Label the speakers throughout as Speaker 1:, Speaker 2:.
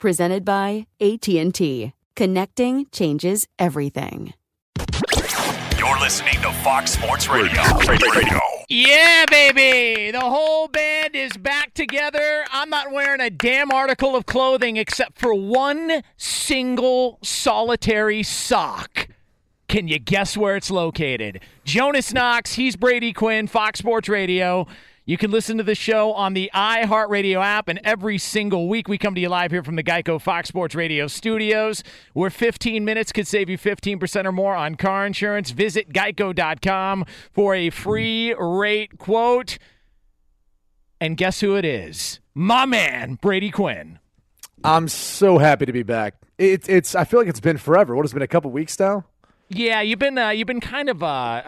Speaker 1: Presented by AT&T. Connecting changes everything.
Speaker 2: You're listening to Fox Sports Radio. Radio.
Speaker 3: Yeah, baby. The whole band is back together. I'm not wearing a damn article of clothing except for one single solitary sock. Can you guess where it's located? Jonas Knox, he's Brady Quinn, Fox Sports Radio. You can listen to the show on the iHeartRadio app, and every single week we come to you live here from the Geico Fox Sports Radio studios, where 15 minutes could save you 15% or more on car insurance. Visit geico.com for a free rate quote. And guess who it is? My man, Brady Quinn.
Speaker 4: I'm so happy to be back. It's it's. I feel like it's been forever. What has been a couple weeks now?
Speaker 3: Yeah, you've been uh, you've been kind of uh,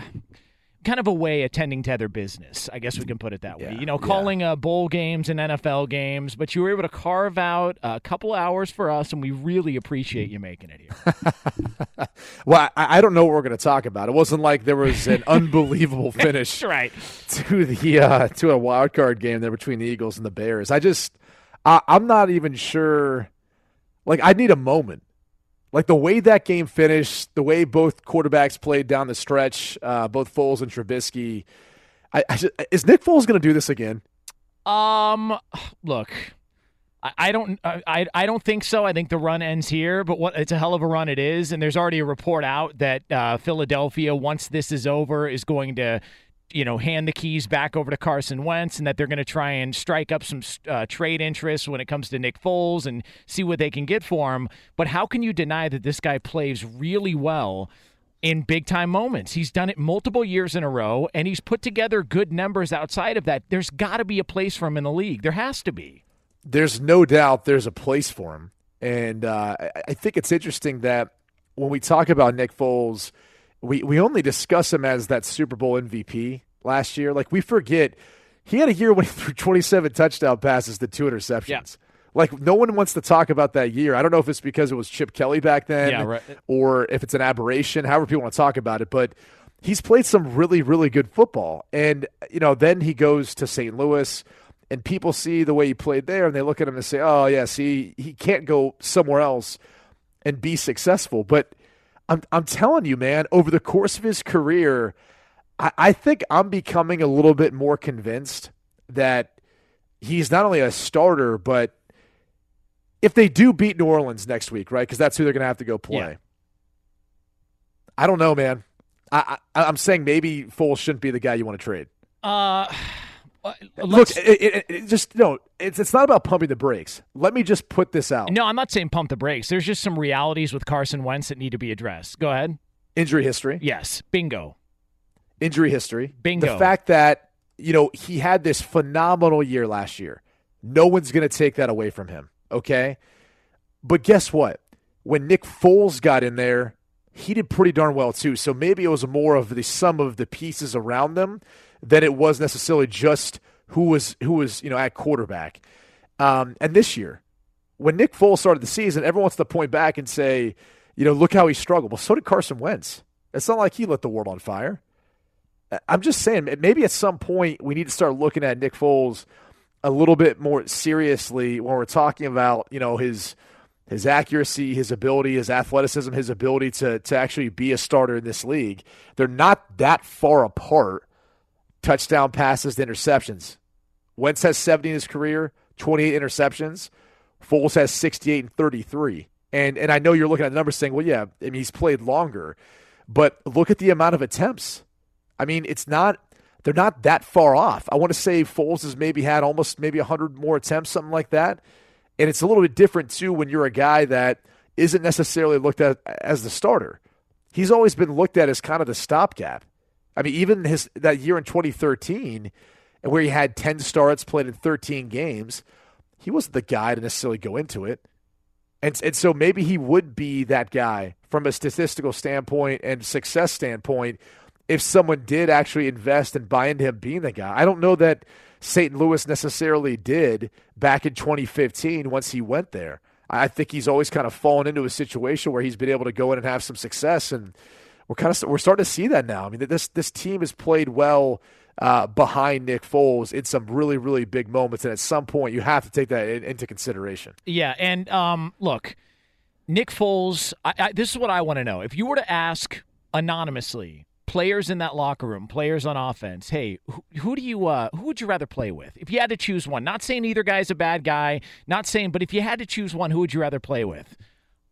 Speaker 3: kind of away attending to other business. I guess we can put it that way.
Speaker 4: Yeah,
Speaker 3: you know, calling
Speaker 4: yeah.
Speaker 3: uh, bowl games and NFL games, but you were able to carve out a couple hours for us, and we really appreciate you making it here.
Speaker 4: well, I, I don't know what we're going to talk about. It wasn't like there was an unbelievable finish
Speaker 3: right.
Speaker 4: to the uh, to a wild card game there between the Eagles and the Bears. I just I, I'm not even sure. Like, I need a moment. Like the way that game finished, the way both quarterbacks played down the stretch, uh, both Foles and Trubisky. I, I just, is Nick Foles going to do this again?
Speaker 3: Um, look, I, I don't, I, I don't think so. I think the run ends here, but what it's a hell of a run it is, and there's already a report out that uh, Philadelphia, once this is over, is going to you know, hand the keys back over to Carson Wentz and that they're going to try and strike up some uh, trade interest when it comes to Nick Foles and see what they can get for him. But how can you deny that this guy plays really well in big time moments? He's done it multiple years in a row and he's put together good numbers outside of that. There's got to be a place for him in the league. There has to be.
Speaker 4: There's no doubt there's a place for him. And uh, I think it's interesting that when we talk about Nick Foles – we we only discuss him as that Super Bowl MVP last year. Like we forget he had a year when he threw 27 touchdown passes to two interceptions.
Speaker 3: Yeah.
Speaker 4: Like no one wants to talk about that year. I don't know if it's because it was Chip Kelly back then,
Speaker 3: Yeah, right.
Speaker 4: or if it's an aberration. However, people want to talk about it, but he's played some really, really good football. And you know, then he goes to St. Louis, and people see the way he played there, and they look at him and say, "Oh, yeah, see, he can't go somewhere else and be successful." But I'm I'm telling you, man, over the course of his career, I, I think I'm becoming a little bit more convinced that he's not only a starter, but if they do beat New Orleans next week, right? Because that's who they're going to have to go play.
Speaker 3: Yeah.
Speaker 4: I don't know, man. I, I I'm saying maybe Foles shouldn't be the guy you want to trade.
Speaker 3: Uh,
Speaker 4: Look, it, it, it just no. It's it's not about pumping the brakes. Let me just put this out.
Speaker 3: no, I'm not saying pump the brakes. There's just some realities with Carson Wentz that need to be addressed. Go ahead.
Speaker 4: Injury history.
Speaker 3: Yes, bingo.
Speaker 4: Injury history.
Speaker 3: Bingo.
Speaker 4: The fact that you know, he had this phenomenal year last year. No one's going to take that away from him, okay? But guess what? When Nick Foles got in there, he did pretty darn well too. So maybe it was more of the sum of the pieces around them than it was necessarily just who was who was you know at quarterback. Um, and this year, when Nick Foles started the season, everyone wants to point back and say, you know, look how he struggled. Well, so did Carson Wentz. It's not like he lit the world on fire. I'm just saying, maybe at some point we need to start looking at Nick Foles a little bit more seriously when we're talking about, you know, his his accuracy, his ability, his athleticism, his ability to to actually be a starter in this league. They're not that far apart. Touchdown passes to interceptions. Wentz has 70 in his career, 28 interceptions. Foles has 68 and 33. And and I know you're looking at the numbers saying, well, yeah, I mean he's played longer, but look at the amount of attempts. I mean, it's not they're not that far off. I want to say Foles has maybe had almost maybe 100 more attempts, something like that. And it's a little bit different too when you're a guy that isn't necessarily looked at as the starter. He's always been looked at as kind of the stopgap. I mean, even his that year in 2013, where he had 10 starts, played in 13 games, he wasn't the guy to necessarily go into it. And, and so maybe he would be that guy from a statistical standpoint and success standpoint if someone did actually invest and buy into him being the guy. I don't know that St. Louis necessarily did back in 2015 once he went there. I think he's always kind of fallen into a situation where he's been able to go in and have some success, and we're kind of we're starting to see that now. I mean, this this team has played well uh, behind Nick Foles in some really really big moments, and at some point you have to take that in, into consideration.
Speaker 3: Yeah, and um, look, Nick Foles. I, I, this is what I want to know. If you were to ask anonymously players in that locker room, players on offense, hey, who, who do you uh, who would you rather play with? If you had to choose one, not saying either guy's a bad guy, not saying, but if you had to choose one, who would you rather play with?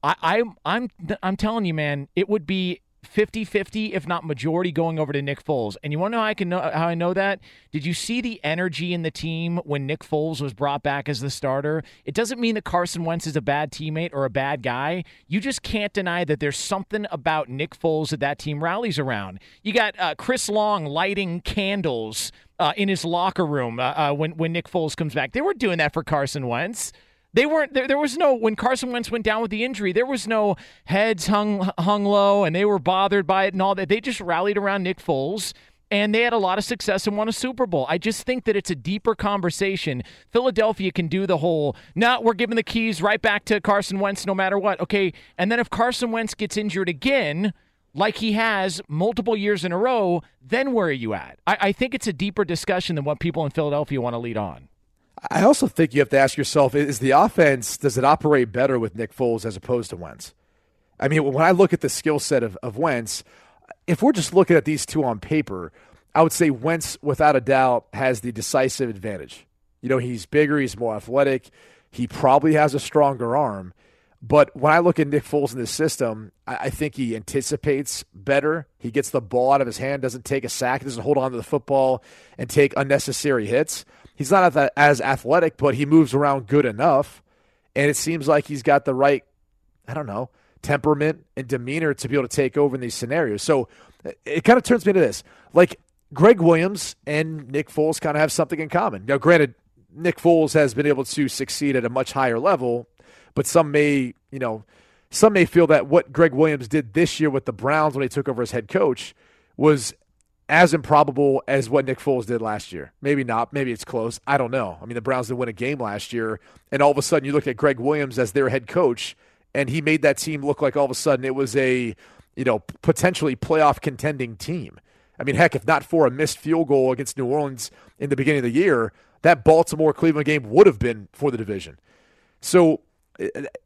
Speaker 3: I, I'm I'm I'm telling you, man, it would be 50-50 if not majority going over to Nick Foles. And you want to know how I can know how I know that? Did you see the energy in the team when Nick Foles was brought back as the starter? It doesn't mean that Carson Wentz is a bad teammate or a bad guy. You just can't deny that there's something about Nick Foles that that team rallies around. You got uh, Chris Long lighting candles uh, in his locker room uh, uh when when Nick Foles comes back. They were doing that for Carson Wentz. They weren't there, there was no when Carson Wentz went down with the injury, there was no heads hung hung low and they were bothered by it and all that. They just rallied around Nick Foles and they had a lot of success and won a Super Bowl. I just think that it's a deeper conversation. Philadelphia can do the whole, no, nah, we're giving the keys right back to Carson Wentz no matter what. Okay, and then if Carson Wentz gets injured again, like he has multiple years in a row, then where are you at? I, I think it's a deeper discussion than what people in Philadelphia want to lead on.
Speaker 4: I also think you have to ask yourself: Is the offense does it operate better with Nick Foles as opposed to Wentz? I mean, when I look at the skill set of, of Wentz, if we're just looking at these two on paper, I would say Wentz, without a doubt, has the decisive advantage. You know, he's bigger, he's more athletic, he probably has a stronger arm. But when I look at Nick Foles in this system, I, I think he anticipates better. He gets the ball out of his hand, doesn't take a sack, doesn't hold on to the football and take unnecessary hits he's not as athletic, but he moves around good enough. And it seems like he's got the right, I don't know, temperament and demeanor to be able to take over in these scenarios. So it kind of turns me to this. Like Gregg Williams and Nick Foles kind of have something in common. Now, granted, Nick Foles has been able to succeed at a much higher level, but some may, you know, some may feel that what Gregg Williams did this year with the Browns when he took over as head coach was as improbable as what Nick Foles did last year. Maybe not. Maybe it's close. I don't know. I mean, the Browns didn't win a game last year, and all of a sudden you look at Gregg Williams as their head coach, and he made that team look like all of a sudden it was a you know potentially playoff contending team. I mean, heck, if not for a missed field goal against New Orleans in the beginning of the year, that Baltimore Cleveland game would have been for the division. So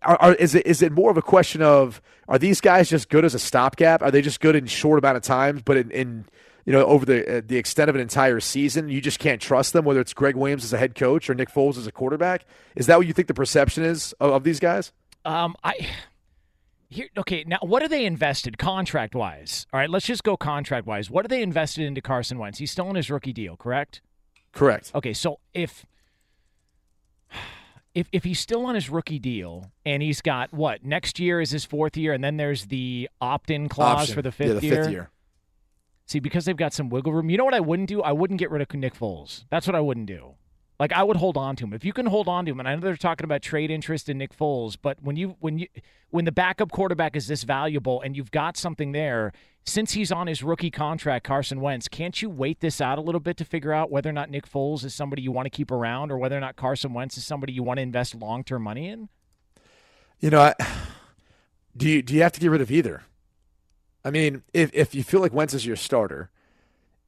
Speaker 4: are, are, is it is it more of a question of are these guys just good as a stopgap? Are they just good in short amount of times, but in, in you know, over the uh, the extent of an entire season, you just can't trust them. Whether it's Gregg Williams as a head coach or Nick Foles as a quarterback, is that what you think the perception is of, of these guys?
Speaker 3: Um, I here. Okay, now what are they invested contract wise? All right, let's just go contract wise. What are they invested into Carson Wentz? He's still in his rookie deal, correct?
Speaker 4: Correct.
Speaker 3: Okay, so if if if he's still on his rookie deal and he's got what next year is his fourth year, and then there's the opt-in clause
Speaker 4: Option.
Speaker 3: for the fifth
Speaker 4: yeah, the
Speaker 3: year.
Speaker 4: Fifth year
Speaker 3: See, because they've got some wiggle room. You know what I wouldn't do? I wouldn't get rid of Nick Foles. That's what I wouldn't do. Like I would hold on to him. If you can hold on to him, and I know they're talking about trade interest in Nick Foles, but when you when you when the backup quarterback is this valuable and you've got something there, since he's on his rookie contract, Carson Wentz, can't you wait this out a little bit to figure out whether or not Nick Foles is somebody you want to keep around or whether or not Carson Wentz is somebody you want to invest long term money in?
Speaker 4: You know, I, do you do you have to get rid of either? I mean, if if you feel like Wentz is your starter,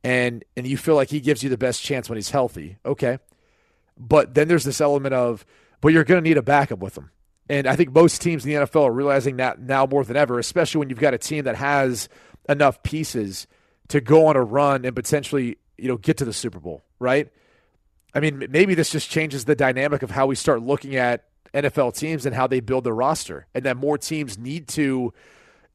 Speaker 4: and and you feel like he gives you the best chance when he's healthy, okay. But then there's this element of, but you're going to need a backup with him. And I think most teams in the NFL are realizing that now more than ever, especially when you've got a team that has enough pieces to go on a run and potentially, you know, get to the Super Bowl, right? I mean, maybe this just changes the dynamic of how we start looking at NFL teams and how they build their roster, and that more teams need to,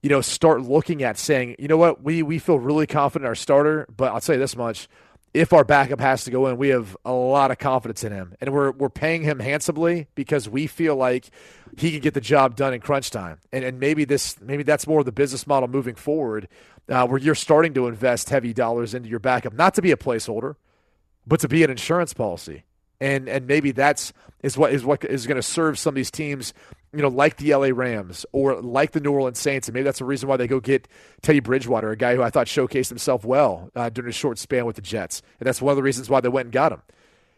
Speaker 4: you know, start looking at saying, you know what, we we feel really confident in our starter, but I'll tell you this much: if our backup has to go in, we have a lot of confidence in him, and we're we're paying him handsomely because we feel like he can get the job done in crunch time. And and maybe this maybe that's more of the business model moving forward, uh, where you're starting to invest heavy dollars into your backup, not to be a placeholder, but to be an insurance policy. And and maybe that's is what is what is going to serve some of these teams you know, like the LA Rams or like the New Orleans Saints. And maybe that's the reason why they go get Teddy Bridgewater, a guy who I thought showcased himself well uh, during a short span with the Jets. And that's one of the reasons why they went and got him.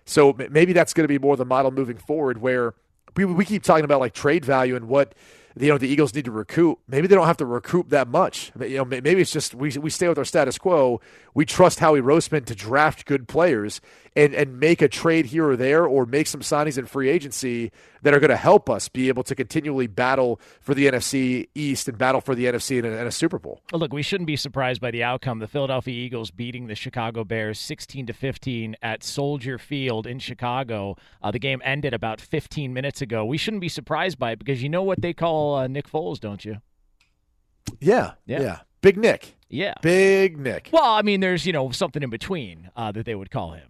Speaker 4: So maybe that's going to be more the model moving forward where we, we keep talking about like trade value and what you know the Eagles need to recoup. Maybe they don't have to recoup that much. You know, maybe it's just we we stay with our status quo. We trust Howie Roseman to draft good players and and make a trade here or there, or make some signings in free agency that are going to help us be able to continually battle for the NFC East and battle for the NFC in a, in a Super Bowl.
Speaker 3: Well, look, we shouldn't be surprised by the outcome. The Philadelphia Eagles beating the Chicago Bears 16 to 15 at Soldier Field in Chicago. Uh, the game ended about 15 minutes ago. We shouldn't be surprised by it because you know what they call uh, Nick Foles, don't you?
Speaker 4: Yeah, yeah, yeah. Big Nick.
Speaker 3: Yeah.
Speaker 4: Big Nick.
Speaker 3: Well, I mean, there's, you know, something in between uh, that they would call him.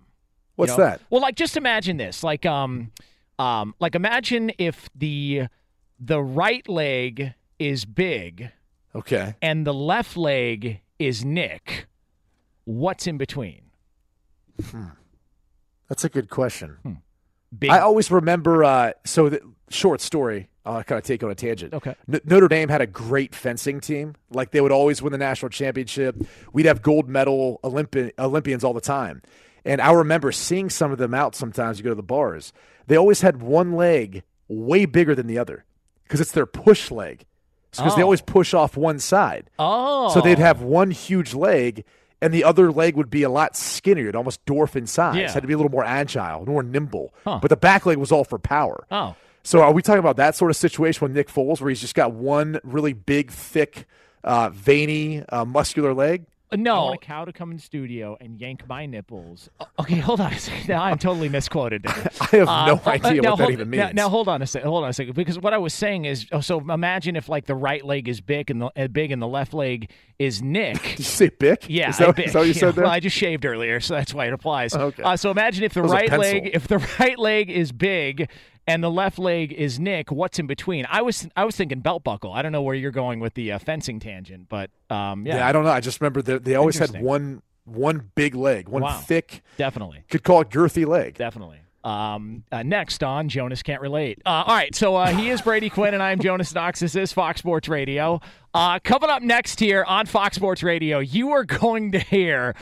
Speaker 4: What's
Speaker 3: you know?
Speaker 4: that?
Speaker 3: Well, like just imagine this. Like um um like imagine if the the right leg is big
Speaker 4: Okay.
Speaker 3: and the left leg is Nick. What's in between?
Speaker 4: That's a good question.
Speaker 3: Hmm. Big
Speaker 4: I always remember. Uh, so, the short story. I'll kind of take on a tangent.
Speaker 3: Okay.
Speaker 4: N- Notre Dame had a great fencing team. Like they would always win the national championship. We'd have gold medal Olympi- Olympians all the time. And I remember seeing some of them out sometimes. You go to the bars. They always had one leg way bigger than the other because it's their push leg. Because they
Speaker 3: Oh.
Speaker 4: always push off one side.
Speaker 3: Oh.
Speaker 4: So they'd have one huge leg, and the other leg would be a lot skinnier, it'd almost dwarf in size.
Speaker 3: Yeah.
Speaker 4: Had to be a little more agile, more nimble.
Speaker 3: Huh.
Speaker 4: But the back leg was all for power.
Speaker 3: Oh.
Speaker 4: So are we talking about that sort of situation with Nick Foles, where he's just got one really big, thick, uh, veiny, uh, muscular leg?
Speaker 3: Uh, No. I want a cow to come in studio and yank my nipples. Okay, hold on a second. Now I'm totally misquoted. There.
Speaker 4: I have no
Speaker 3: Uh,
Speaker 4: idea
Speaker 3: now
Speaker 4: what that even means.
Speaker 3: Now, hold on a second. Hold on a second. Because what I was saying is, oh, so imagine if like the right leg is big and the uh, big and the left leg is Nick.
Speaker 4: Did you say big?
Speaker 3: Yeah,
Speaker 4: Is that,
Speaker 3: I
Speaker 4: is that what you
Speaker 3: Yeah,
Speaker 4: said there?
Speaker 3: Well, I just shaved earlier, so that's why it applies.
Speaker 4: Okay.
Speaker 3: Uh, so imagine if the
Speaker 4: That was a
Speaker 3: right leg, if the right leg is big and the left leg is Nick, what's in between? I was I was thinking belt buckle. I don't know where you're going with the uh, fencing tangent, but um, yeah,
Speaker 4: yeah. I don't know. I just remember that they always had one one big leg, one
Speaker 3: Wow.
Speaker 4: thick,
Speaker 3: definitely.
Speaker 4: could call it girthy leg.
Speaker 3: Definitely. Um, uh, next on Jonas Can't Relate. Uh, all right, so uh, he is Brady Quinn, and I'm Jonas Knox. This is Fox Sports Radio. Uh, coming up next here on Fox Sports Radio, you are going to hear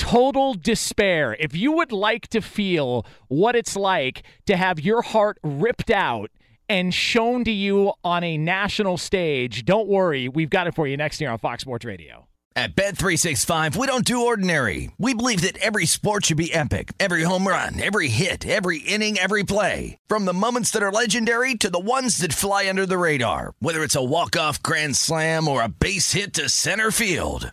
Speaker 3: total despair. If you would like to feel what it's like to have your heart ripped out and shown to you on a national stage, don't worry, we've got it for you next year on Fox Sports Radio.
Speaker 5: At Bet 365, we don't do ordinary. We believe that every sport should be epic. Every home run, every hit, every inning, every play. From the moments that are legendary to the ones that fly under the radar. Whether it's a walk-off grand slam or a base hit to center field.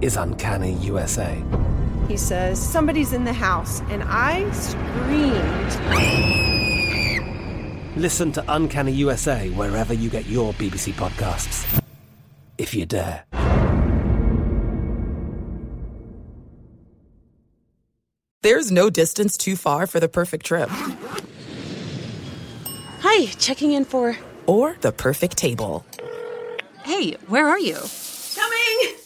Speaker 6: is Uncanny USA.
Speaker 7: He says, Somebody's in the house, and I screamed.
Speaker 6: Listen to Uncanny USA wherever you get your BBC podcasts, if you dare.
Speaker 8: There's no distance too far for the perfect trip.
Speaker 9: Hi, checking in for.
Speaker 8: Or the perfect table.
Speaker 9: Hey, where are you?
Speaker 7: Coming!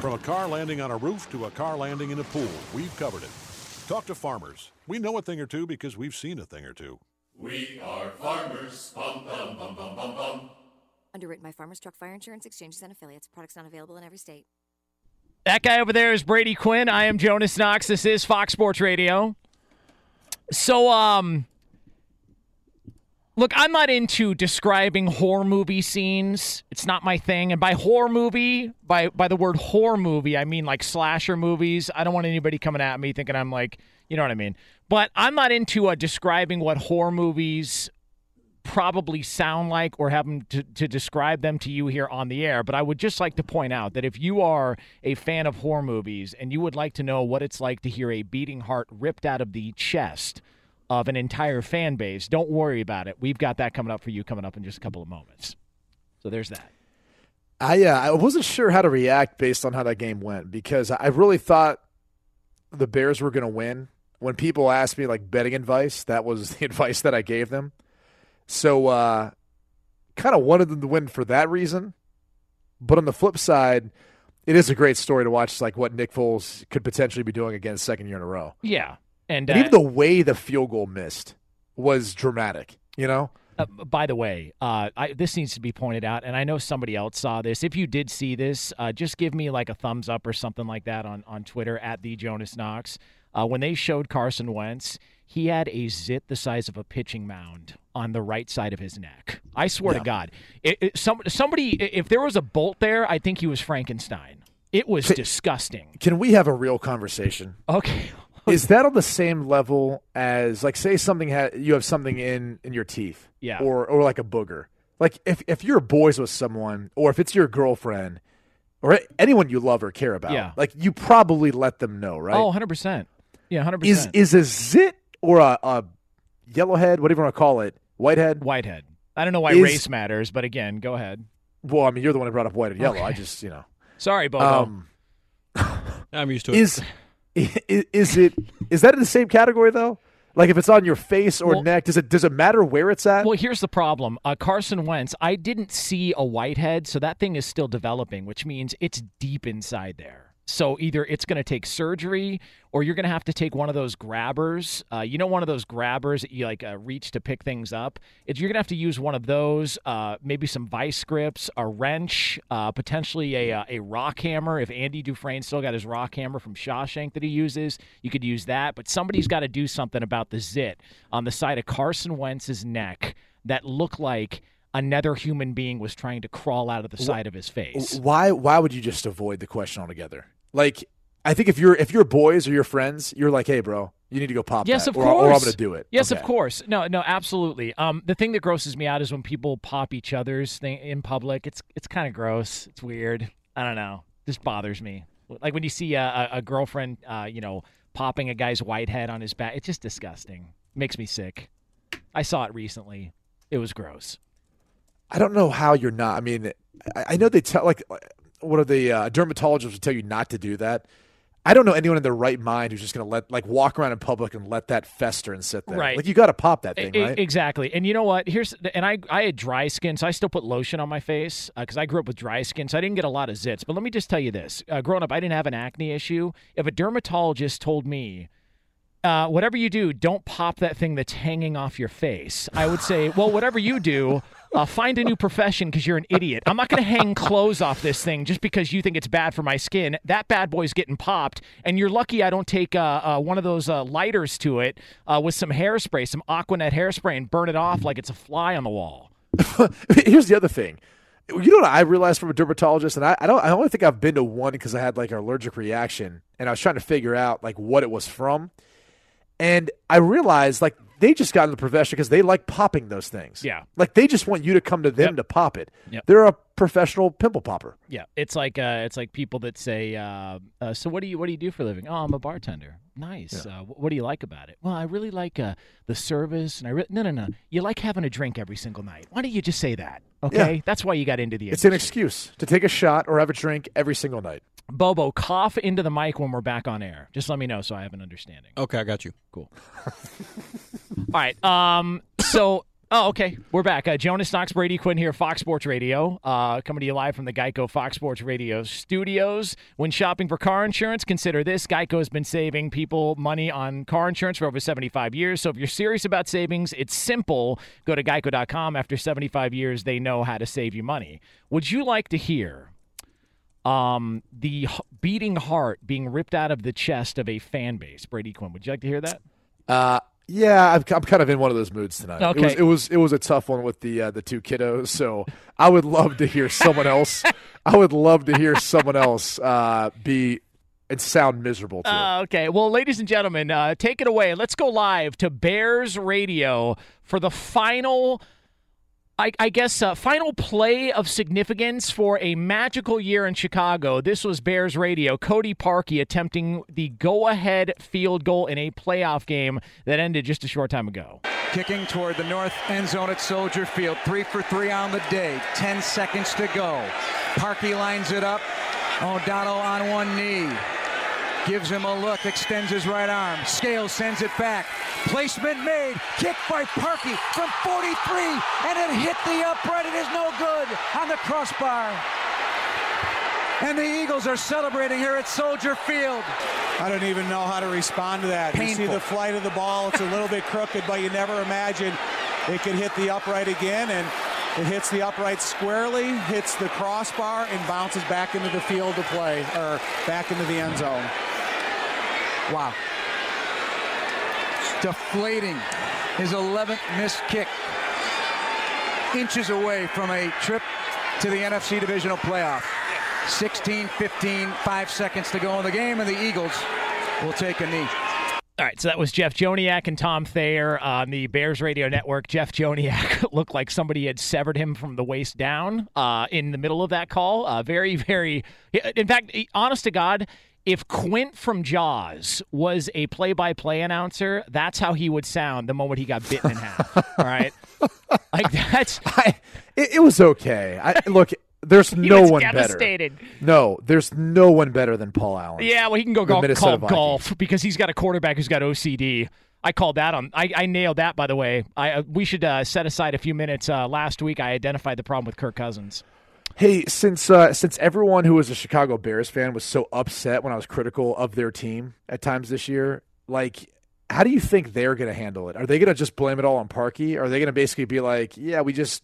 Speaker 10: From a car landing on a roof to a car landing in a pool, we've covered it. Talk to farmers. We know a thing or two because we've seen a thing or two.
Speaker 11: We are farmers. Bum, bum, bum, bum, bum, bum.
Speaker 12: Underwritten by Farmers Truck Fire Insurance Exchanges and Affiliates. Products not available in every state.
Speaker 3: That guy over there is Brady Quinn. I am Jonas Knox. This is Fox Sports Radio. So, um, look, I'm not into describing horror movie scenes. It's not my thing. And by horror movie, by by the word horror movie, I mean like slasher movies. I don't want anybody coming at me thinking I'm like, you know what I mean. But I'm not into uh, describing what horror movies probably sound like or have them to, to describe them to you here on the air. But I would just like to point out that if you are a fan of horror movies and you would like to know what it's like to hear a beating heart ripped out of the chest of an entire fan base, don't worry about it. We've got that coming up for you coming up in just a couple of moments. So there's that.
Speaker 4: I uh, I wasn't sure how to react based on how that game went because I really thought the Bears were going to win. When people asked me like betting advice, that was the advice that I gave them. So, uh, kind of wanted them to win for that reason. But on the flip side, it is a great story to watch, like what Nick Foles could potentially be doing again second year in a row.
Speaker 3: Yeah, and, uh,
Speaker 4: even the way the field goal missed was dramatic. You know.
Speaker 3: Uh, by the way, uh, I, this needs to be pointed out, and I know somebody else saw this. If you did see this, uh, just give me like a thumbs up or something like that on, on Twitter at the Jonas Knox. Uh, when they showed Carson Wentz, he had a zit the size of a pitching mound on the right side of his neck. I swear
Speaker 4: Yeah.
Speaker 3: to God, it, it, some, somebody, if there was a bolt there, I think he was Frankenstein. It was disgusting.
Speaker 4: Can we have a real conversation?
Speaker 3: Okay.
Speaker 4: Is that on the same level as like say something ha- you have something in in your teeth,
Speaker 3: Yeah.
Speaker 4: or or like a booger? Like if if you're boys with someone, or if it's your girlfriend, or anyone you love or care about,
Speaker 3: Yeah.
Speaker 4: like you probably let them know, right?
Speaker 3: Oh, 100 percent. Yeah, hundred percent.
Speaker 4: is is a zit or a, a yellowhead, whatever you want to call it, whitehead?
Speaker 3: Whitehead. I don't know why
Speaker 4: Is-
Speaker 3: race matters, but again, go ahead.
Speaker 4: Well, I mean, you're the one who brought up white and yellow. I just you know.
Speaker 3: Sorry, Bobo.
Speaker 4: Um,
Speaker 13: I'm used to it.
Speaker 4: is, is is it is that in the same category though? Like if it's on your face or
Speaker 3: Well-
Speaker 4: neck, does it does it matter where it's at?
Speaker 3: Well, here's the problem. Uh, Carson Wentz, I didn't see a whitehead, so that thing is still developing, which means it's deep inside there. So either it's going to take surgery, or you're going to have to take one of those grabbers. Uh, you know, one of those grabbers that you like uh, reach to pick things up. It's, you're going to have to use one of those. Uh, maybe some vice grips, a wrench, uh, potentially a uh, a rock hammer. If Andy Dufresne still got his rock hammer from Shawshank that he uses, you could use that. But somebody's got to do something about the zit on the side of Carson Wentz's neck that looked like another human being was trying to crawl out of the side of his face.
Speaker 4: Why why would you just avoid the question altogether? Like I think if you're if you're boys or your friends, you're like, hey, bro, you need to go pop
Speaker 3: Yes,
Speaker 4: that,
Speaker 3: of
Speaker 4: or,
Speaker 3: course.
Speaker 4: or I'm going to do it.
Speaker 3: Yes,
Speaker 4: Okay.
Speaker 3: of course. No, no, absolutely. Um, the thing that grosses me out is when people pop each other's thing in public. It's it's kind of gross. It's weird. I don't know. This bothers me. Like when you see a, a, a girlfriend, uh, you know, popping a guy's white head on his back. It's just disgusting. Makes me sick. I saw it recently. It was gross.
Speaker 4: I don't know how you're not. I mean, I, I know they tell like what are the uh, dermatologists would tell you not to do that. I don't know anyone in their right mind who's just going to let like walk around in public and let that fester and sit there.
Speaker 3: Right.
Speaker 4: Like you got to pop that thing, right?
Speaker 3: Exactly. And you know what? Here's and I I had dry skin, so I still put lotion on my face because I grew up with dry skin, so I didn't get a lot of zits. But let me just tell you this: uh, growing up, I didn't have an acne issue. If a dermatologist told me. Uh, whatever you do, don't pop that thing that's hanging off your face. I would say, well, whatever you do, uh, find a new profession because you're an idiot. I'm not going to hang clothes off this thing just because you think it's bad for my skin. That bad boy's getting popped, and you're lucky I don't take uh, uh, one of those uh, lighters to it uh, with some hairspray, some Aquanet hairspray, and burn it off like it's a fly on the wall.
Speaker 4: Here's the other thing. You know what I realized from a dermatologist, and I, I don't. I only think I've been to one because I had like an allergic reaction, and I was trying to figure out like what it was from. And I realized like they just got in the profession because they like popping those things.
Speaker 3: Yeah.
Speaker 4: like they just want you to come to them to pop it.
Speaker 3: Yep.
Speaker 4: They're a professional pimple popper.
Speaker 3: Yeah, it's like uh, it's like people that say, uh, uh, "So what do you what do you do for a living?" Oh, I'm a bartender. Nice. Uh, what do you like about it? Well, I really like uh, the service, and I re- no no no. You like having a drink every single night. Why don't you just say that? Okay,
Speaker 4: Yeah.
Speaker 3: that's why you got into the.
Speaker 4: It's an excuse to take a shot or have a drink every single night.
Speaker 3: Bobo, cough into the mic when we're back on air. Just let me know so I have an understanding.
Speaker 13: Okay, I got you.
Speaker 3: Cool. All right. Um. So. Oh, okay. We're back. Uh, Jonas Knox, Brady Quinn here, Fox Sports Radio, uh, coming to you live from the Geico Fox Sports Radio studios. When shopping for car insurance, consider this: Geico has been saving people money on car insurance for over 75 years. So if you're serious about savings, it's simple. Go to geico.com. After 75 years, they know how to save you money. Would you like to hear? Um, the beating heart being ripped out of the chest of a fan base. Brady Quinn, would you like to hear that?
Speaker 4: Uh, yeah, I'm, I'm kind of in one of those moods tonight.
Speaker 3: Okay.
Speaker 4: It was it was, it was a tough one with the uh, the two kiddos. So I would love to hear someone else. I would love to hear someone else uh, be and sound miserable too.
Speaker 3: Uh, okay. Well, ladies and gentlemen, uh, take it away. Let's go live to Bears Radio for the final. I, I guess uh, final play of significance for a magical year in Chicago. This was Bears Radio. Cody Parkey attempting the go-ahead field goal in a playoff game that ended just a short time ago.
Speaker 14: Kicking toward the north end zone at Soldier Field. Three for three on the day. Ten seconds to go. Parkey lines it up. O'Donnell on one knee. Gives him a look, extends his right arm. Scales sends it back. Placement made. Kick by Parkey from 43. And it hit the upright. It is no good on the crossbar. And the Eagles are celebrating here at Soldier Field.
Speaker 15: I don't even know how to respond to that. You see the flight of the ball, it's a little bit crooked, but you never imagine it could hit the upright again. And it hits the upright squarely, hits the crossbar, and bounces back into the field to play, or back into the end zone.
Speaker 14: Wow. Deflating his 11th missed kick. Inches away from a trip to the NFC divisional playoff. 16 15, five seconds to go in the game, and the Eagles will take a knee.
Speaker 3: All right, so that was Jeff Joniak and Tom Thayer on the Bears Radio Network. Jeff Joniak looked like somebody had severed him from the waist down uh, in the middle of that call. Uh, very, very. In fact, honest to God, if Quint from Jaws was a play-by-play announcer, that's how he would sound the moment he got bitten in half. All right, like that's.
Speaker 4: It, it was okay. I, look, there's
Speaker 3: He
Speaker 4: no one
Speaker 3: devastated.
Speaker 4: better. No, there's no one better than Paul Allen.
Speaker 3: Yeah, well, he can go golf, call
Speaker 4: Vikings.
Speaker 3: golf because he's got a quarterback who's got OCD. I called that on. I, I nailed that, by the way. I uh, we should uh, set aside a few minutes. Uh, last week, I identified the problem with Kirk Cousins.
Speaker 4: Hey, since uh, since everyone who was a Chicago Bears fan was so upset when I was critical of their team at times this year, like, how do you think they're going to handle it? Are they going to just blame it all on Parkey? Are they going to basically be like, yeah, we just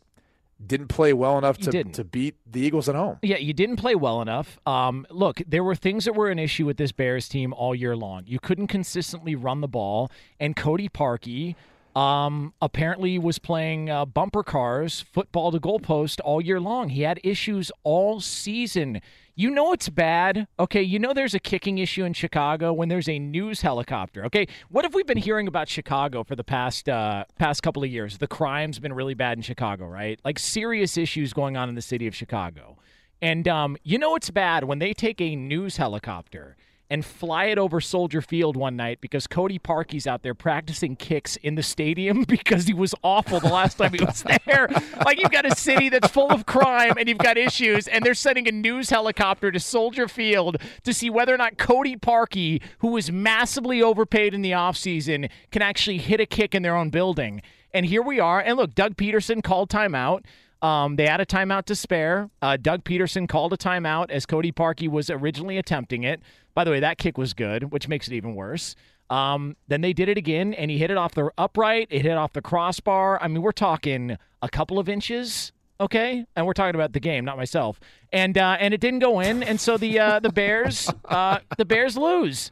Speaker 4: didn't play well enough
Speaker 3: You
Speaker 4: to,
Speaker 3: didn't.
Speaker 4: to beat the Eagles at home?
Speaker 3: Yeah, you didn't play well enough. Um, look, there were things that were an issue with this Bears team all year long. You couldn't consistently run the ball, and Cody Parkey um, apparently was playing uh, bumper cars, football to goalpost all year long. He had issues all season. You know it's bad. Okay, you know there's a kicking issue in Chicago when there's a news helicopter. Okay, what have we been hearing about Chicago for the past uh, past couple of years? The crime's been really bad in Chicago, right? Like serious issues going on in the city of Chicago. And um, you know it's bad when they take a news helicopter and fly it over Soldier Field one night because Cody Parkey's out there practicing kicks in the stadium because he was awful the last time he was there. like you've got a city that's full of crime and you've got issues, and they're sending a news helicopter to Soldier Field to see whether or not Cody Parkey, who was massively overpaid in the offseason, can actually hit a kick in their own building. And here we are. And look, Doug Pederson called timeout. Um, they had a timeout to spare. Uh, Doug Pederson called a timeout as Cody Parkey was originally attempting it. By the way, that kick was good, which makes it even worse. Um, then they did it again, and he hit it off the upright. It hit off the crossbar. I mean, we're talking a couple of inches, okay? And we're talking about the game, not myself. And uh, and it didn't go in, and so the uh, the Bears uh, the Bears lose.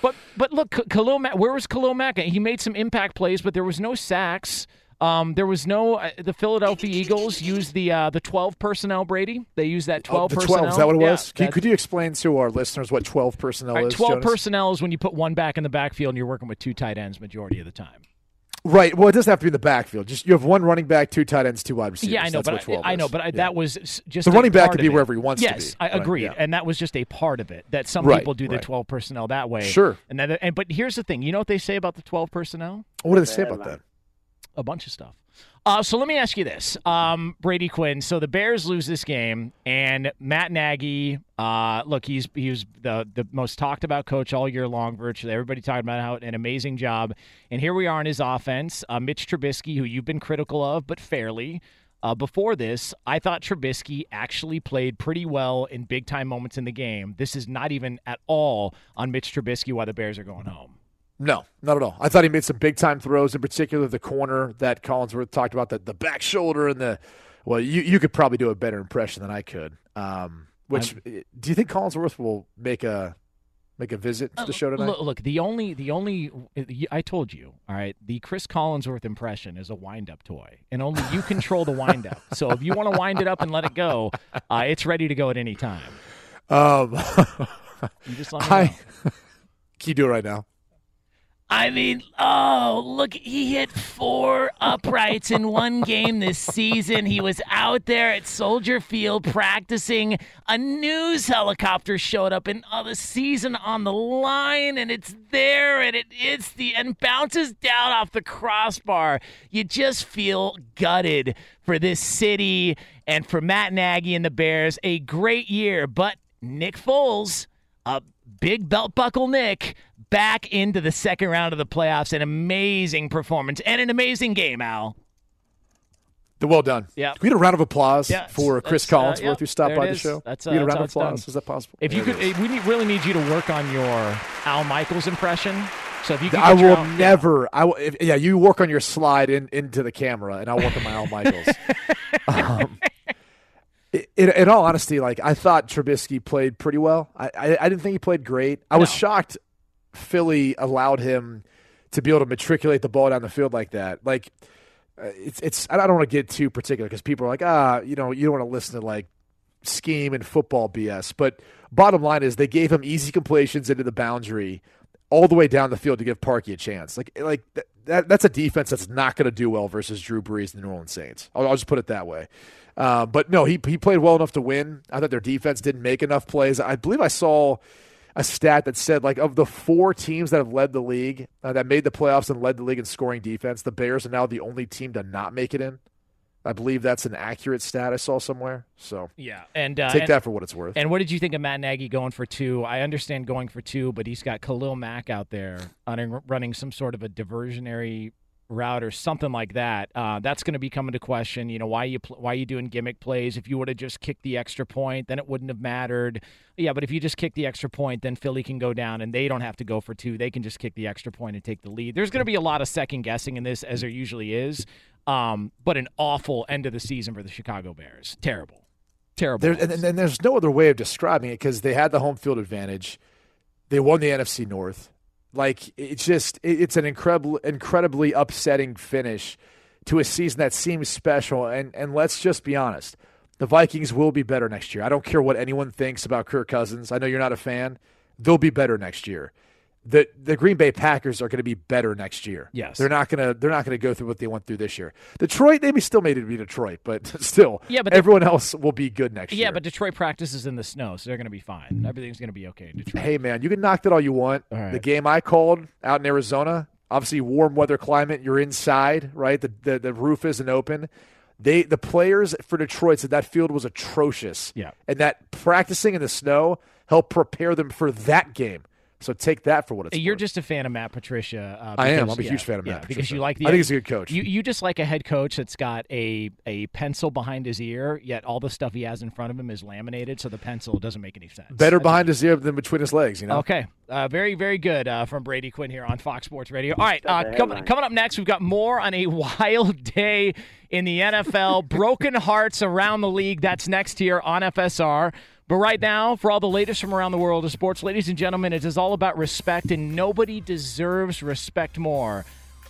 Speaker 3: But but look, Khalil Mack, where was Khalil Mack? He made some impact plays, but there was no sacks. Um, there was no. Uh, the Philadelphia Eagles used the uh, the twelve personnel. Brady, they used that twelve.
Speaker 4: Oh, the
Speaker 3: personnel.
Speaker 4: twelve. Is that what it
Speaker 3: Yeah,
Speaker 4: was? Can-
Speaker 3: that-
Speaker 4: could you explain to our listeners what twelve personnel
Speaker 3: right,
Speaker 4: is?
Speaker 3: twelve
Speaker 4: Jonas?
Speaker 3: personnel is when you put one back in the backfield and you're working with two tight ends majority of the time.
Speaker 4: Right. Well, it doesn't have to be in the backfield. Just you have one running back, two tight ends, two wide receivers.
Speaker 3: yeah, I know,
Speaker 4: That's
Speaker 3: but
Speaker 4: what 12
Speaker 3: I, I know, but I,
Speaker 4: Yeah.
Speaker 3: that was just
Speaker 4: The running back could be
Speaker 3: it.
Speaker 4: wherever he wants to
Speaker 3: yes,
Speaker 4: be.
Speaker 3: I
Speaker 4: Right,
Speaker 3: agree,
Speaker 4: yeah.
Speaker 3: and that was just a part of it. That some
Speaker 4: Right,
Speaker 3: people do the
Speaker 4: right.
Speaker 3: twelve personnel that way.
Speaker 4: Sure.
Speaker 3: and then and but here's the thing. You know what they say about the twelve personnel?
Speaker 4: What do they say about that?
Speaker 3: A bunch of stuff. Uh, so let me ask you this, um, Brady Quinn. So the Bears lose this game, and Matt Nagy. Uh, look, he's he was the the most talked about coach all year long. Virtually everybody talking about how an amazing job. And here we are in his offense. Uh, Mitch Trubisky, who you've been critical of, but fairly. Uh, before this, I thought Trubisky actually played pretty well in big time moments in the game. This is not even at all on Mitch Trubisky why the Bears are going home.
Speaker 4: No, not at all. I thought he made some big time throws, in particular the corner that Collinsworth talked about, the, the back shoulder and the. Well, you, you could probably do a better impression than I could. Um, which do you think Collinsworth will make a make a visit to the show tonight?
Speaker 3: Look, look, the only, the only, I told you, all right. The Chris Collinsworth impression is a wind-up toy, and only you control the wind-up. So if you want to wind it up and let it go, uh, it's ready to go at any time.
Speaker 4: Um,
Speaker 3: You just let me know.
Speaker 4: I, can you do it right now?
Speaker 3: I mean, oh, look, he hit four uprights in one game this season. He was out there at Soldier Field practicing. A news helicopter showed up, and oh, the season on the line, and it's there, and it hits the and bounces down off the crossbar. You just feel gutted for this city and for Matt Nagy and the Bears. A great year, but Nick Foles, a big belt buckle Nick back into the second round of the playoffs. An amazing performance and an amazing game, Al.
Speaker 4: The well done.
Speaker 3: Yeah.
Speaker 4: Can we get a round of applause
Speaker 3: Yeah,
Speaker 4: for Chris
Speaker 3: uh,
Speaker 4: Collinsworth
Speaker 3: yeah,
Speaker 4: who stopped by the show?
Speaker 3: That's,
Speaker 4: Can we
Speaker 3: uh,
Speaker 4: get a round of
Speaker 3: that's how it's
Speaker 4: applause. Is that possible?
Speaker 3: If you could, we need, really need you to work on your Al Michaels impression. So if you could
Speaker 4: I will
Speaker 3: Al-
Speaker 4: never. I will, if, yeah, you work on your slide in, into the camera, and I'll work on my Al Michaels. um, in, in all honesty, like I thought Trubisky played pretty well. I, I, I didn't think he played great. I was shocked Philly allowed him to be able to matriculate the ball down the field like that. Like uh, it's it's. I don't want to get too particular because people are like, ah, you know, you don't want to listen to like scheme and football BS. But bottom line is they gave him easy completions into the boundary all the way down the field to give Parkey a chance. Like like th- that that's a defense that's not going to do well versus Drew Brees and the New Orleans Saints. I'll, I'll just put it that way. Uh, but no, he he played well enough to win. I thought their defense didn't make enough plays. I believe I saw a stat that said like of the four teams that have led the league uh, that made the playoffs and led the league in scoring defense, the Bears are now the only team to not make it in. I believe that's an accurate stat I saw somewhere. So
Speaker 3: Yeah, and uh,
Speaker 4: take
Speaker 3: and-
Speaker 4: that for what it's worth.
Speaker 3: And what did you think of Matt Nagy going for two? I understand going for two, but he's got Khalil Mack out there running, running some sort of a diversionary route or something like that. Uh, that's going to be coming to question. You know, why you pl- why you doing gimmick plays? If you would have just kicked the extra point, then it wouldn't have mattered. Yeah, but if you just kick the extra point, then Philly can go down and they don't have to go for two. They can just kick the extra point and take the lead. There's going to be a lot of second guessing in this, as there usually is. Um, but an awful end of the season for the Chicago Bears. Terrible. Terrible.
Speaker 4: There, and, and, there's no other way of describing it because they had the home field advantage. They won the NFC North. Like it's just it's an incredible, incredibly upsetting finish to a season that seems special. And and let's just be honest, the Vikings will be better next year. I don't care what anyone thinks about Kirk Cousins. I know you're not a fan. They'll be better next year. The the Green Bay Packers are going to be better next year.
Speaker 3: Yes.
Speaker 4: they're not going to they're not going to go through what they went through this year. Detroit, they may still made it to be Detroit, but still,
Speaker 3: Yeah, but
Speaker 4: everyone else will be good next
Speaker 3: Yeah,
Speaker 4: year.
Speaker 3: Yeah, but Detroit practices in the snow, so they're going to be fine. Mm-hmm. Everything's going to be okay. in Detroit.
Speaker 4: Hey man, you can knock that all you want.
Speaker 3: right.
Speaker 4: The game I called out in Arizona, obviously warm weather climate. You're inside, right? The the, the roof isn't open. They the players for Detroit said that field was atrocious.
Speaker 3: Yeah.
Speaker 4: and that practicing in the snow helped prepare them for that game. So take that for what it's. Worth.
Speaker 3: You're just a fan of Matt Patricia. Uh,
Speaker 4: I am. I'm a
Speaker 3: yeah,
Speaker 4: huge fan of
Speaker 3: yeah,
Speaker 4: Matt
Speaker 3: because
Speaker 4: Patricia.
Speaker 3: you like the.
Speaker 4: I think he's a good coach.
Speaker 3: You you just like a head coach that's got a a pencil behind his ear, yet all the stuff he has in front of him is laminated, so the pencil doesn't make any sense.
Speaker 4: better behind his ear than between his legs. You know.
Speaker 3: Okay, uh, very very good uh, from Brady Quinn here on Fox Sports Radio. All right, uh,
Speaker 4: That's
Speaker 3: coming coming up next, we've got more on a wild day in the NFL, broken hearts around the league. That's next here on FSR. But right now, for all the latest from around the world of sports, ladies and gentlemen, it is all about respect, and nobody deserves respect more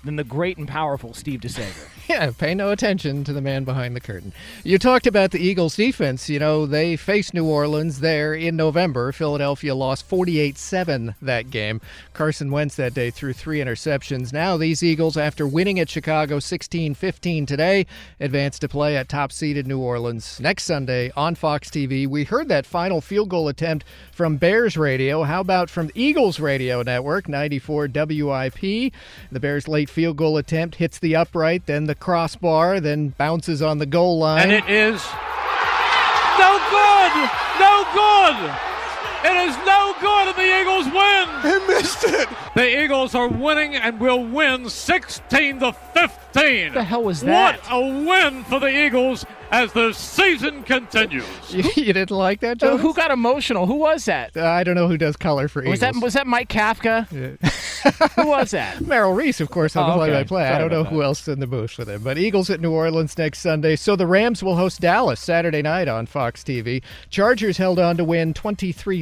Speaker 3: than the great and powerful Steve DeSager.
Speaker 16: Yeah, pay no attention to the man behind the curtain. You talked about the Eagles defense. You know, they faced New Orleans there in November. Philadelphia lost 48 7 that game. Carson Wentz that day threw three interceptions. Now, these Eagles, after winning at Chicago 16 15 today, advance to play at top seeded New Orleans next Sunday on Fox TV. We heard that final field goal attempt from Bears Radio. How about from Eagles Radio Network, 94 WIP? The Bears' late field goal attempt hits the upright, then the crossbar, then bounces on the goal line.
Speaker 17: And it is no good! No good! It is no good, and the Eagles win! He missed it! The Eagles are winning and will win 16 to 15. What
Speaker 3: the hell was that?
Speaker 17: What a win for the Eagles as the season continues.
Speaker 16: you, you didn't like that,
Speaker 3: So
Speaker 16: Joe?
Speaker 3: who got emotional? Who was that?
Speaker 16: Uh, I don't know who does color for
Speaker 3: Was that
Speaker 16: Eagles.
Speaker 3: was that Mike Kafka? who was that?
Speaker 16: Merrill Reese, of course, on oh, the
Speaker 3: Oh, okay.
Speaker 16: play-by-play. I don't know
Speaker 3: about
Speaker 16: who else is in the booth with him. But Eagles at New Orleans next Sunday. So the Rams will host Dallas Saturday night on Fox TV. Chargers held on to win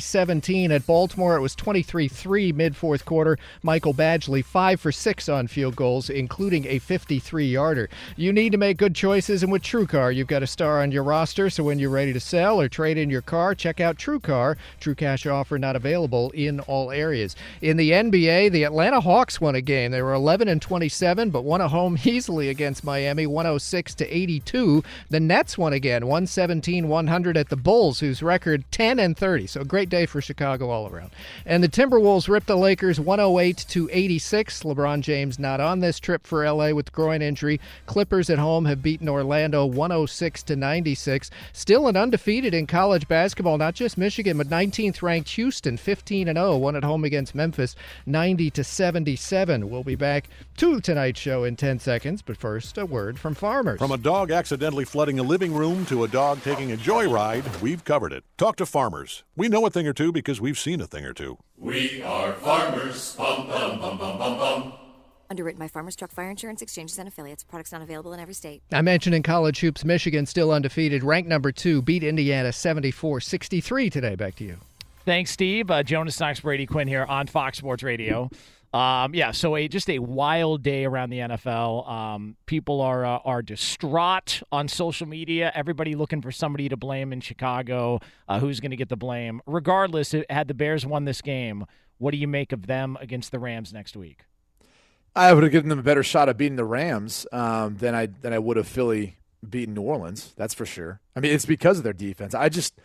Speaker 16: 23-17 at Baltimore. It was 23-3 mid-fourth quarter. Michael Badgley, 5 for 6 on field goals, including a 53-yarder. You need to make good choices, and with TrueCar, you've got a star on your roster, so when you're ready to sell or trade in your car, check out TrueCar. True cash offer not available in all areas. In the NBA, the Atlanta Hawks won a game. They were 11 and 27, but won a home easily against Miami, 106 to 82. The Nets won again, 117-100 at the Bulls, whose record 10 and 30. So a great day for Chicago all around. And the Timberwolves ripped the Lakers 108 to 86. LeBron James not on this trip for LA with groin injury. Clippers at home have beaten Orlando 106 to 96. Still an undefeated in college basketball, not just Michigan, but 19th ranked Houston 15 and 0, won at home against Memphis 90 to 77. We'll be back to tonight's show in 10 seconds, but first a word from farmers.
Speaker 10: From a dog accidentally flooding a living room to a dog taking a joyride, we've covered it. Talk to farmers. We know a thing or two because we've seen a thing or two.
Speaker 11: We are farmers. Bum, bum, bum, bum, bum, bum.
Speaker 12: Underwritten by Farmers Truck Fire Insurance Exchanges and Affiliates. Products not available in every state.
Speaker 16: I mentioned in college hoops, Michigan still undefeated, ranked number two, beat Indiana 74 63 today. Back to you.
Speaker 3: Thanks, Steve. Uh, Jonas Knox, Brady Quinn here on Fox Sports Radio. Um, yeah, so a just a wild day around the NFL. Um, people are uh, are distraught on social media. Everybody looking for somebody to blame in Chicago. Uh, who's going to get the blame? Regardless, had the Bears won this game, what do you make of them against the Rams next week?
Speaker 4: I would have given them a better shot at beating the Rams um, than I than I would have Philly beating New Orleans. That's for sure. I mean, it's because of their defense. I just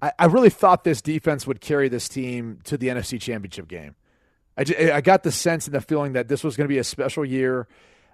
Speaker 4: I, I really thought this defense would carry this team to the NFC Championship game. I, ju- I got the sense and the feeling that this was going to be a special year.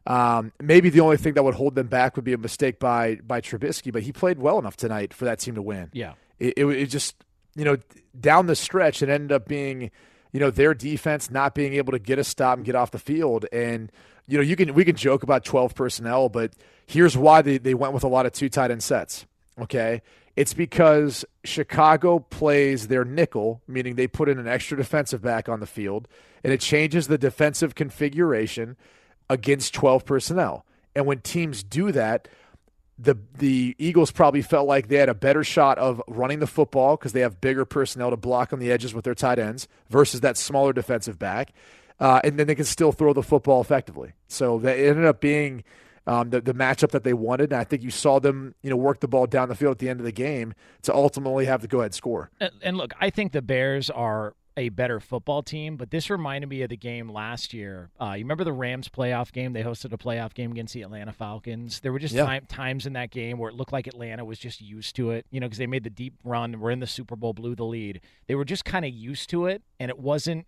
Speaker 4: Um, maybe the only thing that would hold them back would be a mistake by by Trubisky, but he played well enough tonight for that team to win.
Speaker 3: Yeah.
Speaker 4: It, it, it just you know down the stretch it ended up being you know their defense not being able to get a stop and get off the field and you know you can we can joke about 12 personnel but here's why they, they went with a lot of two tight end sets okay it's because chicago plays their nickel meaning they put in an extra defensive back on the field and it changes the defensive configuration against 12 personnel and when teams do that the the Eagles probably felt like they had a better shot of running the football because they have bigger personnel to block on the edges with their tight ends versus that smaller defensive back, uh, and then they can still throw the football effectively. So that ended up being um, the the matchup that they wanted, and I think you saw them you know work the ball down the field at the end of the game to ultimately have the go ahead score.
Speaker 3: And, look, I think the Bears are a better football team, but this reminded me of the game last year. Uh, you remember the Rams playoff game? They hosted a playoff game against the Atlanta Falcons. There were just
Speaker 4: Yeah.
Speaker 3: time, times in that game where it looked like Atlanta was just used to it, you know, because they made the deep run, were in the Super Bowl, blew the lead. They were just kind of used to it, and it wasn't.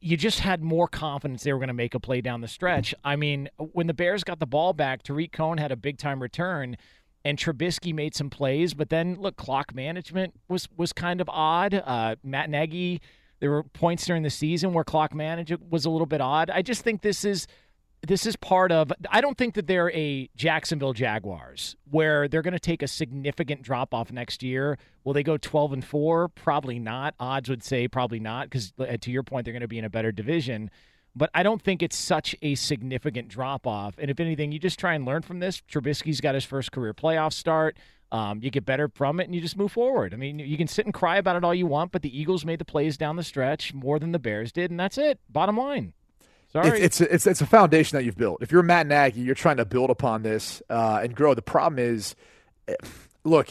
Speaker 3: You just had more confidence they were going to make a play down the stretch. I mean, when the Bears got the ball back, Tarik Cohen had a big time return and Trubisky made some plays, but then look, clock management was was kind of odd. Uh, Matt Nagy, there were points during the season where clock management was a little bit odd. I just think this is this is part of. I don't think that they're a Jacksonville Jaguars where they're going to take a significant drop off next year. Will they go twelve and four? Probably not. Odds would say probably not because to your point, they're going to be in a better division but I don't think it's such a significant drop off. And if anything, you just try and learn from this. Trubisky's got his first career playoff start. Um, you get better from it, and you just move forward. I mean, you can sit and cry about it all you want, but the Eagles made the plays down the stretch more than the Bears did, and that's it. Bottom line. Sorry,
Speaker 4: It's, it's it's it's a foundation that you've built. If you're Matt Nagy, you're trying to build upon this uh, and grow. The problem is, eh, look,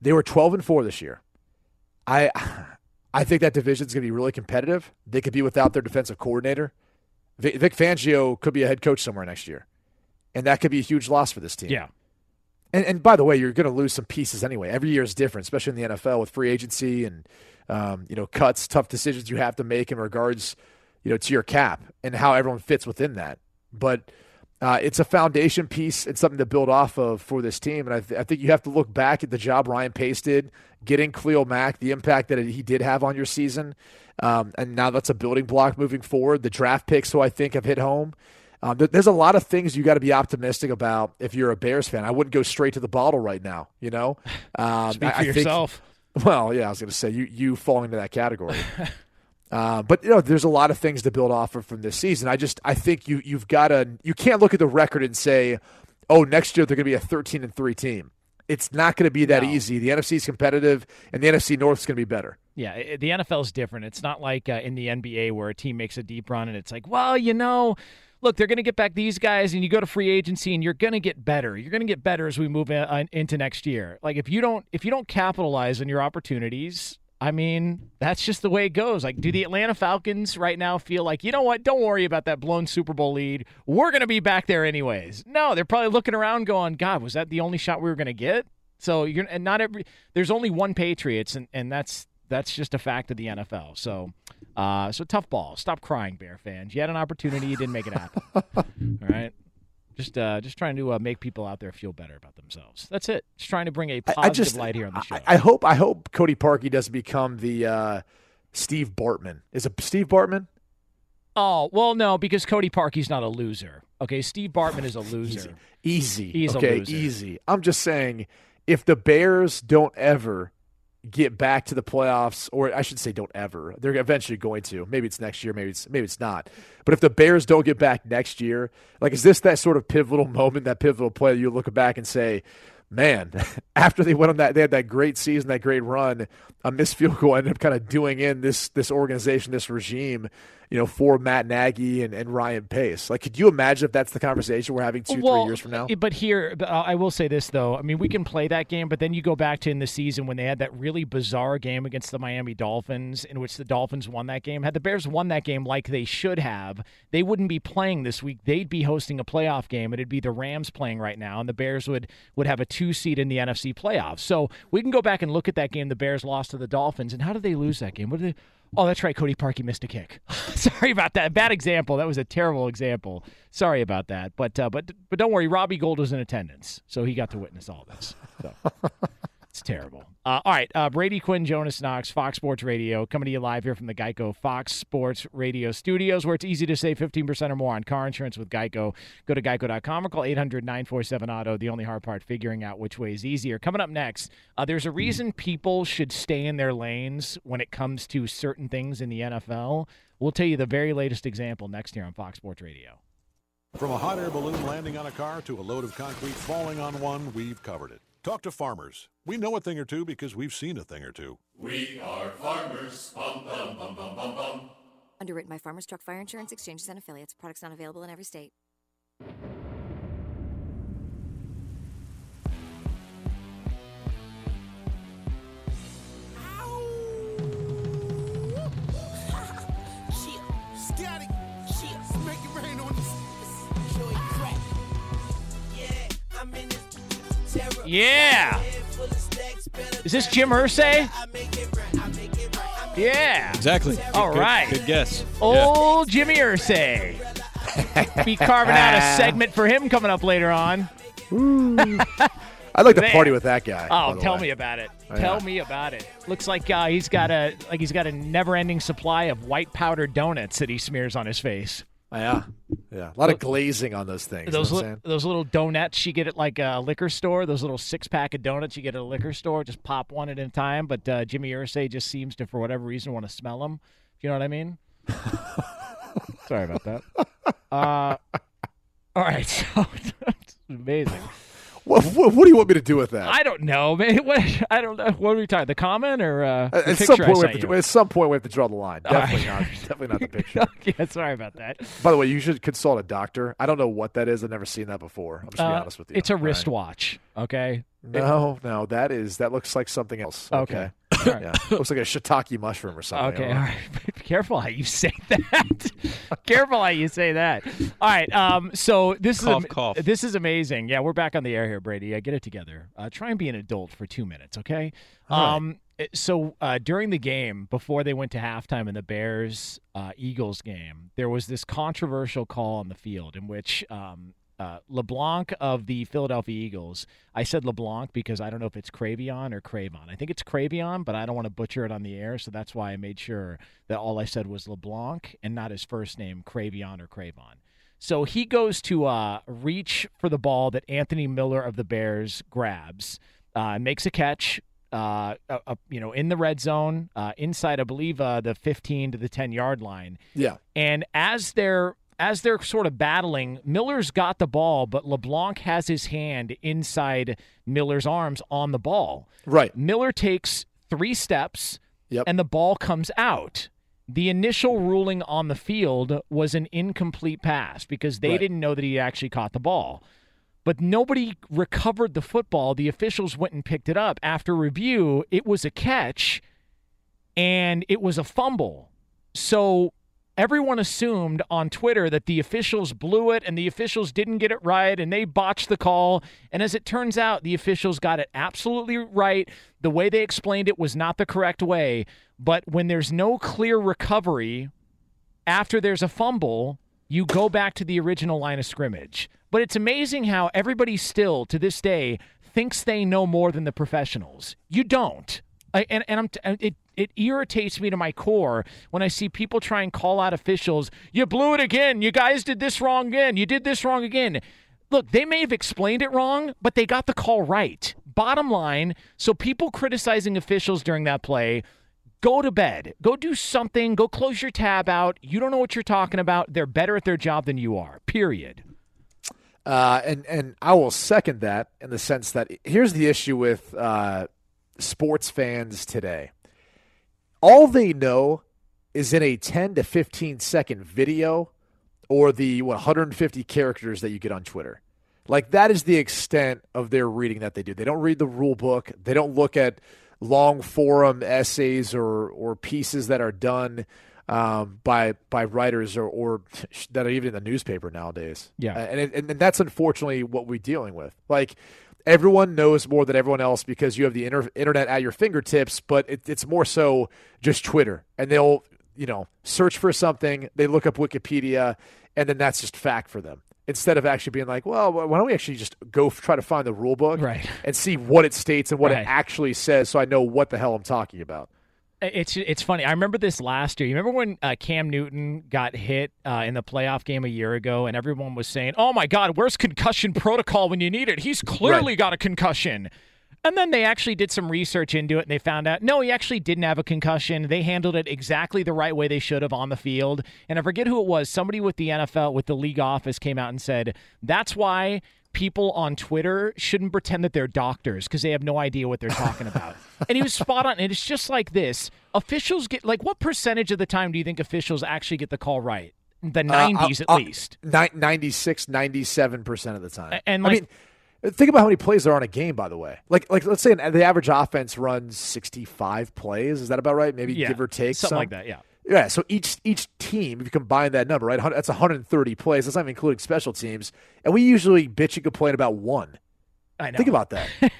Speaker 4: they were 12 and four this year. I I think that division is going to be really competitive. They could be without their defensive coordinator. Vic, Vic Fangio could be a head coach somewhere next year, and that could be a huge loss for this team.
Speaker 3: Yeah.
Speaker 4: And, and by the way, you're going to lose some pieces anyway. Every year is different, especially in the NFL with free agency and um, you know cuts, tough decisions you have to make in regards you know to your cap and how everyone fits within that. But uh, it's a foundation piece. and something to build off of for this team. And I, th- I think you have to look back at the job Ryan Pace did, getting Khalil Mack, the impact that he did have on your season. Um, and now that's a building block moving forward. The draft picks, who I think have hit home. Um, there- there's a lot of things you got to be optimistic about if you're a Bears fan. I wouldn't go straight to the bottle right now. You know, um,
Speaker 3: Speak for
Speaker 4: I think-
Speaker 3: yourself.
Speaker 4: well, yeah, I was going to say you you fall into that category. Uh, but you know, there's a lot of things to build off of from this season. I just I think you you've got to you can't look at the record and say, oh, next year they're going to be a 13 and three team. It's not going to be that easy. The NFC is competitive, and the NFC North is going to be better.
Speaker 3: Yeah, the NFL is different. It's not like uh, in the NBA where a team makes a deep run and it's like, well, you know, look, they're going to get back these guys, and you go to free agency and you're going to get better. You're going to get better as we move in, uh, into next year. Like if you don't if you don't capitalize on your opportunities. I mean, that's just the way it goes. Like, do the Atlanta Falcons right now feel like, you know what? Don't worry about that blown Super Bowl lead. We're going to be back there anyways. No, they're probably looking around going, God, was that the only shot we were going to get? So you're and not every there's only one Patriots and, and that's that's just a fact of the NFL. So uh so tough ball. Stop crying, Bear fans. You had an opportunity, you didn't make it happen. All right. Just uh just trying to uh, make people out there feel better about themselves. That's it. Just trying to bring a positive
Speaker 4: I just
Speaker 3: light here on the show.
Speaker 4: I, I hope I hope Cody Parkey doesn't become the uh, Steve Bartman. Is it Steve Bartman?
Speaker 3: oh, well no, because Cody Parkey's not a loser. Okay, Steve Bartman is a loser.
Speaker 4: Easy.
Speaker 3: He's
Speaker 4: okay,
Speaker 3: a loser.
Speaker 4: easy. I'm just saying, if the Bears don't ever get back to the playoffs, or I should say, don't ever, they're eventually going to. Maybe it's next year. Maybe it's maybe it's not. But if the Bears don't get back next year, like, is this that sort of pivotal moment, that pivotal play? That you look back and say. Man, after they went on that, they had that great season, that great run. A missed field goal ended up kind of doing in this this organization, this regime, you know, for Matt Nagy and, and Ryan Pace. Like, could you imagine if that's the conversation we're having two,
Speaker 3: Well,
Speaker 4: three years from now?
Speaker 3: Eh, but here, I uh, I will say this though. I mean, we can play that game, but then you go back to in the season when they had that really bizarre game against the Miami Dolphins, in which the Dolphins won that game. Had the Bears won that game like they should have, they wouldn't be playing this week. They'd be hosting a playoff game. It'd be the Rams playing right now, and the Bears would would have a two seed in the NFC playoffs. So we can go back and look at that game. The Bears lost to the Dolphins, and how did they lose that game? What did they? Oh, that's right. Cody Parkey missed a kick. Sorry about that. Bad example. That was a terrible example. Sorry about that. But uh, but but don't worry. Robbie Gold was in attendance, so he got to witness all this. So it's terrible. Uh, all right, uh, Brady Quinn, Jonas Knox, Fox Sports Radio, coming to you live here from the Geico Fox Sports Radio studios, where it's easy to save 15% or more on car insurance with Geico. Go to geico.com or call 800 947 Auto. The only hard part, figuring out which way is easier. Coming up next, uh, there's a reason people should stay in their lanes when it comes to certain things in the NFL. We'll tell you the very latest example next here on Fox Sports Radio.
Speaker 10: From a hot air balloon landing on a car to a load of concrete falling on one, we've covered it. Talk to farmers. We know a thing or two because we've seen a thing or two.
Speaker 11: We are farmers. Bum, bum, bum, bum, bum, bum.
Speaker 12: Underwritten by Farmers Truck Fire Insurance Exchanges and Affiliates. Products not available in every state.
Speaker 3: Yeah. Is this Jim Irsay? Yeah.
Speaker 13: Exactly.
Speaker 3: All
Speaker 13: good,
Speaker 3: right.
Speaker 13: Good guess.
Speaker 3: Old Jimmy Irsay. Be carving out a segment for him coming up later on.
Speaker 4: I'd like to
Speaker 3: Man.
Speaker 4: party with that guy.
Speaker 3: Oh, tell
Speaker 4: way.
Speaker 3: me about it.
Speaker 4: Oh,
Speaker 3: Tell
Speaker 4: yeah.
Speaker 3: me about it. Looks like uh, he's got a like he's got a never-ending supply of white powdered donuts that he smears on his face.
Speaker 4: Yeah, yeah. A lot of glazing on those things.
Speaker 3: Those
Speaker 4: you know
Speaker 3: li-
Speaker 4: what I'm saying?
Speaker 3: those little donuts you get at like a liquor store. Those little six pack of donuts you get at a liquor store. Just pop one at a time. But uh, Jimmy Irsay just seems to, for whatever reason, want to smell them. You know what I mean? Sorry about that. Uh, all right, so it's amazing.
Speaker 4: What, what, what do you want me to do with that?
Speaker 3: I don't know, man. What, I don't know. What are we talking? The comment or uh, the
Speaker 4: at,
Speaker 3: picture
Speaker 4: some point, we have to, at some point, we have to draw the line.
Speaker 3: Right.
Speaker 4: Definitely not. Definitely not the picture.
Speaker 3: yeah, sorry about that.
Speaker 4: By the way, you should consult a doctor. I don't know what that is. I've never seen that before. I'm just gonna be
Speaker 3: Uh,
Speaker 4: honest with you.
Speaker 3: It's a
Speaker 4: right.
Speaker 3: wristwatch. Okay.
Speaker 4: No, no, that is that looks like something else.
Speaker 3: Okay.
Speaker 4: Okay. yeah, looks like a shiitake mushroom or something.
Speaker 3: Okay, all right. Careful how you say that. careful how you say that. All right. Um. So this
Speaker 13: Cough,
Speaker 3: is
Speaker 13: cough.
Speaker 3: this is amazing. Yeah, we're back on the air here, Brady. Uh, get it together. Uh, try and be an adult for two minutes, okay?
Speaker 4: Right.
Speaker 3: Um. it- So uh, during the game, before they went to halftime in the Bears uh, Eagles game, there was this controversial call on the field in which um, uh, LeBlanc of the Philadelphia Eagles. I said LeBlanc because I don't know if it's Cravion or Cravon. I think it's Cravion, but I don't want to butcher it on the air, so that's why I made sure that all I said was LeBlanc and not his first name, Cravion or Cravon. So he goes to uh, reach for the ball that Anthony Miller of the Bears grabs, uh, makes a catch, uh, you know, in the red zone, uh, inside, I believe, uh, the 15 to the 10 yard line.
Speaker 4: Yeah.
Speaker 3: And as they're as they're sort of battling, Miller's got the ball, but LeBlanc has his hand inside Miller's arms on the ball.
Speaker 4: Right.
Speaker 3: Miller takes three steps,
Speaker 4: Yep.
Speaker 3: and the ball comes out. The initial ruling on the field was an incomplete pass because they
Speaker 4: Right.
Speaker 3: didn't know that he actually caught the ball. But nobody recovered the football. The officials went and picked it up. After review, it was a catch and it was a fumble. So everyone assumed on Twitter that the officials blew it and the officials didn't get it right and they botched the call. And as it turns out, the officials got it absolutely right. The way they explained it was not the correct way. But when there's no clear recovery after there's a fumble, you go back to the original line of scrimmage. But it's amazing how everybody still, to this day, thinks they know more than the professionals. You don't. I, and and I'm it it irritates me to my core when I see people try and call out officials. You blew it again. You guys did this wrong again. You did this wrong again. Look, they may have explained it wrong, but they got the call right. Bottom line, so people criticizing officials during that play, go to bed. Go do something. Go close your tab out. You don't know what you're talking about. They're better at their job than you are. Period.
Speaker 4: Uh, and and I will second that in the sense that here's the issue with uh, sports fans today. All they know is in a 10 to 15 second video or the 150 characters that you get on Twitter. Like that is the extent of their reading that they do. They don't read the rule book. They don't look at long forum essays or or pieces that are done um, by by writers or, or that are even in the newspaper nowadays.
Speaker 3: Yeah.
Speaker 4: And, it, and that's unfortunately what we're dealing with. Like everyone knows more than everyone else because you have the inter- internet at your fingertips, but it, it's more so just Twitter, and they'll you know search for something, they look up Wikipedia, and then that's just fact for them. Instead of actually being like, well, why don't we actually just go f- try to find the rule book
Speaker 3: Right.
Speaker 4: and see what it states and what
Speaker 3: Right.
Speaker 4: it actually says, so I know what the hell I'm talking about.
Speaker 3: It's it's funny. I remember this last year. You remember when uh, Cam Newton got hit uh, in the playoff game a year ago, and everyone was saying, "Oh my God, where's concussion protocol when you need it? He's clearly
Speaker 4: Right.
Speaker 3: got a concussion." And then they actually did some research into it, and they found out no, he actually didn't have a concussion. They handled it exactly the right way they should have on the field. And I forget who it was. Somebody with the NFL, with the league office, came out and said that's why people on Twitter shouldn't pretend that they're doctors because they have no idea what they're talking about. and he was spot on. And it's just like this: officials get like what percentage of the time do you think officials actually get the call right? The
Speaker 4: Uh,
Speaker 3: nineties
Speaker 4: uh,
Speaker 3: at
Speaker 4: uh,
Speaker 3: least.
Speaker 4: ni- 96, 97% of the time.
Speaker 3: And,
Speaker 4: I mean, think about how many plays there are on a game, by the way. Like, like let's say an, the average offense runs 65 plays. Is that about right? Maybe
Speaker 3: Yeah,
Speaker 4: give or take
Speaker 3: something
Speaker 4: some?
Speaker 3: like that, yeah.
Speaker 4: Yeah, so each each team, if you combine that number, right, that's 130 plays. That's not even including special teams. And we usually bitch and complain about one.
Speaker 3: I know.
Speaker 4: Think about that.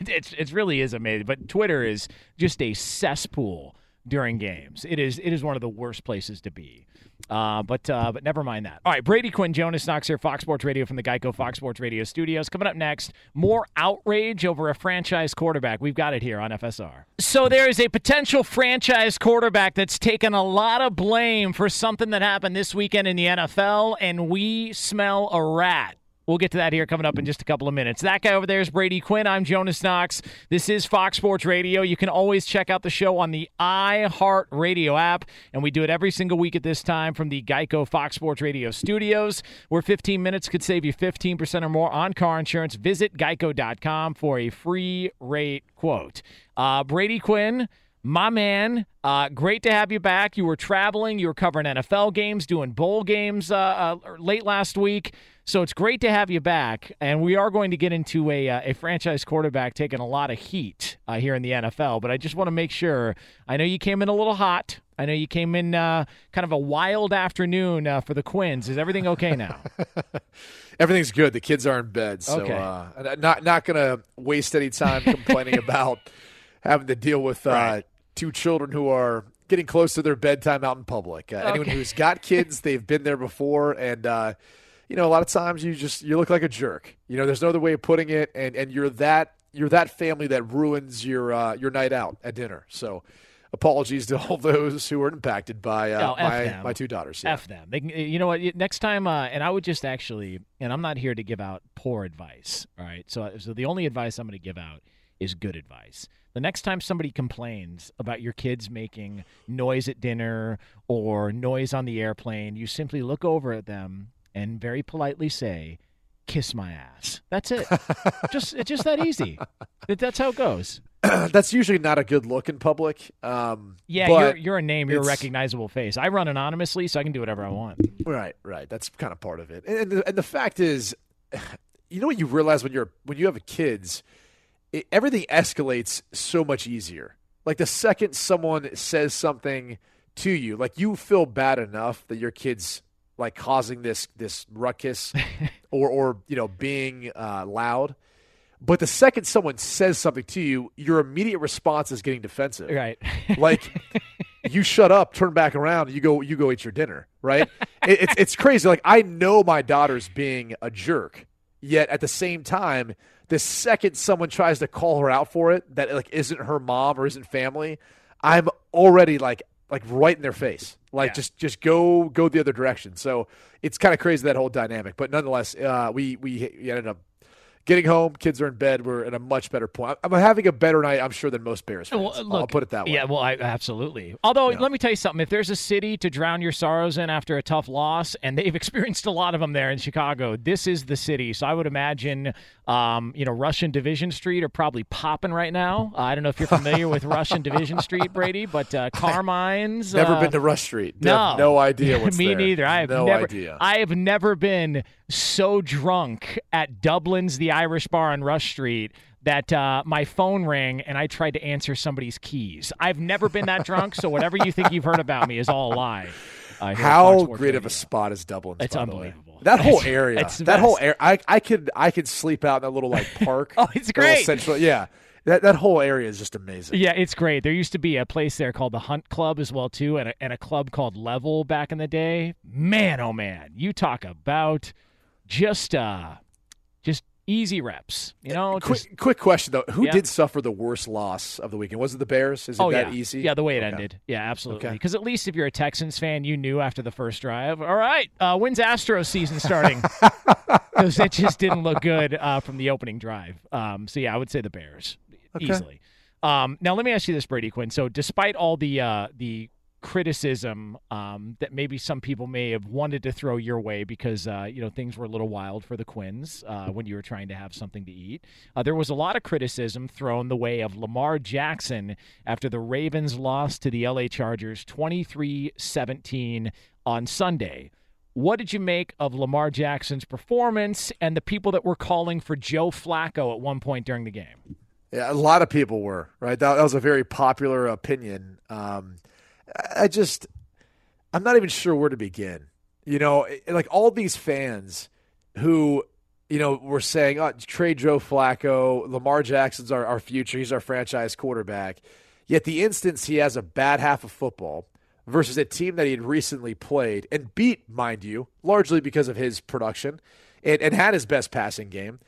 Speaker 3: it's it really is amazing. But Twitter is just a cesspool during games. It is it is one of the worst places to be. Uh, but uh, but never mind that. All right, Brady Quinn, Jonas Knox here, Fox Sports Radio from the Geico Fox Sports Radio studios. Coming up next, more outrage over a franchise quarterback. We've got it here on FSR. So there is a potential franchise quarterback that's taken a lot of blame for something that happened this weekend in the NFL, and we smell a rat. We'll get to that here coming up in just a couple of minutes. That guy over there is Brady Quinn. I'm Jonas Knox. This is Fox Sports Radio. You can always check out the show on the iHeart Radio app, and we do it every single week at this time from the Geico Fox Sports Radio studios, where 15 minutes could save you 15% or more on car insurance. Visit geico.com for a free rate quote. Uh, Brady Quinn my man, uh, great to have you back. You were traveling, you were covering NFL games, doing bowl games uh, uh, late last week. So it's great to have you back, and we are going to get into a, uh, a franchise quarterback taking a lot of heat uh, here in the NFL. But I just want to make sure. I know you came in a little hot. I know you came in uh, kind of a wild afternoon uh, for the Quins. Is everything okay now?
Speaker 4: Everything's good. The kids are in bed, so
Speaker 3: Okay.
Speaker 4: uh, not not gonna waste any time complaining about having to deal with uh,
Speaker 3: Right.
Speaker 4: Two children who are getting close to their bedtime out in public. Uh, Anyone who's got kids, they've been there before, and uh, you know a lot of times you just you look like a jerk. You know, there's no other way of putting it, and and you're that you're that family that ruins your uh, your night out at dinner. So. Apologies to all those who were impacted by uh,
Speaker 3: Oh,
Speaker 4: my
Speaker 3: them.
Speaker 4: my two daughters. Yeah.
Speaker 3: F them. They you know what? Next time, uh, and I would just actually, and I'm not here to give out poor advice. All right. So, so the only advice I'm going to give out is good advice. The next time somebody complains about your kids making noise at dinner or noise on the airplane, you simply look over at them and very politely say, "Kiss my ass." That's it. just it's just that easy. That's how it goes.
Speaker 4: That's usually not a good look in public. Um,
Speaker 3: Yeah,
Speaker 4: but
Speaker 3: you're, you're a name. You're a recognizable face. I run anonymously, so I can do whatever I want.
Speaker 4: Right, right. That's kind of part of it. And the, and the fact is, you know what you realize when you're when you have kids, it, everything escalates so much easier. Like the second someone says something to you, like you feel bad enough that your kids like causing this this ruckus or or you know being uh, loud. But the second someone says something to you, your immediate response is getting defensive.
Speaker 3: Right.
Speaker 4: Like you shut up, turn back around, you go you go eat your dinner, right? it, it's it's crazy. Like I know my daughter's being a jerk, yet at the same time, the second someone tries to call her out for it, that like isn't her mom or isn't family, I'm already like like right in their face. Like
Speaker 3: Yeah.
Speaker 4: just just go go the other direction. So it's kind of crazy that whole dynamic. But nonetheless, uh, we we ended up getting home. Kids are in bed. We're at a much better point. I'm having a better night, I'm sure, than most Bears fans.
Speaker 3: Well,
Speaker 4: I'll put it that way.
Speaker 3: Yeah, well, I, absolutely. Although, let me tell you something. If there's a city to drown your sorrows in after a tough loss, and they've experienced a lot of them there in Chicago, this is the city. So I would imagine, um, you know, Rush and Division Street are probably popping right now. Uh, I don't know if you're familiar with Rush and Division Street, Brady, but uh, Carmine's.
Speaker 4: Never
Speaker 3: uh,
Speaker 4: been to Rush Street.
Speaker 3: No,
Speaker 4: no idea what's
Speaker 3: Me
Speaker 4: there.
Speaker 3: neither. I have
Speaker 4: no
Speaker 3: never.
Speaker 4: idea.
Speaker 3: I have never been so drunk at Dublin's The Irish Bar on Rush Street that uh, my phone rang and I tried to answer somebody's keys. I've never been that drunk, so whatever you think you've heard about me is all a lie. uh, here at Fox
Speaker 4: How great of a spot is Dublin?
Speaker 3: It's
Speaker 4: by the way?
Speaker 3: unbelievable.
Speaker 4: That whole area, that whole area, I, I could I could sleep out in that little like park.
Speaker 3: Oh, it's great.
Speaker 4: Central, yeah, that that whole area is just amazing.
Speaker 3: Yeah, it's great. There used to be a place there called the Hunt Club as well too, and a, and a club called Level back in the day. Man, oh man, you talk about just uh, just easy reps. You know,
Speaker 4: Quick,
Speaker 3: just-
Speaker 4: quick question though: Who
Speaker 3: Yeah.
Speaker 4: did suffer the worst loss of the weekend? Was it the Bears? Is it
Speaker 3: oh
Speaker 4: that
Speaker 3: yeah,
Speaker 4: easy?
Speaker 3: yeah. The way it
Speaker 4: Okay.
Speaker 3: ended, yeah, absolutely.
Speaker 4: Okay.
Speaker 3: Because at least if you're a Texans fan, you knew after the first drive. All right, uh, when's Astros season starting? Because it just didn't look good uh, from the opening drive. Um, so yeah, I would say the Bears
Speaker 4: Okay.
Speaker 3: easily. Um, now let me ask you this, Brady Quinn. So despite all the uh, the criticism um, that maybe some people may have wanted to throw your way because uh, you know things were a little wild for the Quins uh, when you were trying to have something to eat. Uh, there was a lot of criticism thrown the way of Lamar Jackson after the Ravens lost to the LA Chargers 23-17 on Sunday. What did you make of Lamar Jackson's performance and the people that were calling for Joe Flacco at one point during the game?
Speaker 4: Yeah, a lot of people were right. That, that was a very popular opinion. Um, I just, I'm not even sure where to begin. You know, like all these fans who you know, we're saying, oh, trade Joe Flacco. Lamar Jackson's our, our future. He's our franchise quarterback. Yet the instance he has a bad half of football versus a team that he had recently played and beat, mind you, largely because of his production and, and had his best passing game.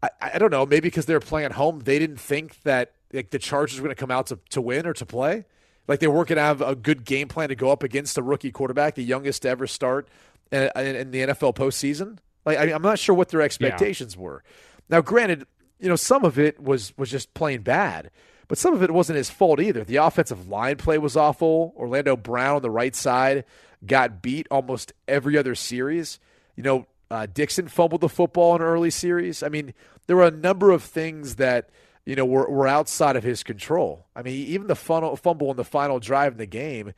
Speaker 4: I, I don't know, maybe because they were playing at home, they didn't think that like the Chargers were going to come out to, to win or to play. Like they weren't going to have a good game plan to go up against a rookie quarterback, the youngest to ever start in, in the NFL postseason. Like I, am not sure what their expectations yeah. were. Now, granted, you know some of it was was just plain bad, but some of it wasn't his fault either. The offensive line play was awful. Orlando Brown on the right side got beat almost every other series. You know, uh, Dixon fumbled the football in an early series. I mean, there were a number of things that you know were, were outside of his control. I mean, even the funnel, fumble in the final drive in the game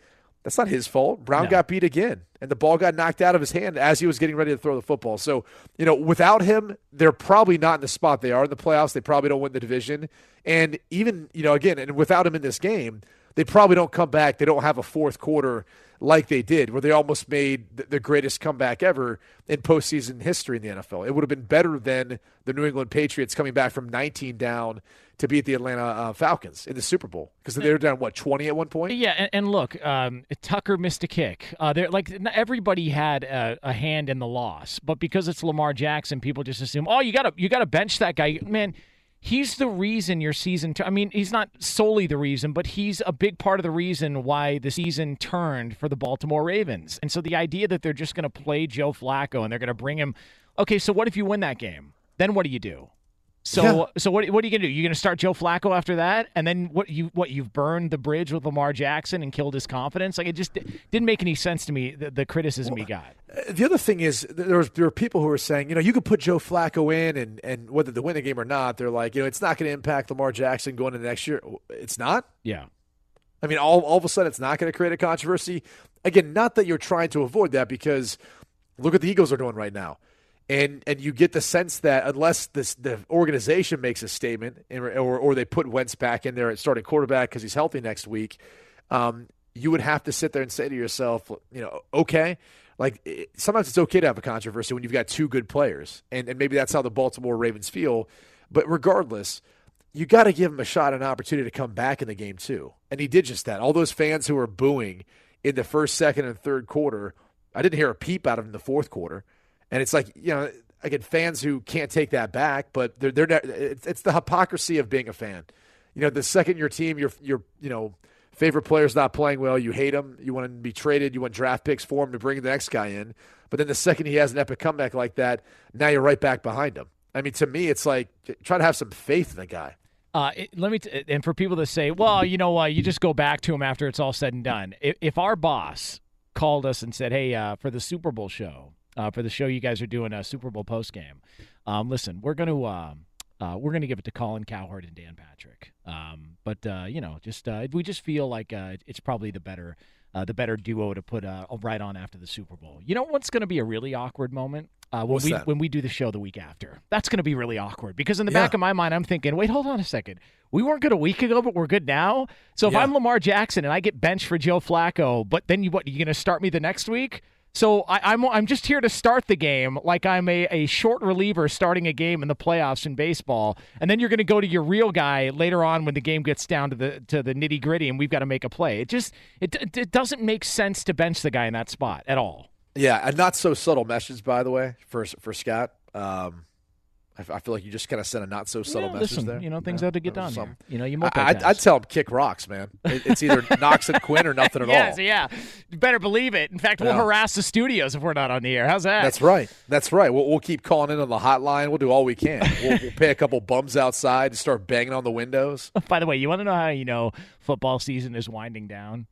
Speaker 4: that's not his fault. Brown no. got beat again, and the ball got knocked out of his hand as he was getting ready to throw the football. So, you know, without him, they're probably not in the spot they are in the playoffs. They probably don't win the division. And even, you know, again, and without him in this game, they probably don't come back. They don't have a fourth quarter like they did, where they almost made the greatest comeback ever in postseason history in the NFL. It would have been better than the New England Patriots coming back from 19 down to beat the Atlanta uh, Falcons in the Super Bowl because they were down what 20 at one point.
Speaker 3: Yeah, and, and look, um, Tucker missed a kick. Uh, they're like everybody had a, a, hand in the loss, but because it's Lamar Jackson, people just assume, oh, you got to you got to bench that guy, man. He's the reason your season. T- I mean, he's not solely the reason, but he's a big part of the reason why the season turned for the Baltimore Ravens. And so the idea that they're just going to play Joe Flacco and they're going to bring him. Okay, so what if you win that game? Then what do you do? So yeah. so what what are you gonna do? You're gonna start Joe Flacco after that, and then what you what you've burned the bridge with Lamar Jackson and killed his confidence? Like it just didn't make any sense to me. The, the criticism well, he got.
Speaker 4: Uh, the other thing is there was there were people who were saying you know you could put Joe Flacco in and and whether they win the game or not, they're like you know it's not going to impact Lamar Jackson going into next year. It's not.
Speaker 3: Yeah.
Speaker 4: I mean, all all of a sudden it's not going to create a controversy. Again, not that you're trying to avoid that because look what the Eagles are doing right now and and you get the sense that unless this the organization makes a statement or or they put Wentz back in there at starting quarterback because he's healthy next week, um, you would have to sit there and say to yourself, you know, okay. Like it, sometimes it's okay to have a controversy when you've got two good players, and, and maybe that's how the Baltimore Ravens feel. But regardless, you got to give him a shot, an opportunity to come back in the game too, and he did just that. All those fans who were booing in the first, second, and third quarter, I didn't hear a peep out of him in the fourth quarter. And it's like, you know, again, fans who can't take that back, but they're, they're it's, it's the hypocrisy of being a fan. You know, the second your team, your, your, you know, favorite player's not playing well, you hate him, you want him to be traded, you want draft picks for him to bring the next guy in. But then the second he has an epic comeback like that, now you're right back behind him. I mean, to me, it's like try to have some faith in the guy.
Speaker 3: Uh, it, let me t- and for people to say, well, you know, uh, you just go back to him after it's all said and done. If, if our boss called us and said, "Hey, uh, for the Super Bowl show, uh, for the show you guys are doing a Super Bowl post game. Um, listen, we're going to uh, uh, we're going to give it to Colin Cowherd and Dan Patrick. Um, but uh, you know, just uh, we just feel like uh, it's probably the better the better duo to put right on after the Super Bowl. You know what's going to be a really awkward moment when
Speaker 4: What's
Speaker 3: we
Speaker 4: that?
Speaker 3: when we do the show the week after. That's going to be really awkward because in the yeah. back of my mind, I'm thinking, wait, hold on a second. We weren't good a week ago, but we're good now. So if yeah. I'm Lamar Jackson and I get benched for Joe Flacco, but then you what? Are you going to start me the next week? So I, am I'm, I'm just here to start the game like I'm a, a short reliever starting a game in the playoffs in baseball, and then you're going to go to your real guy later on when the game gets down to the to the nitty gritty and we've got to make a play. It just it, it doesn't make sense to bench the guy in that spot at all.
Speaker 4: Yeah, and not so subtle message by the way for for Scott. Um, I, feel like you just kind of sent a not so subtle
Speaker 3: yeah,
Speaker 4: message
Speaker 3: listen,
Speaker 4: there.
Speaker 3: You know, things yeah, have to get done. You know, you
Speaker 4: I, I'd, I'd, tell him kick rocks, man. It, it's either Knox and Quinn or nothing at
Speaker 3: yes,
Speaker 4: all.
Speaker 3: Yeah, you better believe it. In fact, we'll yeah. harass the studios if we're not on the air. How's that?
Speaker 4: That's right. That's right. We'll, we'll keep calling in on the hotline. We'll do all we can. we'll, we'll pay a couple bums outside and start banging on the windows.
Speaker 3: By the way, you want to know how you know football season is winding down?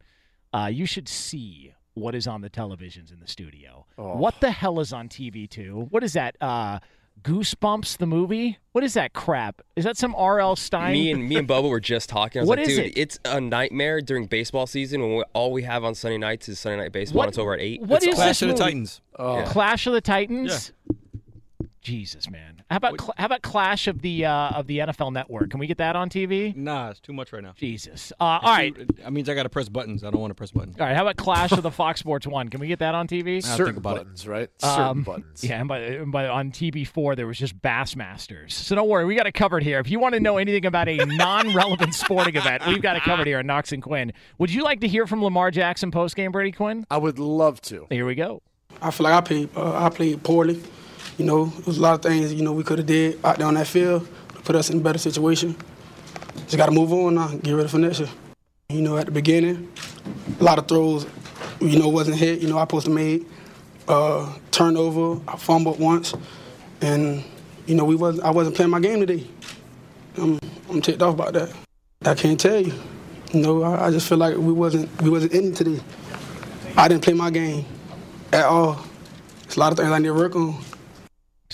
Speaker 3: Uh, you should see what is on the televisions in the studio. Oh. What the hell is on TV two? What is that? Uh, Goosebumps the movie? What is that crap? Is that some R.L. Stine?
Speaker 18: Me and me and Bubba were just talking. I was
Speaker 3: what
Speaker 18: like,
Speaker 3: is
Speaker 18: dude,
Speaker 3: it?
Speaker 18: it's a nightmare during baseball season when we, all we have on Sunday nights is Sunday night baseball.
Speaker 3: What-
Speaker 18: and it's over at eight.
Speaker 3: What is
Speaker 13: Clash
Speaker 3: this
Speaker 13: of the
Speaker 3: movie?
Speaker 13: Titans.
Speaker 4: Oh.
Speaker 3: Clash of the Titans. Jesus, man. How about cl- how about Clash of the uh, of the NFL Network? Can we get that on TV?
Speaker 13: Nah, it's too much right now.
Speaker 3: Jesus. Uh, all right.
Speaker 13: That means I got to press buttons. I don't want to press buttons.
Speaker 3: All right. How about Clash of the Fox Sports One? Can we get that on TV?
Speaker 4: Certain buttons, right? Certain
Speaker 3: Um,
Speaker 4: buttons.
Speaker 3: Yeah, and by, and by on TB4 there was just Bassmasters. So don't worry, we got it covered here. If you want to know anything about a non-relevant sporting event, we've got it covered here on Knox and Quinn. Would you like to hear from Lamar Jackson post game, Brady Quinn?
Speaker 4: I would love to.
Speaker 3: Here we go.
Speaker 19: I feel like I played, uh, I played poorly. You know, there was a lot of things you know we could have did out there on that field to put us in a better situation. Just got to move on now, get ready for next year. You know, at the beginning, a lot of throws, you know, wasn't hit. You know, I supposed to made uh, turnover. I fumbled once, and you know, we wasn't. I wasn't playing my game today. I'm, I'm ticked off about that. I can't tell you. You know, I, I just feel like we wasn't we wasn't in it today. I didn't play my game at all. There's a lot of things I need to work on.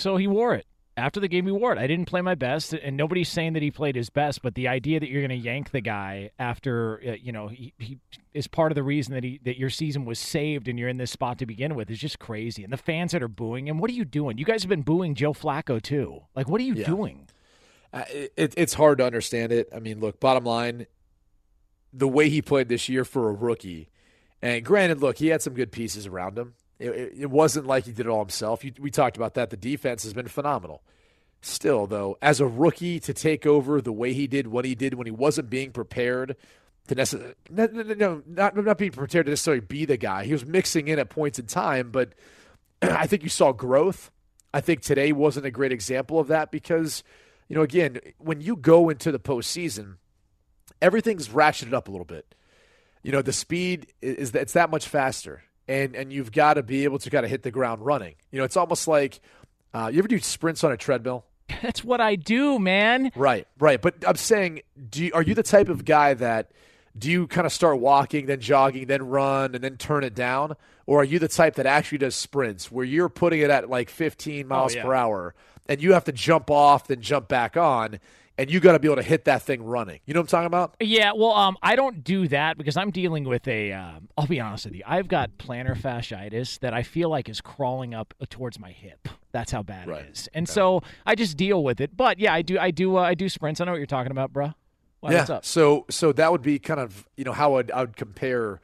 Speaker 3: So he wore it. After the game, he wore it. I didn't play my best, and nobody's saying that he played his best. But the idea that you're going to yank the guy after, uh, you know, he, he is part of the reason that he that your season was saved and you're in this spot to begin with is just crazy. And the fans that are booing him, what are you doing? You guys have been booing Joe Flacco too. Like, what are you
Speaker 4: Yeah.
Speaker 3: doing?
Speaker 4: Uh, it, it's hard to understand it. I mean, look, bottom line, the way he played this year for a rookie, and granted, look, he had some good pieces around him. It, it, wasn't like he did it all himself. You, we talked about that. The defense has been phenomenal. Still, though, as a rookie to take over the way he did what he did when he wasn't being prepared to necessarily, no, no, no, not, not being prepared to necessarily be the guy. He was mixing in at points in time, but I think you saw growth. I think today wasn't a great example of that because, you know, again, when you go into the postseason, everything's ratcheted up a little bit. You know, the speed is it's that much faster, and and you've got to be able to kind of hit the ground running. You know, it's almost like uh, you ever do sprints on a treadmill.
Speaker 3: That's what I do, man.
Speaker 4: Right, right. But I'm saying, do you, are you the type of guy that do you kind of start walking, then jogging, then run, and then turn it down, or are you the type that actually does sprints where you're putting it at like 15 miles
Speaker 3: yeah.
Speaker 4: per hour, and you have to jump off, then jump back on, and you got to be able to hit that thing running? You know what I'm talking about?
Speaker 3: Yeah, well, um, I don't do that because I'm dealing with a. Um, I'll be honest with you. I've got plantar fasciitis that I feel like is crawling up uh, towards my hip. That's how bad it is, and so I just deal with it. But yeah, I do. I do. Uh, I do sprints. I know what you're talking about, bro. Why,
Speaker 4: yeah.
Speaker 3: What's up?
Speaker 4: So so that would be kind of you know how I'd, I would compare,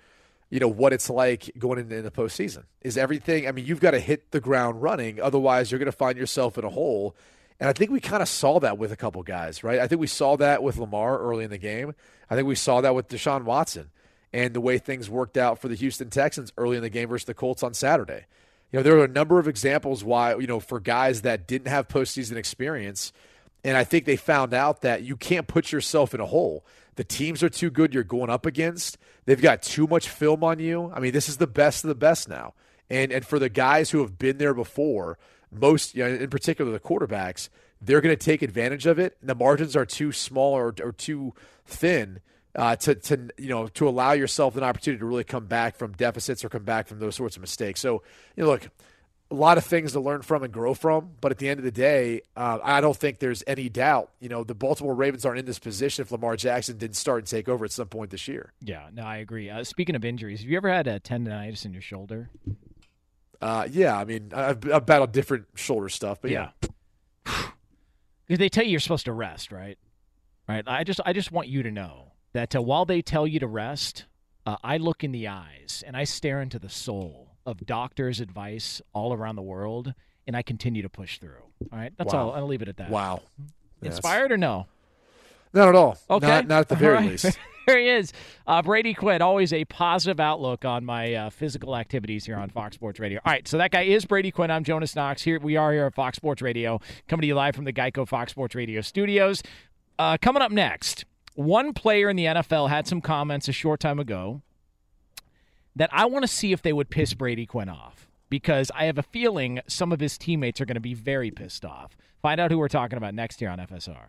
Speaker 4: you know what it's like going into the postseason. Is everything? I mean, you've got to hit the ground running, otherwise you're going to find yourself in a hole. And I think we kind of saw that with a couple guys, right? I think we saw that with Lamar early in the game. I think we saw that with Deshaun Watson and the way things worked out for the Houston Texans early in the game versus the Colts on Saturday. You know, there are a number of examples why, you know, for guys that didn't have postseason experience, and I think they found out that you can't put yourself in a hole. The teams are too good you're going up against. They've got too much film on you. I mean, this is the best of the best now. And and for the guys who have been there before, most, you know, in particular the quarterbacks, they're going to take advantage of it. The margins are too small or, or too thin uh, to, to you know to allow yourself an opportunity to really come back from deficits or come back from those sorts of mistakes. So you know, look, a lot of things to learn from and grow from. But at the end of the day, uh, I don't think there's any doubt. You know, the Baltimore Ravens aren't in this position if Lamar Jackson didn't start and take over at some point this year.
Speaker 3: Yeah, no, I agree. Uh, speaking of injuries, have you ever had a tendonitis in your shoulder?
Speaker 4: Uh, yeah, I mean, I've, I've battled different shoulder stuff, but yeah.
Speaker 3: Because they tell you you're supposed to rest, right? Right. I just I just want you to know that uh, while they tell you to rest, uh, I look in the eyes and I stare into the soul of doctors' advice all around the world, and I continue to push through. All right. That's
Speaker 4: Wow.
Speaker 3: all. I'll leave it at that.
Speaker 4: Wow. Yeah,
Speaker 3: Inspired or no?
Speaker 4: Not at all.
Speaker 3: Okay.
Speaker 4: Not, not at the very
Speaker 3: right.
Speaker 4: least.
Speaker 3: there he is. Uh, Brady Quinn, always a positive outlook on my uh, physical activities here on Fox Sports Radio. All right, so that guy is Brady Quinn. I'm Jonas Knox. Here we are here at Fox Sports Radio, coming to you live from the Geico Fox Sports Radio studios. Uh, coming up next, one player in the NFL had some comments a short time ago that I want to see if they would piss Brady Quinn off because I have a feeling some of his teammates are going to be very pissed off. Find out who we're talking about next here on FSR.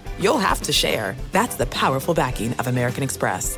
Speaker 8: you'll have to share. That's the powerful backing of American Express.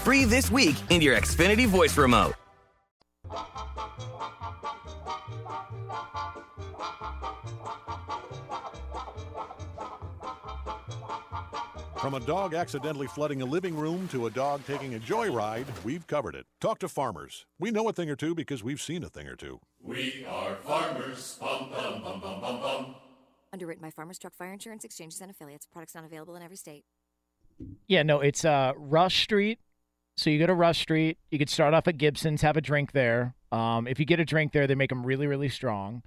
Speaker 20: free this week in your Xfinity voice remote.
Speaker 10: From a dog accidentally flooding a living room to a dog taking a joyride, we've covered it. Talk to farmers. We know a thing or two because we've seen a thing or two.
Speaker 11: We are farmers. Bum, bum, bum, bum, bum, bum.
Speaker 12: Underwritten by Farmers Truck Fire Insurance Exchanges and Affiliates. Products not available in every state.
Speaker 3: Yeah, no, it's uh, Rush Street. So you go to Rush Street. You could start off at Gibson's, have a drink there. Um, if you get a drink there, they make them really, really strong.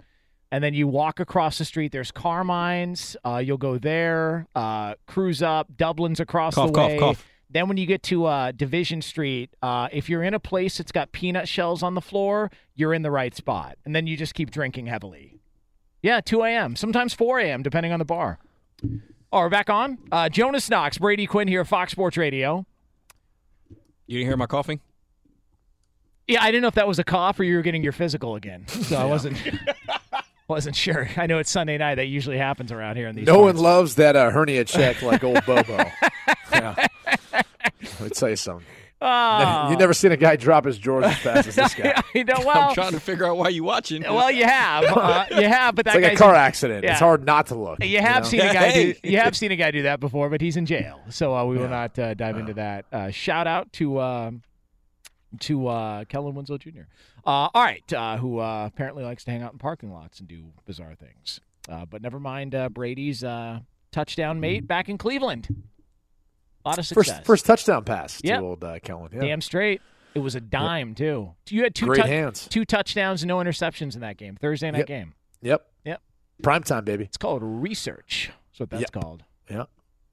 Speaker 3: And then you walk across the street. There's Carmine's. Uh, you'll go there, uh, cruise up. Dublin's across
Speaker 13: Cough,
Speaker 3: the
Speaker 13: cough,
Speaker 3: way.
Speaker 13: cough.
Speaker 3: Then when you get to uh, Division Street, uh, if you're in a place that's got peanut shells on the floor, you're in the right spot. And then you just keep drinking heavily. Yeah, 2 a.m., sometimes 4 a.m., depending on the bar. All right, we're back on. Uh, Jonas Knox, Brady Quinn here, Fox Sports Radio.
Speaker 13: You didn't hear my coughing?
Speaker 3: Yeah, I didn't know if that was a cough or you were getting your physical again. So I wasn't wasn't sure. I know it's Sunday night. That usually happens around here in these.
Speaker 4: No one loves that uh, hernia check like old Bobo. yeah. Let me tell you something.
Speaker 3: Oh.
Speaker 4: You've never seen a guy drop his drawers as fast as this guy.
Speaker 3: you know, well,
Speaker 13: I'm trying to figure out why you watching.
Speaker 3: well, you have, uh, you have, but that
Speaker 4: It's like a car
Speaker 3: in-
Speaker 4: accident.
Speaker 3: Yeah.
Speaker 4: It's hard not to look.
Speaker 3: You have
Speaker 4: know?
Speaker 3: seen a guy do. You have seen a guy do that before, but he's in jail, so uh, we will not uh, dive into that. Uh, shout out to um to uh, Kellen Winslow Jr. Uh, all right, uh, who uh, apparently likes to hang out in parking lots and do bizarre things. Uh, but never mind uh, Brady's uh, touchdown mate back in Cleveland. A lot of success.
Speaker 4: First, first touchdown pass
Speaker 3: Yep.
Speaker 4: to old uh, Kellen. Yeah.
Speaker 3: Damn straight. It was a dime too. You had two
Speaker 4: Great
Speaker 3: tou-
Speaker 4: hands.
Speaker 3: two touchdowns, and no interceptions in that game. Thursday night
Speaker 4: Yep.
Speaker 3: game.
Speaker 4: Yep.
Speaker 3: Yep.
Speaker 4: Prime time, baby.
Speaker 3: It's called research. That's what that's
Speaker 4: Yep.
Speaker 3: called.
Speaker 4: Yeah.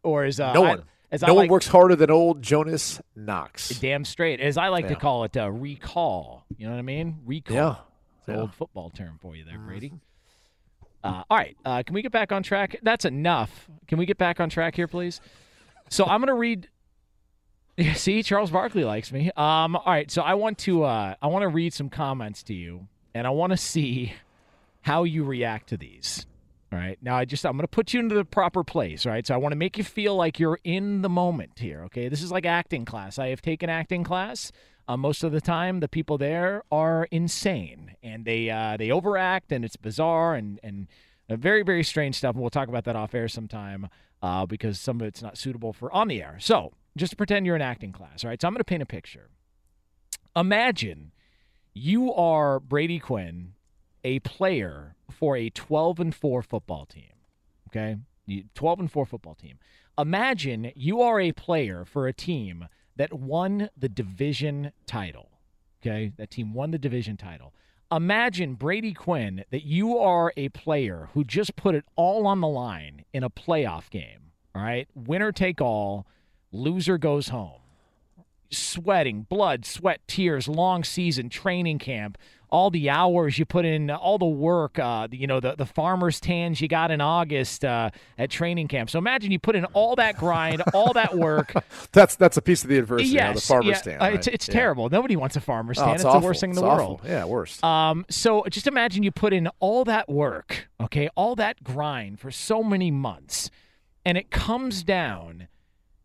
Speaker 3: Or is uh,
Speaker 4: no
Speaker 3: I-
Speaker 4: one.
Speaker 3: as
Speaker 4: no
Speaker 3: I
Speaker 4: one
Speaker 3: like-
Speaker 4: works harder than old Jonas Knox.
Speaker 3: Damn straight. As I like to call it, uh, recall. You know what I mean? Recall.
Speaker 4: Yeah.
Speaker 3: It's an
Speaker 4: Yeah.
Speaker 3: Old football term for you there, Brady. Uh, all right. Uh, can we get back on track? That's enough. Can we get back on track here, please? So I'm to read. See, Charles Barkley likes me. Um, all right, so I want to uh, I want to read some comments to you, and I want to see how you react to these. All right, now I just I'm to put you into the proper place. Right, so I want to make you feel like you're in the moment here. Okay, this is like acting class. I have taken acting class. Uh, most of the time, the people there are insane, and they uh, they overact, and it's bizarre and and very very strange stuff. And we'll talk about that off air sometime uh, because some of it's not suitable for on the air. So just pretend you're in acting class. All right, so I'm going to paint a picture. Imagine you are Brady Quinn, a player for a 12 and 4 football team. Okay? 12 and 4 football team. Imagine you are a player for a team that won the division title. Okay, that team won the division title. Imagine Brady Quinn that you are a player who just put it all on the line in a playoff game. All right, winner take all, loser goes home. Sweating, blood, sweat, tears, long season, training camp, all the hours you put in, all the work, uh, you know, the, the farmer's tans you got in August uh, at training camp. So imagine you put in all that grind, all that work.
Speaker 4: that's that's a piece of the adversity.
Speaker 3: yes,
Speaker 4: you know, the farmer's
Speaker 3: yeah,
Speaker 4: stand.
Speaker 3: uh,
Speaker 4: right?
Speaker 3: it's it's
Speaker 4: Yeah.
Speaker 3: terrible. Nobody wants a farmer's
Speaker 4: Oh,
Speaker 3: stand.
Speaker 4: it's
Speaker 3: it's
Speaker 4: awful.
Speaker 3: the worst thing in
Speaker 4: It's
Speaker 3: the
Speaker 4: awful.
Speaker 3: world.
Speaker 4: Yeah, worst.
Speaker 3: Um, so just imagine you put in all that work, okay, all that grind for so many months, and it comes down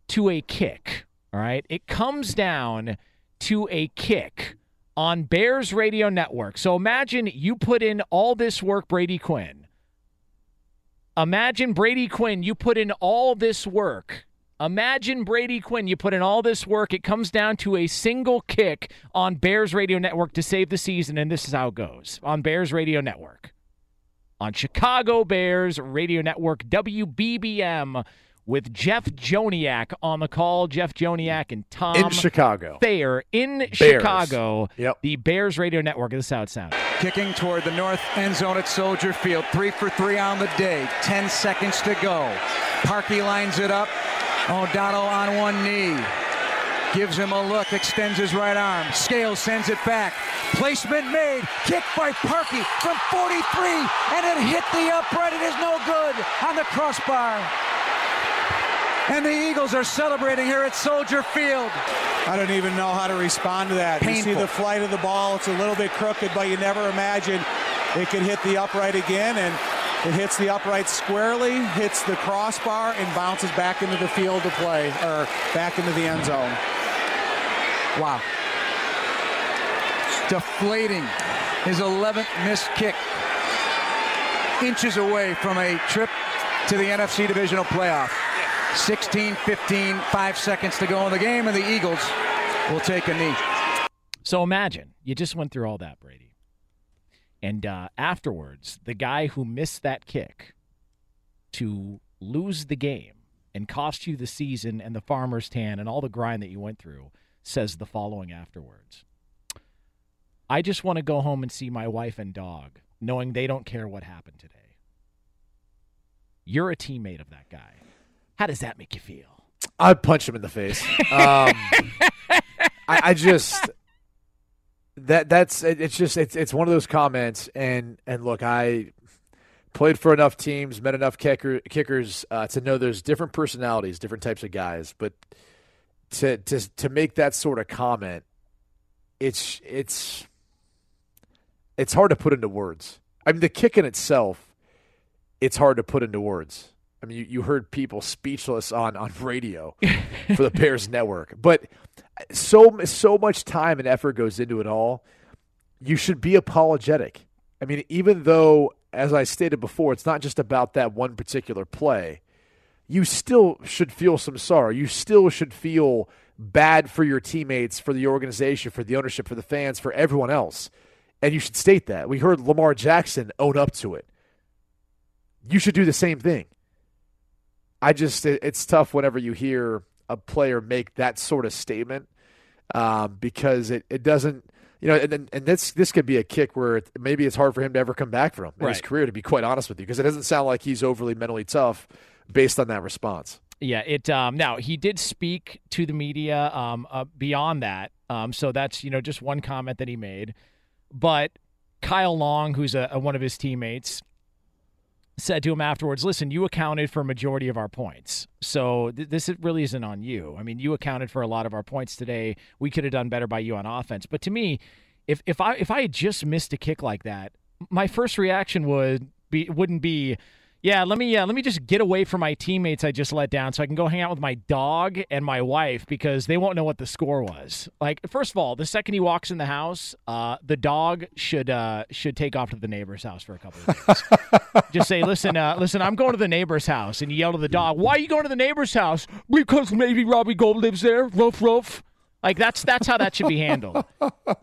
Speaker 3: to a kick. All right, it comes down to a kick on Bears Radio Network. So imagine you put in all this work, Brady Quinn. Imagine Brady Quinn, you put in all this work. Imagine Brady Quinn, you put in all this work. It comes down to a single kick on Bears Radio Network to save the season, and this is how it goes on Bears Radio Network. On Chicago Bears Radio Network, WBBM, with Jeff Joniak on the call. Jeff Joniak and Tom
Speaker 4: In Chicago.
Speaker 3: Thayer in
Speaker 4: Bears.
Speaker 3: Chicago.
Speaker 4: Yep.
Speaker 3: The Bears Radio Network. This is how it sounds.
Speaker 14: Kicking toward the north end zone at Soldier Field. Three for three on the day. Ten seconds to go. Parkey lines it up. O'Donnell on one knee. Gives him a look, extends his right arm. Scales sends it back. Placement made. Kick by Parkey from 43, and it hit the upright. It is no good on the crossbar. And the Eagles are celebrating here at Soldier Field.
Speaker 15: I don't even know how to respond to that. You see the flight of the ball. It's a little bit crooked, but you never imagine it could hit the upright again. And it hits the upright squarely, hits the crossbar, and bounces back into the field to play, or back into the end zone.
Speaker 14: Wow. Deflating his 11th missed kick. Inches away from a trip to the NFC divisional playoff. 16 15, five seconds to go in the game, and the Eagles will take a knee.
Speaker 3: So imagine you just went through all that, Brady. And uh, afterwards, the guy who missed that kick to lose the game and cost you the season and the farmer's tan and all the grind that you went through says the following afterwards I just want to go home and see my wife and dog, knowing they don't care what happened today. You're a teammate of that guy. How does that make you feel?
Speaker 4: I'd punch him in the face. Um, I, I just that that's it- it's just it's it's one of those comments and and look I played for enough teams met enough kicker, kickers uh, to know there's different personalities different types of guys but to to to make that sort of comment it's it's it's hard to put into words I mean the kick in itself it's hard to put into words I mean, you, you heard people speechless on, on radio for the Bears network, but so so much time and effort goes into it all. You should be apologetic. I mean, even though, as I stated before, it's not just about that one particular play. You still should feel some sorrow. You still should feel bad for your teammates, for the organization, for the ownership, for the fans, for everyone else. And you should state that. We heard Lamar Jackson own up to it. You should do the same thing. I just it, it's tough whenever you hear a player make that sort of statement um, because it, it doesn't you know and and- this this could be a kick where it, maybe it's hard for him to ever come back from in his career to be quite honest with you because it doesn't sound like he's overly mentally tough based on that response.
Speaker 3: Yeah, it. Um, now he did speak to the media. Um, uh, beyond that, um, so that's you know just one comment that he made. But Kyle Long, who's a, a one of his teammates, said to him afterwards, "Listen, you accounted for a majority of our points, so th- this it really isn't on you. I mean, you accounted for a lot of our points today. We could have done better by you on offense. But to me, if if I if I had just missed a kick like that, my first reaction would be wouldn't be." Yeah, let me uh, let me just get away from my teammates I just let down so I can go hang out with my dog and my wife because they won't know what the score was. Like first of all, the second he walks in the house, uh, the dog should uh, should take off to the neighbor's house for a couple of days. just say, "Listen, uh, listen, I'm going to the neighbor's house." And you yell to the dog, "Why are you going to the neighbor's house?" Because maybe Robbie Gold lives there. Ruff ruff. Like that's that's how that should be handled.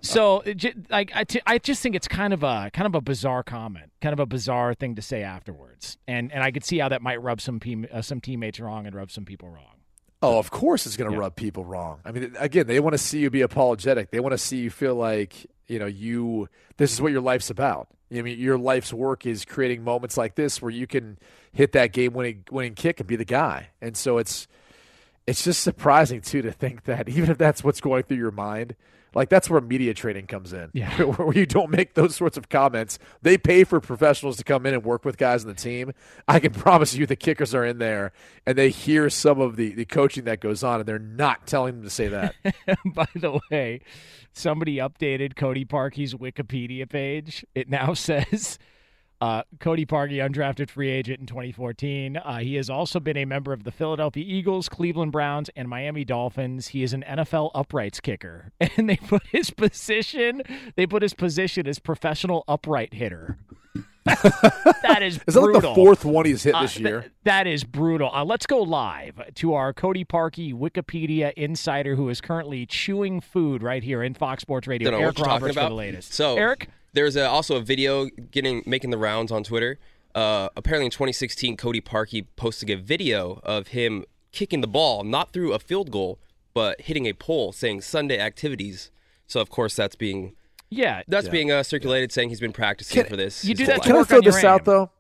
Speaker 3: So, like I, t- I just think it's kind of a kind of a bizarre comment, kind of a bizarre thing to say afterwards, and and I could see how that might rub some pe- uh, some teammates wrong and rub some people wrong.
Speaker 4: Oh, of course it's going to rub people wrong. I mean, again, they want to see you be apologetic. They want to see you feel like, you know, you this is what your life's about. I mean, your life's work is creating moments like this where you can hit that game winning winning kick and be the guy. And so it's it's just surprising too to think that even if that's what's going through your mind, like that's where media training comes in.
Speaker 3: Yeah.
Speaker 4: where you don't make those sorts of comments. They pay for professionals to come in and work with guys on the team. I can promise you the kickers are in there and they hear some of the, the coaching that goes on and they're not telling them to say that.
Speaker 3: By the way, somebody updated Cody Parkey's Wikipedia page. It now says uh, Cody Parkey, undrafted free agent in 2014. Uh, he has also been a member of the Philadelphia Eagles, Cleveland Browns, and Miami Dolphins. He is an NFL uprights kicker, and they put his position. They put his position as professional upright hitter. that is
Speaker 4: Is that like the
Speaker 3: brutal.
Speaker 4: fourth one he's hit
Speaker 3: Uh,
Speaker 4: this
Speaker 3: th-
Speaker 4: year?
Speaker 3: that is brutal. Uh, let's go live to our Cody Parkey Wikipedia insider who is currently chewing food right here in Fox Sports Radio. Eric
Speaker 18: what you're
Speaker 3: Roberts for the latest.
Speaker 18: So
Speaker 3: Eric,
Speaker 18: there's a, also a video getting making the rounds on Twitter. Uh, apparently, in 2016, Cody Parkey posted a video of him kicking the ball, not through a field goal, but hitting a pole, saying Sunday activities. So of course that's being
Speaker 3: yeah,
Speaker 18: that's
Speaker 4: Yeah.
Speaker 18: being uh, circulated, saying he's been practicing
Speaker 4: Can-
Speaker 18: for this.
Speaker 3: you do that
Speaker 4: Can I
Speaker 3: work
Speaker 4: throw
Speaker 3: on your
Speaker 4: this out though?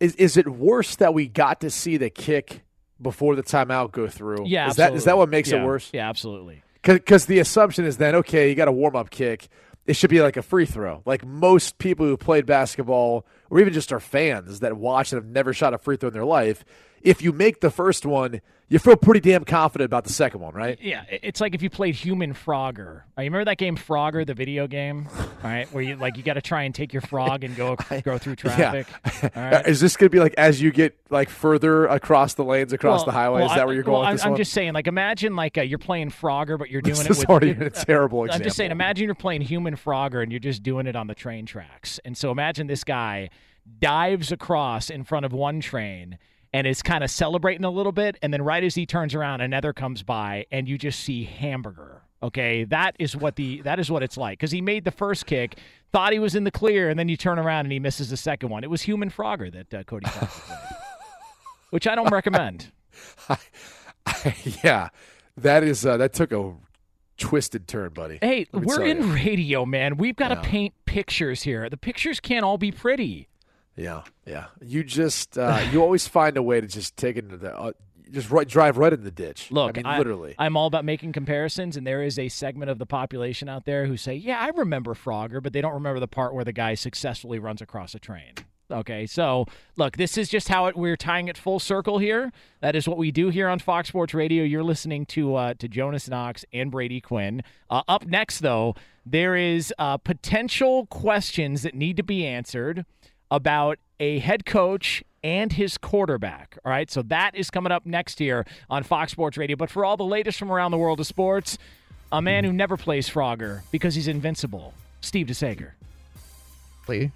Speaker 4: Is is it worse that we got to see the kick before the timeout go through?
Speaker 3: yeah,
Speaker 4: is that is that what makes
Speaker 3: Yeah.
Speaker 4: it worse?
Speaker 3: Yeah, absolutely.
Speaker 4: Because the assumption is then okay, you got a warm up kick. It should be like a free throw. Like most people who played basketball, or even just our fans that watch and have never shot a free throw in their life, if you make the first one, you feel pretty damn confident about the second one, right?
Speaker 3: Yeah, it's like if you played Human Frogger. Uh, you remember that game Frogger, the video game? All right, where you like you got to try and take your frog and go go through traffic. All right.
Speaker 4: Is this going to be like as you get like further across the lanes across
Speaker 3: Well-
Speaker 4: the highway?
Speaker 3: well,
Speaker 4: is that where you're
Speaker 3: well,
Speaker 4: going
Speaker 3: I'm,
Speaker 4: this
Speaker 3: I'm
Speaker 4: one?
Speaker 3: just saying, like, imagine like uh, you're playing Frogger, but you're doing
Speaker 4: This
Speaker 3: it
Speaker 4: is
Speaker 3: with.
Speaker 4: already a terrible example.
Speaker 3: I'm just saying, imagine you're playing Human Frogger and you're just doing it on the train tracks. And so imagine this guy dives across in front of one train and is kind of celebrating a little bit, and then right as he turns around, another comes by, and you just see hamburger. Okay, that is what the that is what it's like because he made the first kick, thought he was in the clear, and then you turn around and he misses the second one. It was Human Frogger that uh, Cody played, which I don't recommend.
Speaker 4: yeah, that is uh, that took a twisted turn, buddy.
Speaker 3: Hey, we're in
Speaker 4: you.
Speaker 3: radio, man. We've got to
Speaker 4: Yeah.
Speaker 3: paint pictures here. The pictures can't all be pretty.
Speaker 4: Yeah, yeah. You just uh, you always find a way to just take it into the uh, just right, drive right in the ditch.
Speaker 3: Look,
Speaker 4: I mean, literally.
Speaker 3: I'm all about making comparisons, and there is a segment of the population out there who say, "Yeah, I remember Frogger," but they don't remember the part where the guy successfully runs across a train. Okay, so look, this is just how it, we're tying it full circle here. That is what we do here on Fox Sports Radio. You're listening to uh, to Jonas Knox and Brady Quinn. Uh, up next, though, there is uh, potential questions that need to be answered about a head coach and his quarterback. All right, so that is coming up next here on Fox Sports Radio. But for all the latest from around the world of sports, a man who never plays Frogger because he's invincible, Steve DeSager.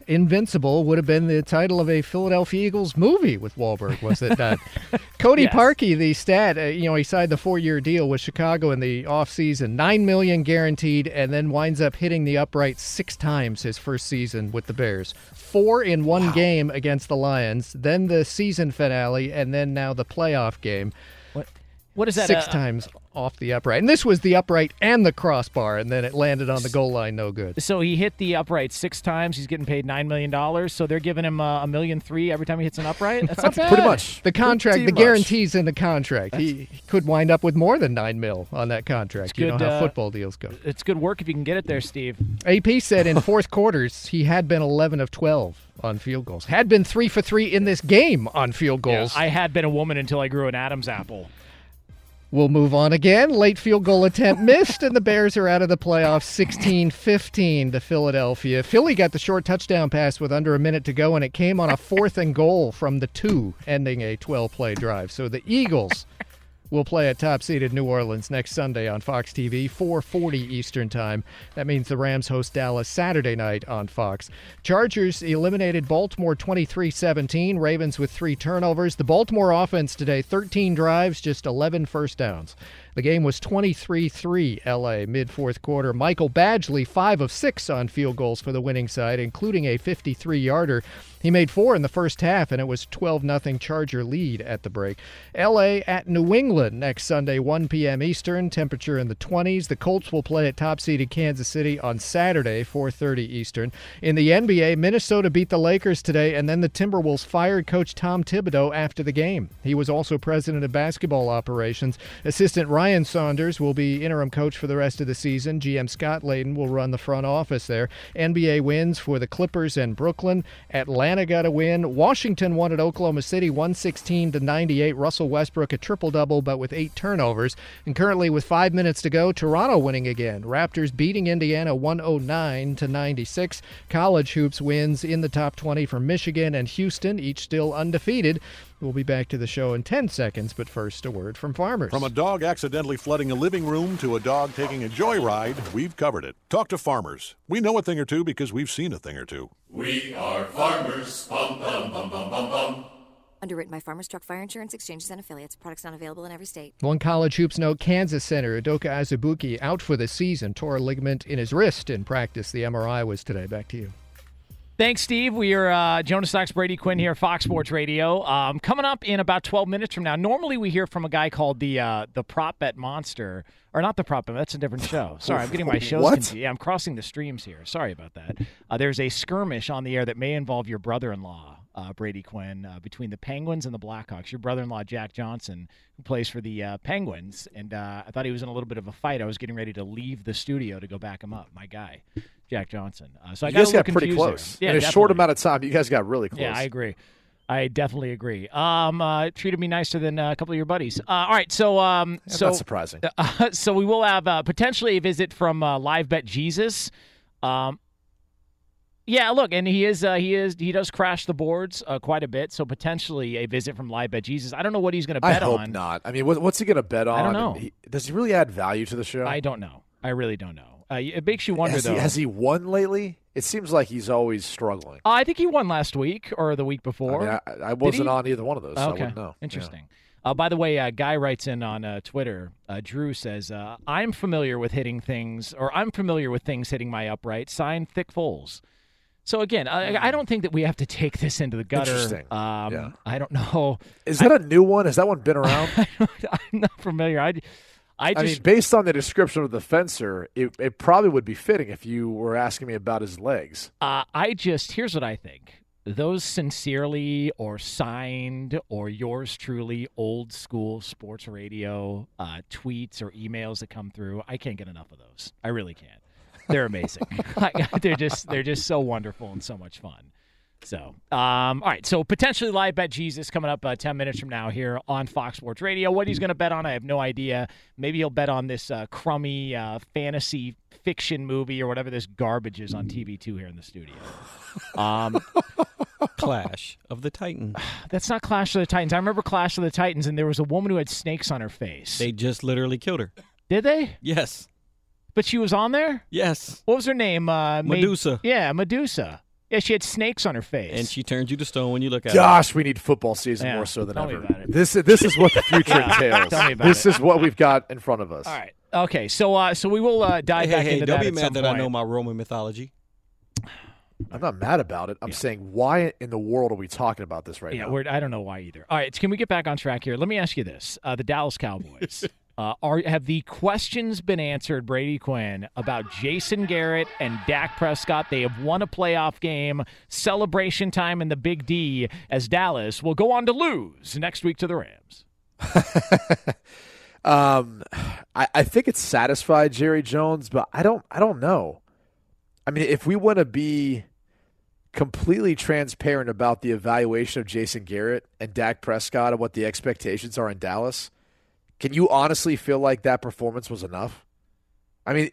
Speaker 16: Invincible would have been the title of a Philadelphia Eagles movie with Wahlberg, was it not? Cody
Speaker 3: Yes.
Speaker 16: Parkey, the stat, uh, you know, he signed the four-year deal with Chicago in the offseason, nine million guaranteed, and then winds up hitting the upright six times his first season with the Bears. Four in one game against the Lions, then the season finale, and then now the playoff game.
Speaker 3: What? What is that?
Speaker 16: Six
Speaker 3: uh,
Speaker 16: times off the upright, and this was the upright and the crossbar, and then it landed on the goal line, no good.
Speaker 3: So he hit the upright six times. He's getting paid nine million dollars. So they're giving him uh, a million three every time he hits an upright. That's not bad.
Speaker 4: Pretty much.
Speaker 16: The contract,
Speaker 4: Pretty
Speaker 16: the
Speaker 4: much.
Speaker 16: guarantees in the contract. He, he could wind up with more than nine mil on that contract.
Speaker 3: It's
Speaker 16: you know
Speaker 3: good,
Speaker 16: how
Speaker 3: uh,
Speaker 16: football deals go.
Speaker 3: It's good work if you can get it there, Steve.
Speaker 16: AP said in fourth quarters he had been 11 of 12 on field goals. Had been three for three in this game on field goals.
Speaker 3: I had been a woman until I grew an Adam's apple.
Speaker 16: We'll move on again. Late field goal attempt missed, and the Bears are out of the playoffs 16 15 to Philadelphia. Philly got the short touchdown pass with under a minute to go, and it came on a fourth and goal from the two, ending a 12 play drive. So the Eagles will play at top seeded New Orleans next Sunday on Fox TV, 4:40 Eastern Time. That means the Rams host Dallas Saturday night on Fox. Chargers eliminated Baltimore 23-17, Ravens with 3 turnovers. The Baltimore offense today 13 drives, just 11 first downs. The game was 23 3 LA mid fourth quarter. Michael Badgley, 5 of 6 on field goals for the winning side, including a 53 yarder. He made four in the first half, and it was 12 0 Charger lead at the break. LA at New England next Sunday, 1 p.m. Eastern. Temperature in the 20s. The Colts will play at top-seeded Kansas City on Saturday, 4:30 Eastern. In the NBA, Minnesota beat the Lakers today, and then the Timberwolves fired coach Tom Thibodeau after the game. He was also president of basketball operations. Assistant Ryan Saunders will be interim coach for the rest of the season. GM Scott Layden will run the front office there. NBA wins for the Clippers and Brooklyn. Atlanta got a win. Washington won at Oklahoma City 116 to 98. Russell Westbrook a triple double, but with eight turnovers. And currently, with five minutes to go, Toronto winning again. Raptors beating Indiana 109 to 96. College hoops wins in the top 20 for Michigan and Houston, each still undefeated. We'll be back to the show in 10 seconds, but first, a word from farmers.
Speaker 10: From a dog accidentally flooding a living room to a dog taking a joyride, we've covered it. Talk to farmers. We know a thing or two because we've seen a thing or two.
Speaker 11: We are farmers. Bum, bum, bum, bum, bum, bum.
Speaker 12: Underwritten by Farmers Truck Fire Insurance Exchanges and Affiliates. Products not available in every state.
Speaker 16: One college hoops note Kansas center Udoka Azubuike out for the season, tore a ligament in his wrist in practice. The MRI was today. Back to you.
Speaker 3: Thanks, Steve. We are uh, Jonas Knox, Brady Quinn here, Fox Sports Radio. Um, coming up in about 12 minutes from now. Normally, we hear from a guy called the uh, the Prop Bet Monster, or not the Prop Bet. That's a different show. Sorry, I'm getting my shows
Speaker 4: What?
Speaker 3: confused. Yeah, I'm crossing the streams here. Sorry about that. Uh, there's a skirmish on the air that may involve your brother-in-law, uh, Brady Quinn, uh, between the Penguins and the Blackhawks. Your brother-in-law, Jack Johnson, who plays for the uh, Penguins, and uh, I thought he was in a little bit of a fight. I was getting ready to leave the studio to go back him up. My guy. Jack Johnson. Uh, so I
Speaker 4: you
Speaker 3: got
Speaker 4: guys got pretty
Speaker 3: there.
Speaker 4: close.
Speaker 3: Yeah,
Speaker 4: In a
Speaker 3: definitely.
Speaker 4: short amount of time, you guys got really close.
Speaker 3: Yeah, I agree. I definitely agree. Um, uh, treated me nicer than uh, a couple of your buddies. Uh, all right, so um,
Speaker 4: Yeah,
Speaker 3: so
Speaker 4: surprising.
Speaker 3: Uh, so we will have uh, potentially a visit from uh, Live Bet Jesus. Um, yeah, look, and he is uh, he is he does crash the boards uh, quite a bit. So potentially a visit from Live Bet Jesus. I don't know what he's going to bet on.
Speaker 4: I hope
Speaker 3: on.
Speaker 4: not. I mean, what, what's he going to bet on?
Speaker 3: I don't know.
Speaker 4: he- does he really add value to the show?
Speaker 3: I don't know. I really don't know. Uh, it makes you wonder
Speaker 4: has
Speaker 3: though.
Speaker 4: He, has he won lately? It seems like he's always struggling.
Speaker 3: Uh, I think he won last week or the week before.
Speaker 4: I, mean, I, I wasn't on either one of those, so I
Speaker 3: okay.
Speaker 4: wouldn't know. Yeah.
Speaker 3: Interesting. Uh, by the way, a guy writes in on uh, Twitter. Uh, Drew says, uh, "I'm familiar with hitting things, or I'm familiar with things hitting my upright." Sign Thick Foles. So again, I, I don't think that we have to take this into the gutter.
Speaker 4: Interesting.
Speaker 3: Um,
Speaker 4: Yeah.
Speaker 3: I don't know.
Speaker 4: Is that a new one? Has that one been around?
Speaker 3: I'm not familiar. I, I
Speaker 4: I, mean, based on the description of the fencer, it, it probably would be fitting if you were asking me about his legs.
Speaker 3: Uh, I just here's what I think. Those sincerely or signed or yours truly old school sports radio uh, tweets or emails that come through, I can't get enough of those. I really can't. They're amazing. they're just they're just so wonderful and so much fun. So, um, all right. So potentially live bet Jesus coming up uh, ten minutes from now here on Fox Sports Radio. What he's going to bet on, I have no idea. Maybe he'll bet on this uh, crummy uh, fantasy fiction movie or whatever this garbage is on TV two here in the studio. Um,
Speaker 13: Clash of the Titans.
Speaker 3: that's not Clash of the Titans. I remember Clash of the Titans, and there was a woman who had snakes on her face.
Speaker 13: They just literally killed her.
Speaker 3: Did they?
Speaker 13: Yes.
Speaker 3: But she was on there.
Speaker 13: Yes.
Speaker 3: What was her name? Uh,
Speaker 13: Medusa.
Speaker 3: yeah, Medusa. Yeah, she had snakes on her face.
Speaker 13: And she turns you to stone when you look at her.
Speaker 4: Gosh, we need football season
Speaker 3: Yeah,
Speaker 4: more so than
Speaker 3: tell me
Speaker 4: ever.
Speaker 3: about it.
Speaker 4: This this is what the future
Speaker 3: Yeah,
Speaker 4: entails.
Speaker 3: tell me about
Speaker 4: this
Speaker 3: it.
Speaker 4: is what we've got in front of us.
Speaker 3: All right. Okay. So, uh, so we will uh, dive
Speaker 13: Hey,
Speaker 3: back
Speaker 13: hey, hey,
Speaker 3: into
Speaker 13: don't
Speaker 3: that
Speaker 13: be
Speaker 3: at
Speaker 13: mad
Speaker 3: some
Speaker 13: that
Speaker 3: point.
Speaker 13: I know my Roman mythology.
Speaker 4: I'm not mad about it. I'm saying why in the world are we talking about this right
Speaker 3: yeah,
Speaker 4: now?
Speaker 3: we're, I don't know why either. All right, can we get back on track here? Let me ask you this: uh, the Dallas Cowboys. Uh, are have the questions been answered, Brady Quinn, about Jason Garrett and Dak Prescott? They have won a playoff game, celebration time in the Big D, as Dallas will go on to lose next week to the Rams.
Speaker 4: Um, I, I think it's satisfied Jerry Jones, but I don't. I don't know. I mean, if we want to be completely transparent about the evaluation of Jason Garrett and Dak Prescott and what the expectations are in Dallas, can you honestly feel like that performance was enough? I mean,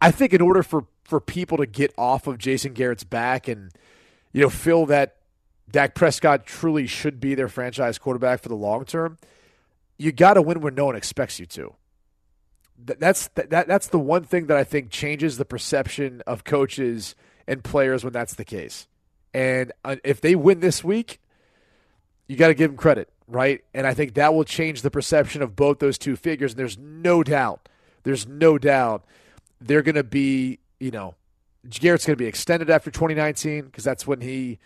Speaker 4: I think in order for for people to get off of Jason Garrett's back and you know feel that Dak Prescott truly should be their franchise quarterback for the long term, you got to win when no one expects you to. Th- That's that, that's the one thing that I think changes the perception of coaches and players when that's the case. And uh, if they win this week, you got to give him credit, right? And I think that will change the perception of both those two figures. And there's no doubt, there's no doubt they're going to be, you know, Garrett's going to be extended after 2019 because that's when he,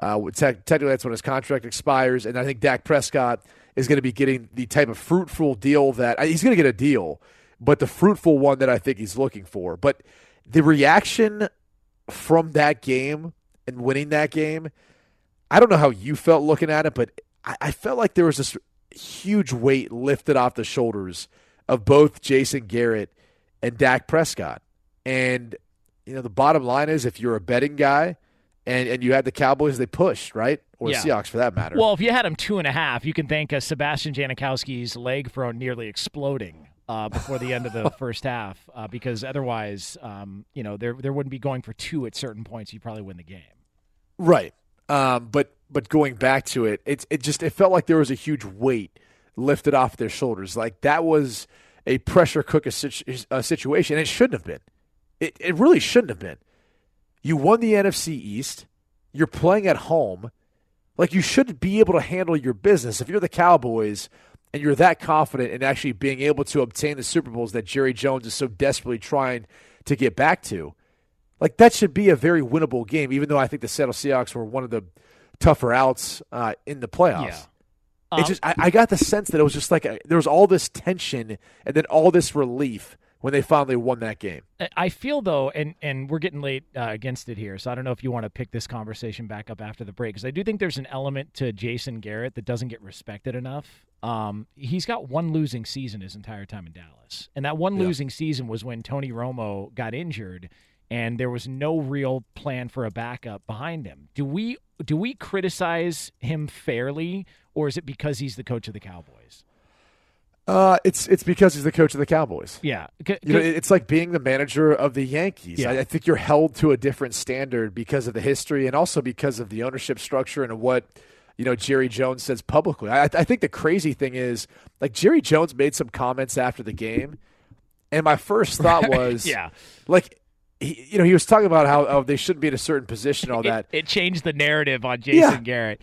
Speaker 4: uh, te- technically, that's when his contract expires. And I think Dak Prescott is going to be getting the type of fruitful deal that he's going to get a deal, but the fruitful one that I think he's looking for. But the reaction from that game and winning that game, I don't know how you felt looking at it, but I, I felt like there was this huge weight lifted off the shoulders of both Jason Garrett and Dak Prescott. And, you know, the bottom line is if you're a betting guy and, and you had the Cowboys, they pushed, right? Or
Speaker 3: Yeah.
Speaker 4: Seahawks for that matter.
Speaker 3: Well, if you had them two and a half, you can thank uh, Sebastian Janikowski's leg for nearly exploding uh, before the end of the first half, uh, because otherwise, um, you know, there there wouldn't be going for two at certain points. You probably win the game.
Speaker 4: Right. Um, but but going back to it, it's it just it felt like there was a huge weight lifted off their shoulders. Like that was a pressure cooker situ- a situation. It shouldn't have been. It it really shouldn't have been. You won the NFC East. You're playing at home. Like you should be able to handle your business. If you're the Cowboys and you're that confident in actually being able to obtain the Super Bowls that Jerry Jones is so desperately trying to get back to, like that should be a very winnable game. Even though I think the Seattle Seahawks were one of the tougher outs uh, in the playoffs.
Speaker 3: Yeah.
Speaker 4: it
Speaker 3: Um,
Speaker 4: just I, I got the sense that it was just like a, there was all this tension and then all this relief when they finally won that game.
Speaker 3: I- I feel though, and and we're getting late uh, against it here, so I don't know if you want to pick this conversation back up after the break because I do think there's an element to Jason Garrett that doesn't get respected enough. Um, he's got one losing season his entire time in Dallas, and that one
Speaker 4: Yeah.
Speaker 3: losing season was when Tony Romo got injured, and there was no real plan for a backup behind him. Do we do we criticize him fairly, or is it because he's the coach of the Cowboys?
Speaker 4: Uh, it's it's because he's the coach of the Cowboys.
Speaker 3: Yeah, C-
Speaker 4: You know, it's like being the manager of the Yankees.
Speaker 3: Yeah.
Speaker 4: I, I think you're held to a different standard because of the history and also because of the ownership structure and what you know Jerry Jones says publicly. I, I think the crazy thing is like Jerry Jones made some comments after the game, and my first thought was,
Speaker 3: Yeah.
Speaker 4: like. He, you know, he was talking about how oh, they shouldn't be in a certain position, all that.
Speaker 3: it changed the narrative on Jason
Speaker 4: Yeah.
Speaker 3: Garrett.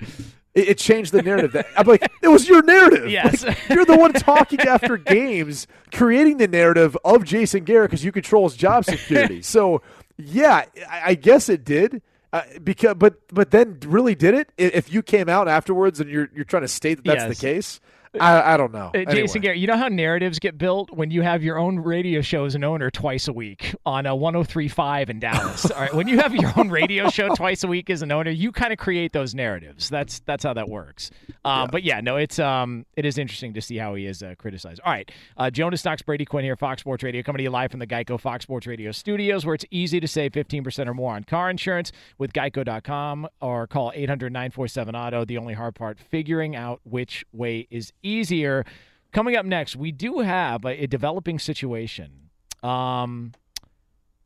Speaker 4: It, it changed the narrative. That, I'm like, it was your narrative.
Speaker 3: Yes.
Speaker 4: Like, you're the one talking after games, creating the narrative of Jason Garrett because you control his job security. so, yeah, I, I guess it did. Uh, because, but, but then really did it? If you came out afterwards and you're you're trying to state that that's
Speaker 3: Yes.
Speaker 4: the case, I, I don't know.
Speaker 3: Uh,
Speaker 4: Anyway.
Speaker 3: Jason Garrett, you know how narratives get built when you have your own radio show as an owner twice a week on a 1035 in Dallas. All right, when you have your own radio show twice a week as an owner, you kind of create those narratives. That's that's how that works. Um, But yeah, no, it's um it is interesting to see how he is uh, criticized. All right, uh, Jonas Knox, Brady Quinn here, Fox Sports Radio, coming to you live from the Geico Fox Sports Radio studios, where it's easy to save 15% or more on car insurance with Geico.com or call 800-947-AUTO. The only hard part, figuring out which way is easier. Coming up next, we do have a, a developing situation. Um,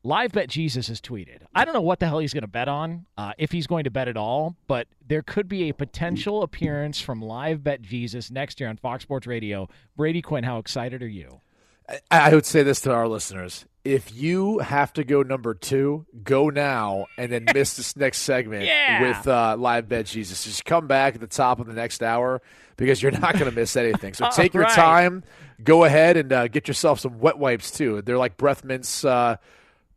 Speaker 3: Live Bet Jesus has tweeted. I don't know what the hell he's going to bet on, uh, if he's going to bet at all, but there could be a potential appearance from Live Bet Jesus next year on Fox Sports Radio. Brady Quinn, how excited are you?
Speaker 4: I I would say this to our listeners. If you have to go number two, go now and then miss this next segment
Speaker 3: Yeah.
Speaker 4: with uh, Live Bet Jesus. Just come back at the top of the next hour because you're not going to miss anything. So take your
Speaker 3: right.
Speaker 4: time. Go ahead and uh, get yourself some wet wipes, too. They're like breath mints, uh,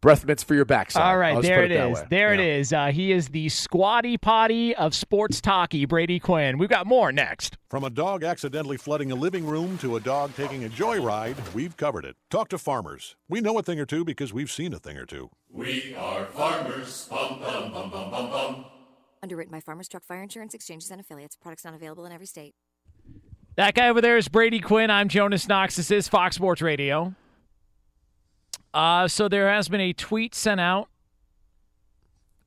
Speaker 4: breath mints for your backside.
Speaker 3: All right, there
Speaker 4: put
Speaker 3: it
Speaker 4: that
Speaker 3: is.
Speaker 4: way.
Speaker 3: There it is. Uh, he is the squatty potty of sports talkie, Brady Quinn. We've got more next.
Speaker 10: From a dog accidentally flooding a living room to a dog taking a joyride, we've covered it. Talk to farmers. We know a thing or two because we've seen a thing or two.
Speaker 11: We are farmers. Bum, bum, bum, bum, bum, bum.
Speaker 12: Underwritten by Farmers Truck Fire Insurance Exchanges and Affiliates. Products not available in every state.
Speaker 3: That guy over there is Brady Quinn. I'm Jonas Knox. This is Fox Sports Radio. Uh, so there has been a tweet sent out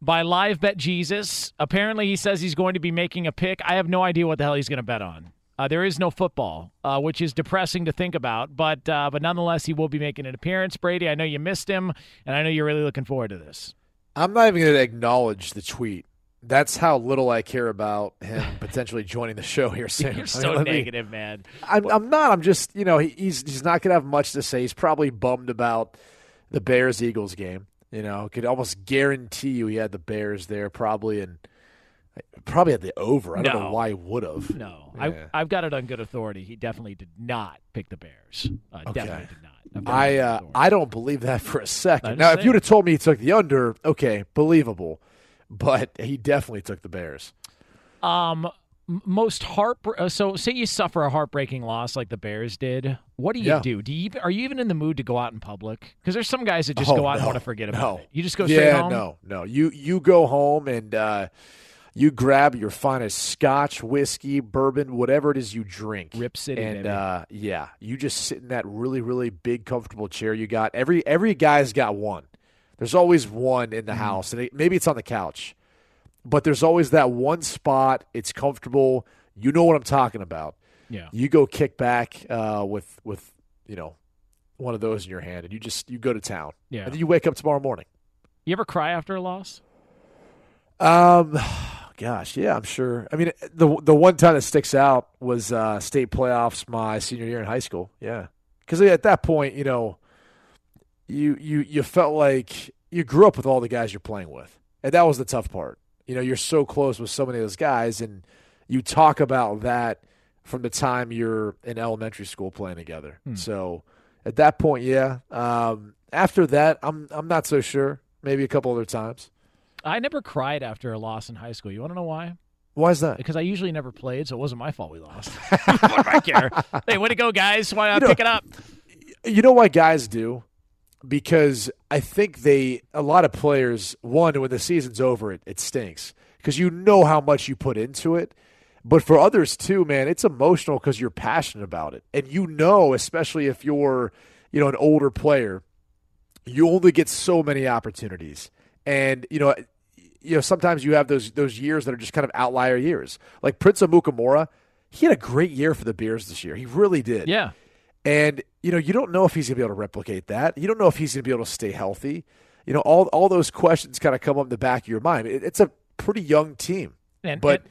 Speaker 3: by Live Bet Jesus. Apparently, he says he's going to be making a pick. I have no idea what the hell he's going to bet on. Uh, there is no football, uh, which is depressing to think about, but uh, but nonetheless, he will be making an appearance. Brady, I know you missed him, and I know you're really looking forward to this.
Speaker 4: I'm not even going to acknowledge the tweet. That's how little I care about him potentially joining the show here soon. I
Speaker 3: You're
Speaker 4: mean,
Speaker 3: so
Speaker 4: let me-
Speaker 3: negative, man.
Speaker 4: I'm, I'm not. I'm just, you know, he, he's he's not going to have much to say. He's probably bummed about the Bears Eagles game. You know, could almost guarantee you he had the Bears there probably, and Probably at the over. I don't
Speaker 3: No.
Speaker 4: know why he would have.
Speaker 3: No,
Speaker 4: Yeah.
Speaker 3: I, I've got it on good authority. He definitely did not pick the Bears. Uh,
Speaker 4: Okay.
Speaker 3: Definitely did not. I've got it
Speaker 4: I uh. I don't believe that for a
Speaker 3: I'm
Speaker 4: second. Now, if you'd have told me he took the under, okay, believable. But he definitely took the Bears.
Speaker 3: Um, m- most heart. Uh, so, say you suffer a heartbreaking loss like the Bears did. What do you
Speaker 4: Yeah.
Speaker 3: do? Do you are you even in the mood to go out in public? Because there's some guys that just
Speaker 4: Oh,
Speaker 3: go out and want to forget about
Speaker 4: no.
Speaker 3: it. You just go
Speaker 4: yeah,
Speaker 3: home.
Speaker 4: No, no. You you go home and uh, you grab your finest Scotch, whiskey, bourbon, whatever it is you drink.
Speaker 3: Rip City,
Speaker 4: and uh, yeah, you just sit in that really really big comfortable chair you got. Every every guy's got one. There's always one in
Speaker 3: Mm-hmm.
Speaker 4: the house, and it, maybe it's on the couch, but there's always that one spot. It's comfortable. You know what I'm talking about.
Speaker 3: Yeah.
Speaker 4: You go kick back uh, with with you know one of those in your hand, and you just you go to town.
Speaker 3: Yeah.
Speaker 4: And then you wake up tomorrow morning.
Speaker 3: You ever cry after a loss?
Speaker 4: Um, gosh, yeah, I'm sure. I mean, the the one time that sticks out was uh, state playoffs my senior year in high school. Yeah, because at that point, you know, you you you felt like you grew up with all the guys you're playing with, and that was the tough part. You know, you're so close with so many of those guys, and you talk about that from the time you're in elementary school playing together.
Speaker 3: Hmm.
Speaker 4: So at that point, yeah. Um, after that, I'm I'm not so sure. Maybe a couple other times.
Speaker 3: I never cried after a loss in high school. You want to know why?
Speaker 4: Why is that?
Speaker 3: Because I usually never played, so it wasn't my fault we lost. what do I care? Hey, way to go, guys! Why not
Speaker 4: You know-
Speaker 3: pick it up?
Speaker 4: You know why guys do? Because I think they a lot of players one when the season's over it it stinks because you know how much you put into it. But for others too, man, it's emotional because you're passionate about it, and you know, especially if you're you know an older player, you only get so many opportunities, and you know. You know, sometimes you have those those years that are just kind of outlier years. Like Prince Amukamara, he had a great year for the Bears this year. He really did.
Speaker 3: Yeah.
Speaker 4: And you know, you don't know if he's going to be able to replicate that. You don't know if he's going to be able to stay healthy. You know, all all those questions kind of come up in the back of your mind. It, it's a pretty young team,
Speaker 3: And-
Speaker 4: but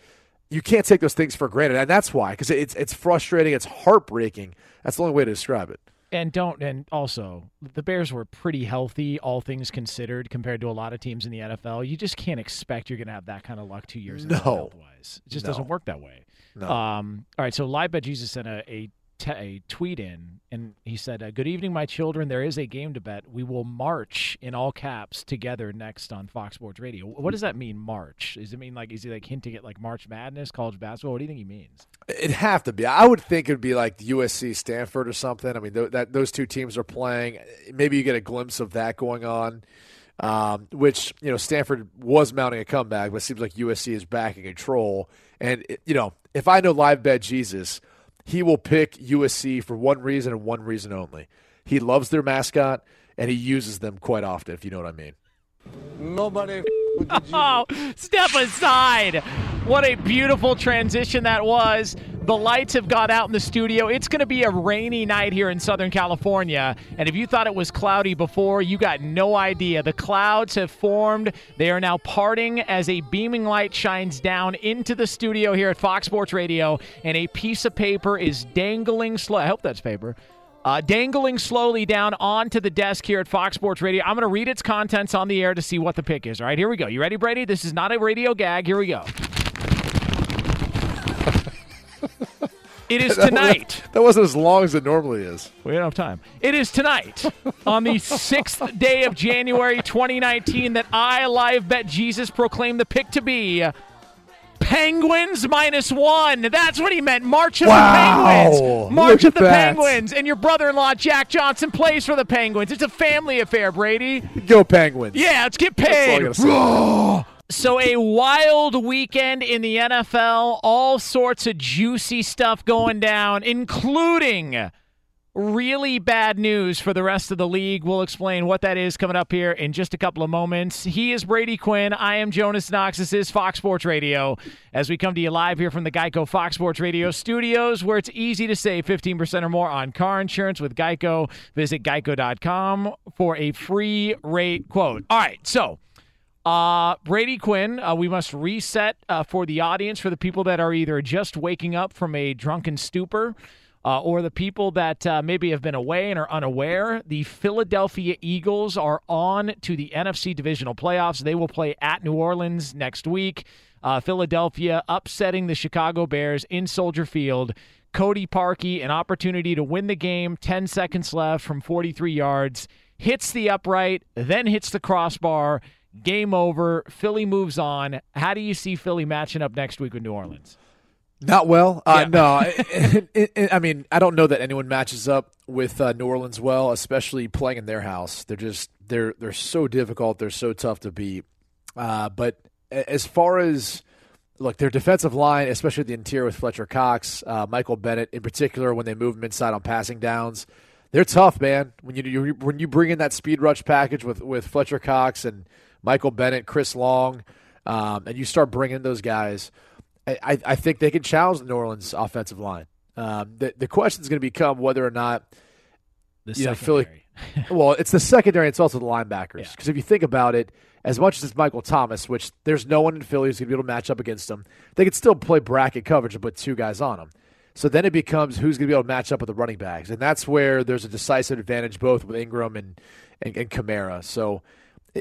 Speaker 4: you can't take those things for granted, and that's why because it's it's frustrating, it's heartbreaking. That's the only way to describe it.
Speaker 3: And don't and also the Bears were pretty healthy, all things considered, compared to a lot of teams in the NFL. You just can't expect you're going to have that kind of luck two years in a row
Speaker 4: No.
Speaker 3: It just
Speaker 4: No.
Speaker 3: doesn't work that way.
Speaker 4: No.
Speaker 3: Um, all right, so Live Bet Jesus sent a a, te- a tweet in, and he said, uh, "Good evening, my children. There is a game to bet. We will march in all caps together next on Fox Sports Radio. What does that mean? March? Does it mean like is he like hinting at like March Madness, college basketball? What do you think he means?
Speaker 4: It'd have to be. I would think it'd be like USC, Stanford, or something. I mean, th- that those two teams are playing. Maybe you get a glimpse of that going on. Um, which you know, Stanford was mounting a comeback, but seems like USC is back in control. And you know, if I know live bet Jesus, he will pick USC for one reason and one reason only. He loves their mascot, and he uses them quite often. If you know what I mean.
Speaker 17: Nobody.
Speaker 3: Oh, step aside. What a beautiful transition that was. The lights have gone out in the studio. It's going to be a rainy night here in Southern California. And if you thought it was cloudy before, you got no idea. The clouds have formed. They are now parting as a beaming light shines down into the studio here at Fox Sports Radio. And a piece of paper is dangling slow. I hope that's paper. Uh, dangling slowly down onto the desk here at Fox Sports Radio. I'm going to read its contents on the air to see what the pick is. All right, here we go. You ready, Brady? This is not a radio gag. Here we go. It is tonight.
Speaker 4: That wasn't as long as it normally is.
Speaker 3: We don't have time. It is tonight, on the sixth day of January 2019, that I, Live Bet Jesus, proclaimed the pick to be Penguins minus one. That's what he meant. March of
Speaker 4: Wow.
Speaker 3: the Penguins. March
Speaker 4: Look
Speaker 3: of the
Speaker 4: that.
Speaker 3: Penguins. And your brother in law, Jack Johnson, plays for the Penguins. It's a family affair, Brady.
Speaker 4: Go Penguins.
Speaker 3: Yeah, let's get
Speaker 4: That's all I
Speaker 3: paid. So, a wild weekend in the NFL, all sorts of juicy stuff going down, including really bad news for the rest of the league. We'll explain what that is coming up here in just a couple of moments. He is Brady Quinn. I am Jonas Knox. This is Fox Sports Radio. As we come to you live here from the Geico Fox Sports Radio studios, where it's easy to save 15% or more on car insurance with Geico. Visit geico.com for a free rate quote. All right, so. Uh, Brady Quinn, uh, we must reset uh, for the audience, for the people that are either just waking up from a drunken stupor uh, or the people that uh, maybe have been away and are unaware. The Philadelphia Eagles are on to the NFC divisional playoffs. They will play at New Orleans next week. Uh, Philadelphia upsetting the Chicago Bears in Soldier Field. Cody Parkey, an opportunity to win the game, 10 seconds left from 43 yards, hits the upright, then hits the crossbar. Game over. Philly moves on. How do you see Philly matching up next week with New Orleans?
Speaker 4: Not well. Uh, No, it- it- it- I mean, I don't know that anyone matches up with uh, New Orleans well, especially playing in their house. They're just they're they're so difficult. They're so tough to beat. Uh, but as far as look, their defensive line, especially the interior with Fletcher Cox, uh, Michael Bennett in particular, when they move them inside on passing downs, they're tough, man. When you, you when you bring in that speed rush package with with Fletcher Cox and Michael Bennett, Chris Long, um, and you start bringing those guys. I, I think they can challenge the New Orleans offensive line. Um, the the question is going to become whether or not
Speaker 3: The
Speaker 4: you know, Philly. well, it's the secondary. It's also the linebackers. Because if you think about it, as much as it's Michael Thomas, which there's no one in Philly who's going to be able to match up against him, they could still play bracket coverage and put two guys on him. So then it becomes who's going to be able to match up with the running backs, and that's where there's a decisive advantage both with Ingram and and, and Kamara. So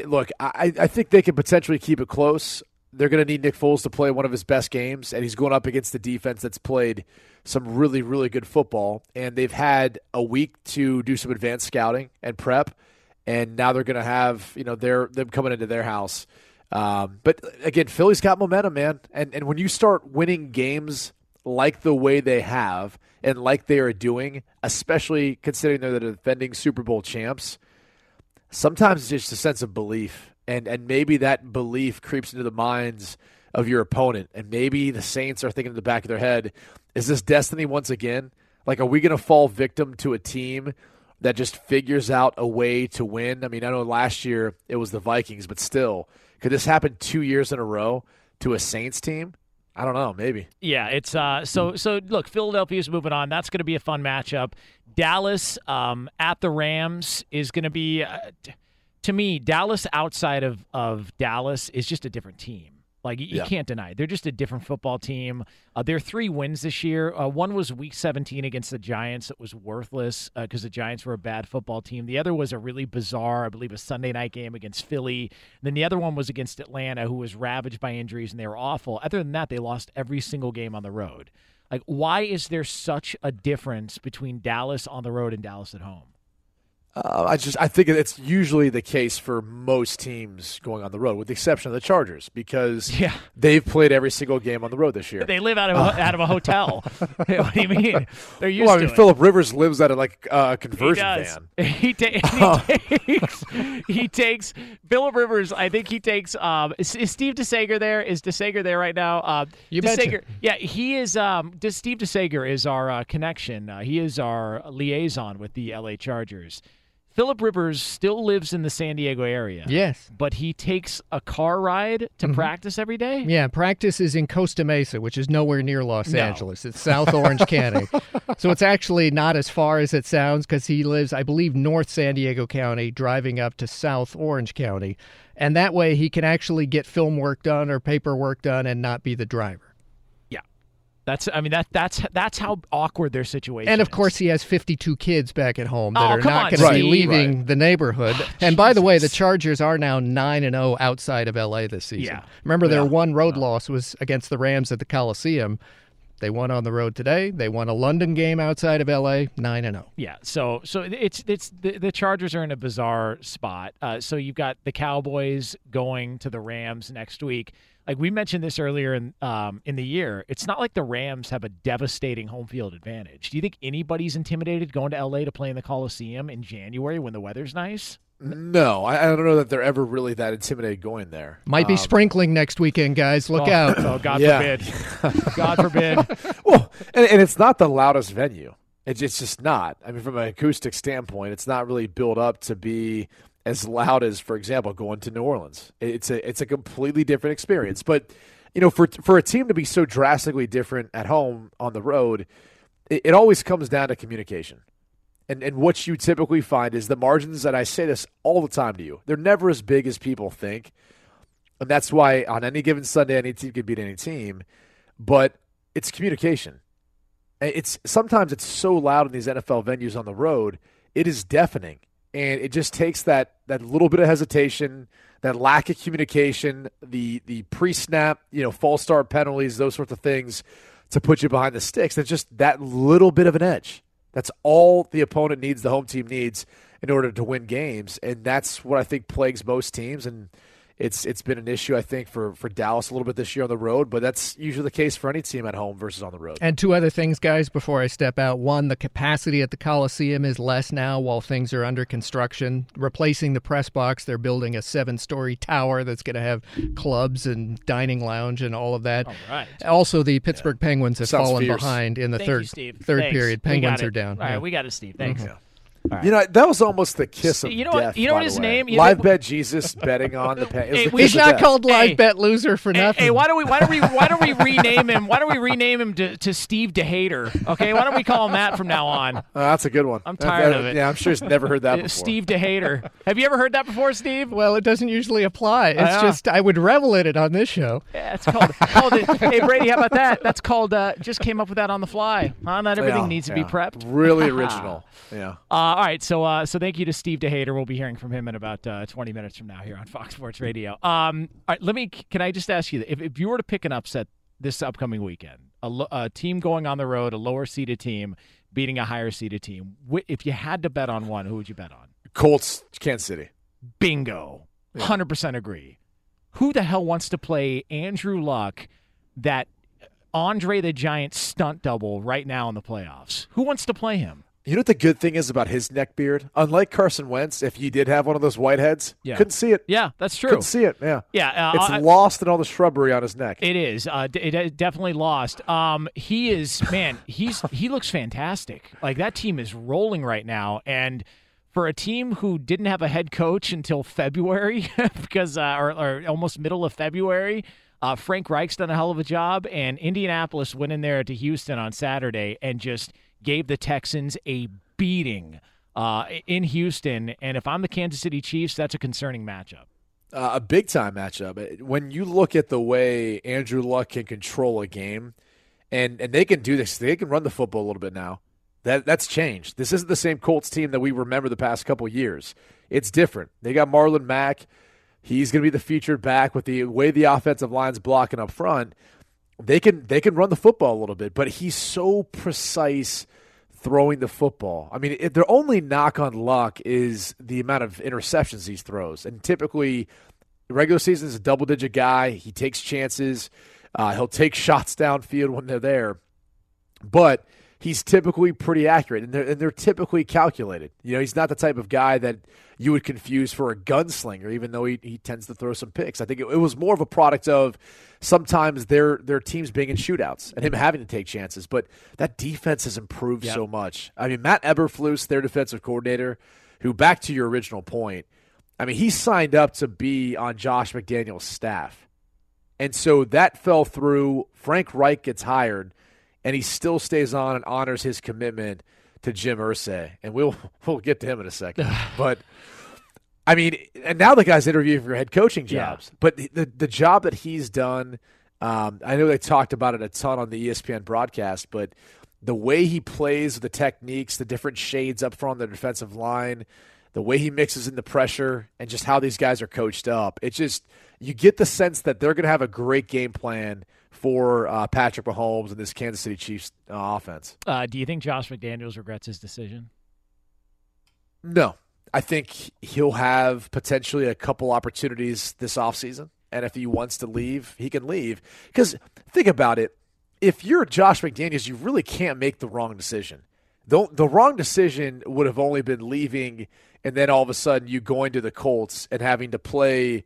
Speaker 4: look, I, I think they can potentially keep it close. They're going to need Nick Foles to play one of his best games, and he's going up against the defense that's played some really, really good football. And they've had a week to do some advanced scouting and prep, and now they're going to have you know they're them coming into their house. Um, but again, Philly's got momentum, man, and and when you start winning games like the way they have and like they are doing, especially considering they're the defending Super Bowl champs, sometimes it's just a sense of belief and and maybe that belief creeps into the minds of your opponent and maybe the saints are thinking in the back of their head is this destiny once again like are we going to fall victim to a team that just figures out a way to win i mean i know last year it was the vikings but still could this happen two years in a row to a saints team i don't know maybe
Speaker 3: Yeah, it's uh so so look, Philadelphia's moving on. That's going to be a fun matchup. Dallas um at the Rams is going to be uh, to me Dallas outside of of Dallas is just a different team. Like you,
Speaker 21: Yeah.
Speaker 3: can't deny it. they're just a different football team. Uh, their three wins this year. Uh, one was Week 17 against the Giants. It was worthless because the Giants were a bad football team. The other was a really bizarre, I believe, a Sunday night game against Philly. then the other one was against Atlanta, who was ravaged by injuries and they were awful. Other than that, they lost every single game on the road. Like, why is there such a difference between Dallas on the road and Dallas at home?
Speaker 4: Uh, I just I think it's usually the case for most teams going on the road, with the exception of the Chargers, because
Speaker 3: Yeah.
Speaker 4: they've played every single game on the road this year.
Speaker 3: They live out of a, out of a hotel. what do you mean? They're used
Speaker 4: well, I
Speaker 3: to
Speaker 4: mean,
Speaker 3: it.
Speaker 4: Philip Rivers lives out of like uh, a
Speaker 3: He
Speaker 4: conversion
Speaker 3: does.
Speaker 4: van.
Speaker 3: He, ta- he takes. He takes. Philip Rivers. I think he takes. Um, is, is Steve DeSager there? Is DeSager there right now? Uh,
Speaker 16: You
Speaker 3: DeSager,
Speaker 16: betcha.
Speaker 3: Yeah, he is. Um, does Steve DeSager is our uh, connection. Uh, he is our liaison with the LA Chargers. Philip Rivers still lives in the San Diego area.
Speaker 16: Yes.
Speaker 3: but he takes a car ride to
Speaker 16: Mhm.
Speaker 3: practice every day.
Speaker 16: Yeah, practice is in Costa Mesa, which is nowhere near Los
Speaker 3: No.
Speaker 16: Angeles. It's South Orange County. So it's actually not as far as it sounds because he lives, I believe, North San Diego County, driving up to South Orange County. And that way he can actually get film work done or paperwork done and not be the driver.
Speaker 3: That's. I mean that. That's that's how awkward their situation.
Speaker 16: And of
Speaker 3: is.
Speaker 16: course, he has 52 kids back at home that
Speaker 3: Oh,
Speaker 16: are not
Speaker 3: on,
Speaker 16: going to be leaving
Speaker 3: Right.
Speaker 16: the neighborhood. Oh, and by the way, the Chargers are now 9 and 0 outside of LA this season.
Speaker 3: Yeah.
Speaker 16: Remember, their one road loss was against the Rams at the Coliseum. They won on the road today. They won a London game outside of LA, 9 and oh. 0.
Speaker 3: Yeah, so so it's it's the, the Chargers are in a bizarre spot. Uh, so you've got the Cowboys going to the Rams next week. Like we mentioned this earlier in um, in the year, it's not like the Rams have a devastating home field advantage. Do you think anybody's intimidated going to LA to play in the Coliseum in January when the weather's nice?
Speaker 4: No, I, I don't know that they're ever really that intimidated going there.
Speaker 16: Might be
Speaker 4: Um,
Speaker 16: sprinkling next weekend, guys. Look
Speaker 3: Oh,
Speaker 16: out.
Speaker 3: oh, God
Speaker 4: Yeah.
Speaker 3: forbid. God forbid.
Speaker 4: well, and, and it's not the loudest venue. It's, it's just not. I mean, from an acoustic standpoint, it's not really built up to be as loud as, for example, going to New Orleans. It's a it's a completely different experience. But you know, for for a team to be so drastically different at home on the road, it, it always comes down to communication. And and what you typically find is the margins. that I say this all the time to you. They're never as big as people think. And that's why on any given Sunday, any team can beat any team. But it's communication. It's sometimes it's so loud in these NFL venues on the road, it is deafening. and it just takes that that little bit of hesitation, that lack of communication, the the pre-snap, you know, false start penalties, those sorts of things to put you behind the sticks. That's just that little bit of an edge. That's all the opponent needs, the home team needs in order to win games, and that's what I think plagues most teams. And it's it's been an issue I think for for Dallas a little bit this year on the road, but that's usually the case for any team at home versus on the road.
Speaker 16: And two other things, guys, before I step out. One, the capacity at the Coliseum is less now while things are under construction. Replacing the press box, they're building a seven-story tower that's going to have clubs and dining lounge and all of that.
Speaker 3: All right.
Speaker 16: Also, the Pittsburgh Penguins have
Speaker 4: Sounds
Speaker 16: fallen
Speaker 4: fierce.
Speaker 16: behind in the
Speaker 3: Thank
Speaker 16: third
Speaker 3: you, Steve.
Speaker 16: third
Speaker 3: Thanks.
Speaker 16: period. Penguins are down.
Speaker 3: All right,
Speaker 16: Yeah.
Speaker 3: we got it, Steve. Mm-hmm. Thanks.
Speaker 16: Mhm.
Speaker 4: You know that was almost the kiss of
Speaker 3: You know what-
Speaker 4: death.
Speaker 3: you know
Speaker 4: by
Speaker 3: what
Speaker 4: the
Speaker 3: his
Speaker 4: way.
Speaker 3: name- you
Speaker 4: Live
Speaker 3: know-
Speaker 4: bet Jesus betting on the pen.
Speaker 3: Hey,
Speaker 16: He's not called live bet loser for
Speaker 3: Hey,
Speaker 16: nothing.
Speaker 3: hey, why don't we why don't we why don't we rename him? Why don't we rename him to, to Steve DeHater? Okay, why don't we call him that from now on?
Speaker 4: Oh, that's a good one.
Speaker 3: I'm tired
Speaker 4: that-
Speaker 3: of it.
Speaker 4: Yeah, I'm sure he's never heard that before.
Speaker 3: Steve DeHater. Have you ever heard that before, Steve?
Speaker 16: Well, it doesn't usually apply. It's
Speaker 3: Yeah.
Speaker 16: just I would revel in it on this show.
Speaker 3: Yeah, it's called. called it, hey, Brady, how about that? That's called. Uh, just came up with that on the fly. Huh? Not everything
Speaker 4: Yeah,
Speaker 3: needs to be prepped.
Speaker 4: Really original. Yeah.
Speaker 3: Uh, all right, so uh, so thank you to Steve DeHater. We'll be hearing from him in about uh, 20 minutes from now here on Fox Sports Radio. Um, all right, let me. Can I just ask you if if you were to pick an upset this upcoming weekend, a, lo- a team going on the road, a lower seeded team beating a higher seeded team, wh- if you had to bet on one, who would you bet on?
Speaker 4: Colts, Kansas City.
Speaker 3: Bingo. 100% agree. Who the hell wants to play Andrew Luck, that Andre the Giant stunt double right now in the playoffs? Who wants to play him?
Speaker 4: You know what the good thing is about his neck beard? Unlike Carson Wentz, if you did have one of those whiteheads,
Speaker 3: Yeah.
Speaker 4: couldn't see it.
Speaker 3: Yeah, that's true.
Speaker 4: Couldn't see it. Yeah.
Speaker 3: Yeah, uh,
Speaker 4: it's
Speaker 3: I-
Speaker 4: lost in all the shrubbery on his neck.
Speaker 3: It is. Uh, it definitely lost. Um, he is man. He's he looks fantastic. Like that team is rolling right now, and for a team who didn't have a head coach until February, because uh, or, or almost middle of February, uh, Frank Reich's done a hell of a job, and Indianapolis went in there to Houston on Saturday and just gave the Texans a beating uh, in Houston. And if I'm the Kansas City Chiefs, that's a concerning matchup.
Speaker 4: uh, a big time matchup. When you look at the way Andrew Luck can control a game, and and they can do this, they can run the football a little bit now. That that's changed. This isn't the same Colts team that we remember the past couple years. It's different. They got Marlon Mack. He's going to be the featured back with the way the offensive line's blocking up front. They can they can run the football a little bit, but he's so precise throwing the football. I mean, their only knock on Luck is the amount of interceptions he throws, and typically regular season is a double digit guy. He takes chances. Uh, he'll take shots downfield when they're there, but he's typically pretty accurate, and they're, and they're typically calculated. You know, he's not the type of guy that you would confuse for a gunslinger, even though he, he tends to throw some picks. I think it, it was more of a product of sometimes their their teams being in shootouts and him having to take chances. But that defense has improved
Speaker 3: Yep.
Speaker 4: so much. I mean, Matt Eberflus, their defensive coordinator, who back to your original point, I mean, he signed up to be on Josh McDaniel's staff. And so that fell through. Frank Reich gets hired, and he still stays on and honors his commitment to Jim Irsay. And we'll we'll get to him in a second. but I mean, and now the guy's interviewing for head coaching
Speaker 3: Yeah.
Speaker 4: jobs. But the, the job that he's done, um, I know they talked about it a ton on the ESPN broadcast, but the way he plays, the techniques, the different shades up front on the defensive line, the way he mixes in the pressure, and just how these guys are coached up, it just you get the sense that they're going to have a great game plan for uh, Patrick Mahomes and this Kansas City Chiefs uh, offense.
Speaker 3: Uh, do you think Josh McDaniels regrets his decision?
Speaker 4: No. I think he'll have potentially a couple opportunities this offseason. And if he wants to leave, he can leave. Because think about it. If you're Josh McDaniels, you really can't make the wrong decision. The, the wrong decision would have only been leaving and then all of a sudden you going to the Colts and having to play,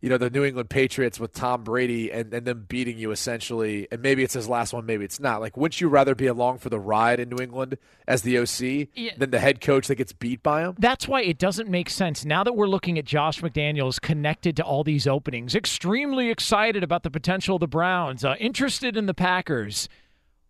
Speaker 4: you know, the New England Patriots with Tom Brady and, and them beating you essentially. And maybe it's his last one, maybe it's not. Like, wouldn't you rather be along for the ride in New England as the OC
Speaker 3: Yeah.
Speaker 4: than the head coach that gets beat by him?
Speaker 3: That's why it doesn't make sense. Now that we're looking at Josh McDaniels connected to all these openings, extremely excited about the potential of the Browns, uh, interested in the Packers.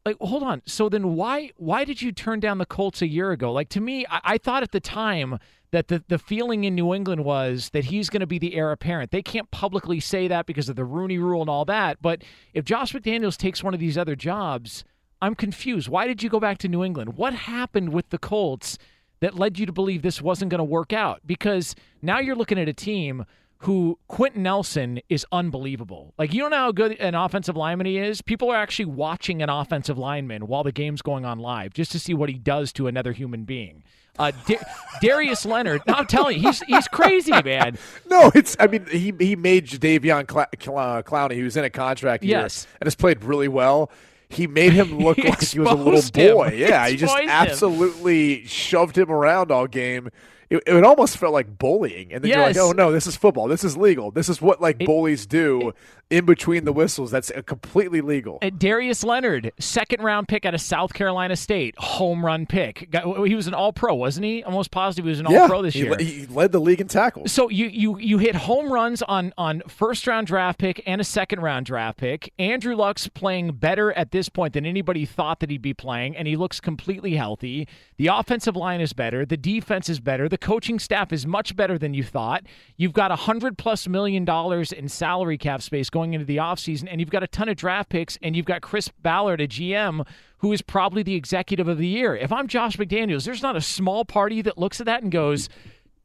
Speaker 3: Like, hold on. So then why why did you turn down the Colts a year ago? Like to me, I, I thought at the time that the, the feeling in New England was that he's going to be the heir apparent. They can't publicly say that because of the Rooney rule and all that. But if Josh McDaniels takes one of these other jobs, I'm confused. Why did you go back to New England? What happened with the Colts that led you to believe this wasn't going to work out? Because now you're looking at a team who Quenton Nelson is unbelievable. Like you don't know how good an offensive lineman he is. People are actually watching an offensive lineman while the game's going on live just to see what he does to another human being. Uh, Da- Darius Leonard, no, I'm telling you, he's he's crazy, man.
Speaker 4: No, it's. I mean, he he made Jadeveon Cl- Cl- uh, Clowney, who's in a contract year,
Speaker 3: Yes.
Speaker 4: and has played really well. He made him look
Speaker 3: He
Speaker 4: like he was a little
Speaker 3: exposed him.
Speaker 4: boy. Yeah, he just
Speaker 3: him.
Speaker 4: absolutely shoved him around all game. It, it almost felt like bullying, and then
Speaker 3: Yes.
Speaker 4: you're like, "Oh no, this is football. This is legal. This is what like bullies do in between the whistles. That's completely legal."
Speaker 3: Uh, Darius Leonard, second round pick out of South Carolina State, home run pick. He was an All Pro, wasn't he? Almost positive he was an All
Speaker 4: yeah,
Speaker 3: Pro this year.
Speaker 4: he led the league in tackles.
Speaker 3: So you you you hit home runs on on first round draft pick and a second round draft pick. Andrew Luck's playing better at this point than anybody thought that he'd be playing, and he looks completely healthy. The offensive line is better, the defense is better, the coaching staff is much better than you thought. You've got a hundred plus million dollars in salary cap space going into the offseason, and you've got a ton of draft picks, and you've got Chris Ballard, a GM, who is probably the executive of the year. If I'm Josh McDaniels, there's not a small party that looks at that and goes,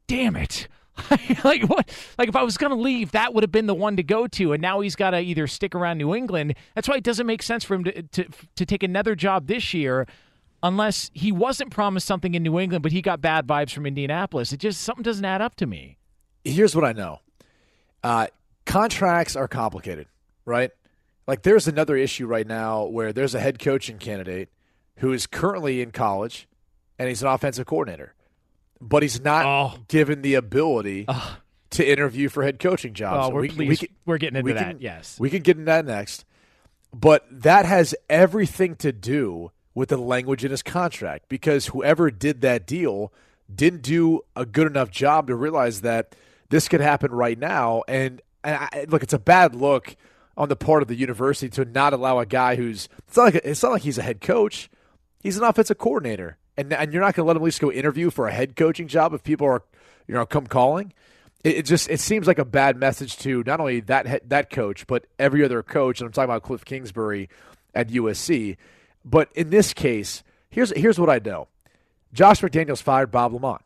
Speaker 3: damn it. like what like if I was gonna leave, that would have been the one to go to, and now he's gotta either stick around New England. That's why it doesn't make sense for him to to, to take another job this year unless he wasn't promised something in New England, but he got bad vibes from Indianapolis. It just something doesn't add up to me.
Speaker 4: here's what I know. Uh, contracts are complicated, right? Like there's another issue right now where there's a head coaching candidate who is currently in college and he's an offensive coordinator, but he's not
Speaker 3: Oh.
Speaker 4: given the ability to interview for head coaching jobs.
Speaker 3: Oh, we're
Speaker 4: We- we can-
Speaker 3: we're getting into
Speaker 4: we
Speaker 3: that,
Speaker 4: can-
Speaker 3: yes.
Speaker 4: we can get into that next. But that has everything to do with the language in his contract because whoever did that deal didn't do a good enough job to realize that this could happen right now. And, and I, look, it's a bad look on the part of the university to not allow a guy who's it's not like it's not like he's a head coach. He's an offensive coordinator, and and you're not going to let him at least go interview for a head coaching job if people are you know come calling. It, it just it seems like a bad message to not only that that coach but every other coach. And I'm talking about Kliff Kingsbury at USC. But in this case, here's here's what I know: Josh McDaniels fired Bob LaMonte,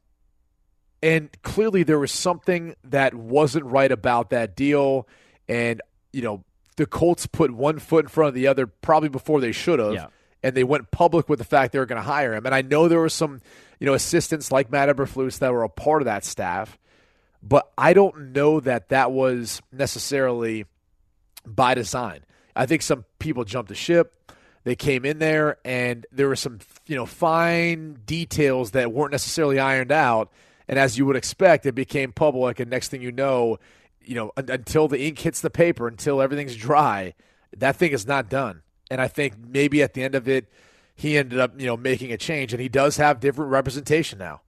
Speaker 4: and clearly there was something that wasn't right about that deal. And you know the Colts put one foot in front of the other probably before they should have
Speaker 3: Yeah.
Speaker 4: and they went public with the fact they were going to hire him. And I know there were some, you know, assistants like Matt Eberflus that were a part of that staff, but I don't know that that was necessarily by design. I think some people jumped the ship. They came in there, and there were some, you know, fine details that weren't necessarily ironed out. And as you would expect, it became public. And next thing you know, you know, un- until the ink hits the paper, until everything's dry, that thing is not done. And I think maybe at the end of it, he ended up, you know, making a change, and he does have different representation now.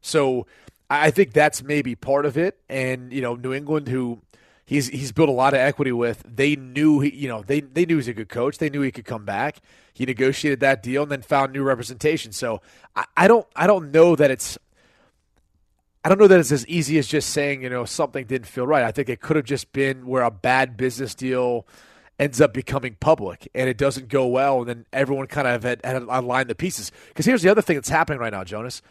Speaker 4: So I I think that's maybe part of it. And you know, New England, who he's he's built a lot of equity with, they knew he, you know, they they knew he's a good coach. They knew he could come back. He negotiated that deal and then found new representation. So I, I don't I don't know that it's I don't know that it's as easy as just saying, you know, something didn't feel right. I think it could have just been where a bad business deal ends up becoming public and it doesn't go well, and then everyone kind of had, had aligned the pieces. Because here's the other thing that's happening right now, Jonas.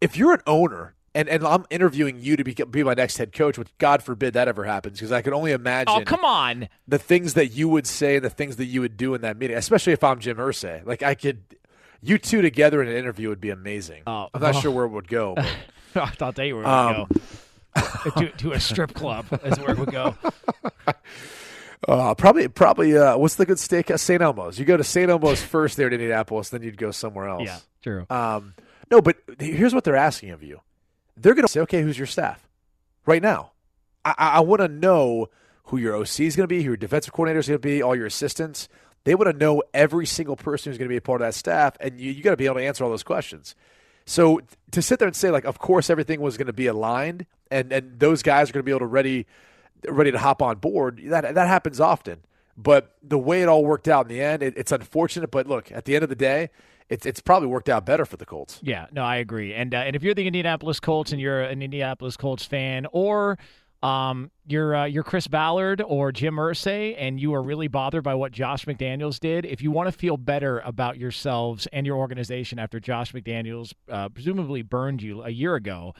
Speaker 4: If you're an owner and, and I'm interviewing you to be, be my next head coach, which God forbid that ever happens, because I can only imagine.
Speaker 3: Oh, come on.
Speaker 4: The things that you would say, and the things that you would do in that meeting, especially if I'm Jim Irsay. Like I could, you two together in an interview would be amazing.
Speaker 3: Oh,
Speaker 4: I'm not
Speaker 3: oh.
Speaker 4: sure where it would go. But.
Speaker 3: I thought they were
Speaker 4: Um,
Speaker 3: going to go to, to a strip club. Is where it would go.
Speaker 4: Uh, probably, probably. Uh, what's the good steak? Uh, St. Elmo's. You go to St. Elmo's first there in Indianapolis, then you'd go somewhere else.
Speaker 3: Yeah, true.
Speaker 4: Um, no, but here's what they're asking of you. They're going to say, "Okay, who's your staff?" Right now, I, I want to know who your OC is going to be, who your defensive coordinator is going to be, all your assistants. They want to know every single person who's going to be a part of that staff, and you, you got to be able to answer all those questions. So to sit there and say like, of course everything was going to be aligned, and and those guys are going to be able to ready ready to hop on board. That that happens often, but the way it all worked out in the end, it, it's unfortunate. But look, at the end of the day, it's it's probably worked out better for the Colts.
Speaker 3: Yeah, no, I agree. And uh, and if you're the Indianapolis Colts and you're an Indianapolis Colts fan, or um, you're uh, you're Chris Ballard or Jim Irsay, and you are really bothered by what Josh McDaniels did. If you want to feel better about yourselves and your organization after Josh McDaniels uh, presumably burned you a year ago,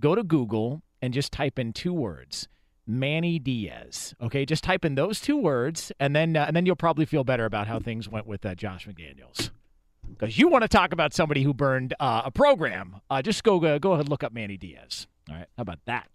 Speaker 3: go to Google and just type in two words. Manny Diaz. Okay, just type in those two words, and then uh, and then you'll probably feel better about how things went with uh, Josh McDaniels. Because you want to talk about somebody who burned uh, a program, uh, just go go ahead and look up Manny Diaz. All right, how about that?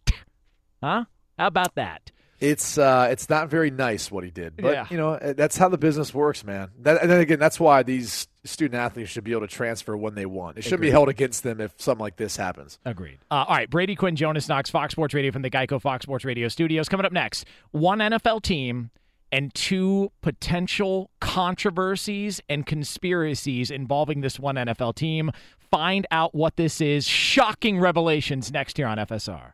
Speaker 3: Huh? How about that?
Speaker 4: It's uh, it's not very nice what he did, but
Speaker 3: Yeah.
Speaker 4: you know uh, that's how the business works, man. That, and then again, that's why these student athletes should be able to transfer when they want. It shouldn't be held against them if something like this happens.
Speaker 3: Agreed. Uh, all right, Brady Quinn, Jonas Knox, Fox Sports Radio from the Geico Fox Sports Radio studios. Coming up next, one NFL team and two potential controversies and conspiracies involving this one NFL team. Find out what this is. Shocking revelations next here on FSR.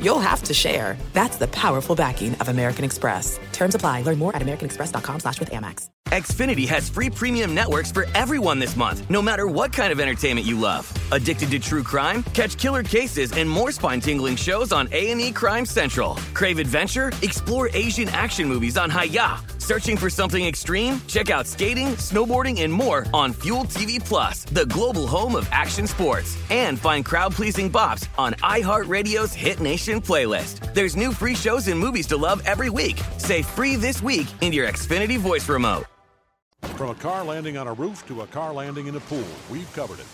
Speaker 8: you'll have to share. That's the powerful backing of American Express. Terms apply. Learn more at americanexpress.com slash with Amex.
Speaker 20: Xfinity has free premium networks for everyone this month, no matter what kind of entertainment you love. Addicted to true crime? Catch killer cases and more spine-tingling shows on A&E Crime Central. Crave adventure? Explore Asian action movies on Hi-YAH. Searching for something extreme? Check out skating, snowboarding, and more on Fuel TV Plus, the global home of action sports. And find crowd-pleasing bops on iHeartRadio's Hit Nation playlist. There's new free shows and movies to love every week. Say free this week in your Xfinity voice remote.
Speaker 10: From a car landing on a roof to a car landing in a pool, we've covered it.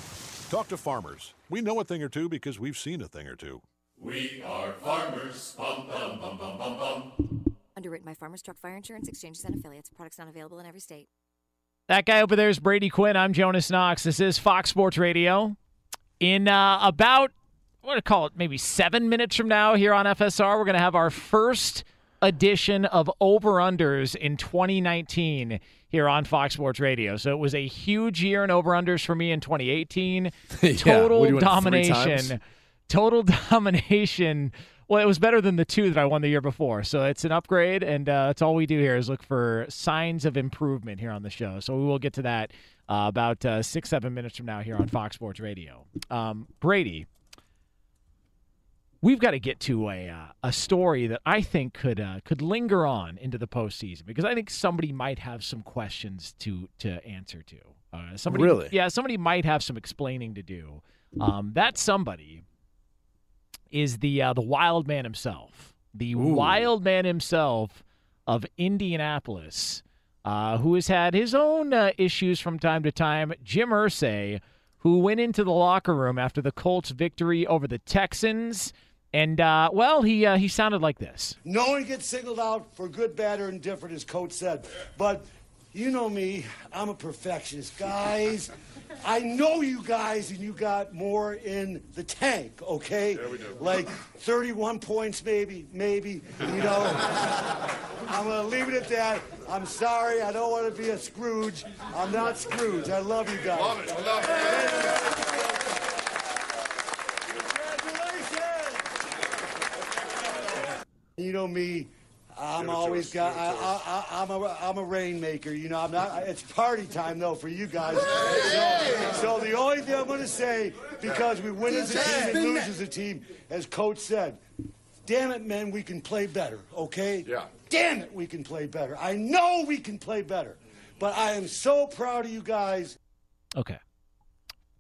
Speaker 10: Talk to farmers. We know a thing or two because we've seen a thing or two.
Speaker 11: We are farmers. Bum, bum, bum, bum, bum, bum.
Speaker 12: Underwritten by Farmers Truck Fire Insurance Exchanges and Affiliates. Products not available in every state.
Speaker 3: That guy over there is Brady Quinn. I'm Jonas Knox. This is Fox Sports Radio. In uh, about, I want to call it maybe seven minutes from now here on FSR, we're going to have our first edition of Over Unders in 2019 here on Fox Sports Radio. So it was a huge year in Over Unders for me in 2018.
Speaker 4: Yeah,
Speaker 3: Total
Speaker 4: what, you went three
Speaker 3: domination. Total domination. Well, it was better than the two that I won the year before. So it's an upgrade, and uh, that's all we do here is look for signs of improvement here on the show. So we will get to that uh, about uh, six, seven minutes from now here on Fox Sports Radio. Um, Brady, we've got to get to a uh, a story that I think could uh, could linger on into the postseason because I think somebody might have some questions to to answer to. Uh, somebody,
Speaker 4: Really?
Speaker 3: Yeah, somebody might have some explaining to do. Um, that somebody is the uh, the wild man himself, the wild man himself of Indianapolis, uh, who has had his own uh, issues from time to time. Jim Irsay, who went into the locker room after the Colts' victory over the Texans, and uh, well, he uh, he sounded like this.
Speaker 21: No one gets singled out for good, bad, or indifferent, as Coach said. But you know me, I'm a perfectionist. Guys, I know you guys, and you got more in the tank, okay?
Speaker 11: Yeah, we do.
Speaker 21: Like 31 points, maybe, maybe, you know. I'm going to leave it at that. I'm sorry, I don't want to be a Scrooge. I'm not Scrooge. I love you guys.
Speaker 11: Love it. I love it.
Speaker 21: You know me, I'm always got. I, I, I, I'm a I'm a rainmaker. You know, I'm not. It's party time though for you guys. So, so the only thing I'm going to say, because we win as a team and lose as a team, as coach said, damn it, men, we can play better. Okay? Yeah. Damn it, we can play better. I know we can play better, but I am so proud of you guys.
Speaker 3: Okay.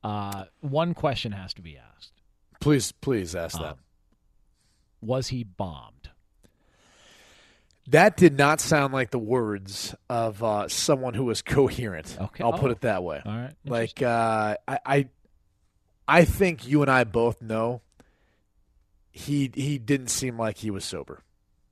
Speaker 3: Uh, one question has to be asked.
Speaker 4: Please, please ask that.
Speaker 3: Was he bombed?
Speaker 4: That did not sound like the words of uh, someone who was coherent.
Speaker 3: Okay.
Speaker 4: I'll put
Speaker 3: Oh.
Speaker 4: it that way.
Speaker 3: All right.
Speaker 4: Like uh, I, I, I think you and I both know he he didn't seem like he was sober.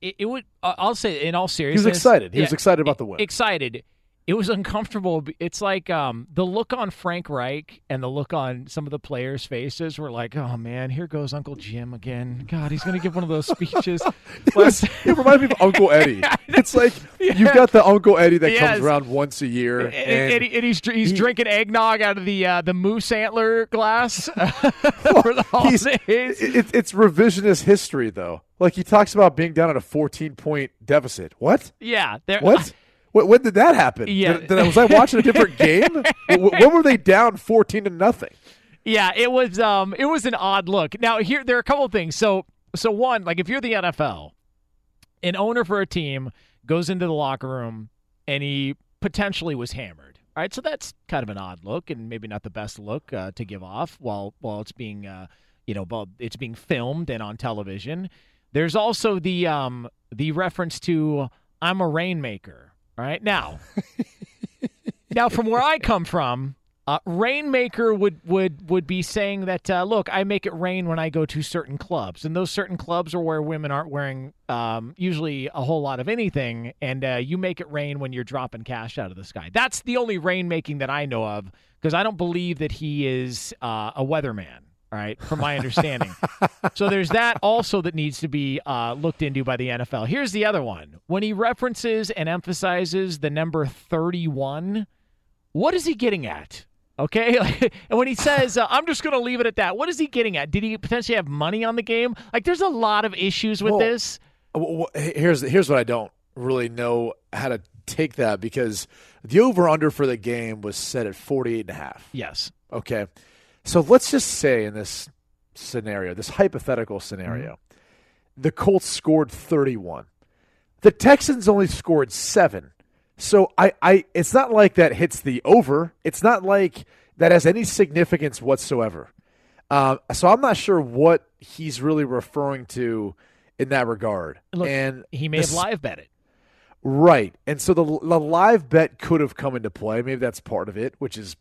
Speaker 3: It, it would. I'll say in all seriousness, He
Speaker 4: was excited. He was excited about the win.
Speaker 3: Excited. It was uncomfortable. It's like um, the look on Frank Reich and the look on some of the players' faces were like, "Oh man, here goes Uncle Jim again. God, he's going to give one of those speeches."
Speaker 4: It, was, it reminded me of Uncle Eddie. It's like you've got the Uncle Eddie that
Speaker 3: Yes.
Speaker 4: comes around once a year,
Speaker 3: and, and and he's he's drinking eggnog out of the uh, the moose antler glass for the
Speaker 4: He's-
Speaker 3: holidays.
Speaker 4: it, it's revisionist history, though. Like he talks about being down at a 14 point deficit. What?
Speaker 3: Yeah,
Speaker 4: What? When, when did that happen?
Speaker 3: Yeah.
Speaker 4: Did, did I- was I watching a different game? When were they down 14 to nothing?
Speaker 3: Yeah, it was um it was an odd look. Now here there are a couple of things. So so one, like if you're the NFL, an owner for a team goes into the locker room and he potentially was hammered. All right, so that's kind of an odd look and maybe not the best look uh, to give off while while it's being uh, you know while it's being filmed and on television. There's also the um the reference to I'm a rainmaker. All right, now now, from where I come from, uh, Rainmaker would would would be saying that uh, look, I make it rain when I go to certain clubs, and those certain clubs are where women aren't wearing um, usually a whole lot of anything, and uh, you make it rain when you're dropping cash out of the sky. That's the only rainmaking that I know of because I don't believe that he is uh, a weatherman. All right, from my understanding. so there's that also that needs to be uh, looked into by the NFL. Here's the other one. When he references and emphasizes the number 31, what is he getting at? Okay, and when he says, uh, "I'm just going to leave it at that," what is he getting at? Did he potentially have money on the game? Like, there's a lot of issues with
Speaker 4: Well,
Speaker 3: this.
Speaker 4: w- w- Here's here's what I don't really know how to take that because the over under for the game was set at 48 and a half.
Speaker 3: Yes.
Speaker 4: Okay. So let's just say in this scenario, this hypothetical scenario, the Colts scored 31. The Texans only scored 7. So I, I it's not like that hits the over. It's not like that has any significance whatsoever. Uh, so I'm not sure what he's really referring to in that regard.
Speaker 3: Look,
Speaker 4: and
Speaker 3: he may
Speaker 4: this-
Speaker 3: have live bet it.
Speaker 4: Right. And so the, the live bet could have come into play. Maybe that's part of it, which is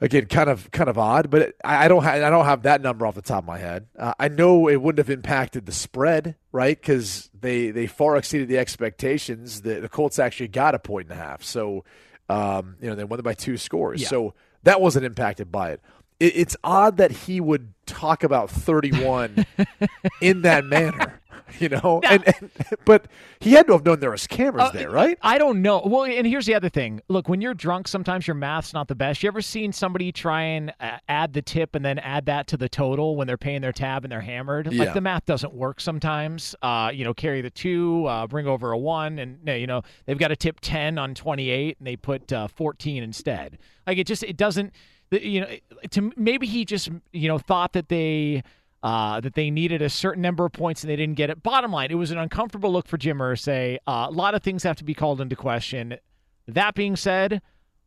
Speaker 4: again kind of kind of odd. But it, I I don't ha- I don't have that number off the top of my head. Uh, I know it wouldn't have impacted the spread, right? Because they they far exceeded the expectations. The, the Colts actually got a point and a half, so um, you know they won by two scores.
Speaker 3: Yeah.
Speaker 4: So that wasn't impacted by it. it. It's odd that he would talk about 31 in that manner. You know, and, and but he had to have known there was cameras
Speaker 3: Uh,
Speaker 4: there, right?
Speaker 3: I don't know. Well, and here's the other thing. Look, when you're drunk, sometimes your math's not the best. You ever seen somebody try and uh, add the tip and then add that to the total when they're paying their tab and they're hammered?
Speaker 4: Yeah.
Speaker 3: Like the math doesn't work sometimes. Uh, you know, carry the two, uh, bring over a one, and you know they've got a tip ten on twenty eight, and they put uh, fourteen instead. Like it just it doesn't. You know, to maybe he just you know thought that they. Uh, that they needed a certain number of points and they didn't get it. Bottom line, it was an uncomfortable look for Jim Irsay. Uh, a lot of things have to be called into question. That being said,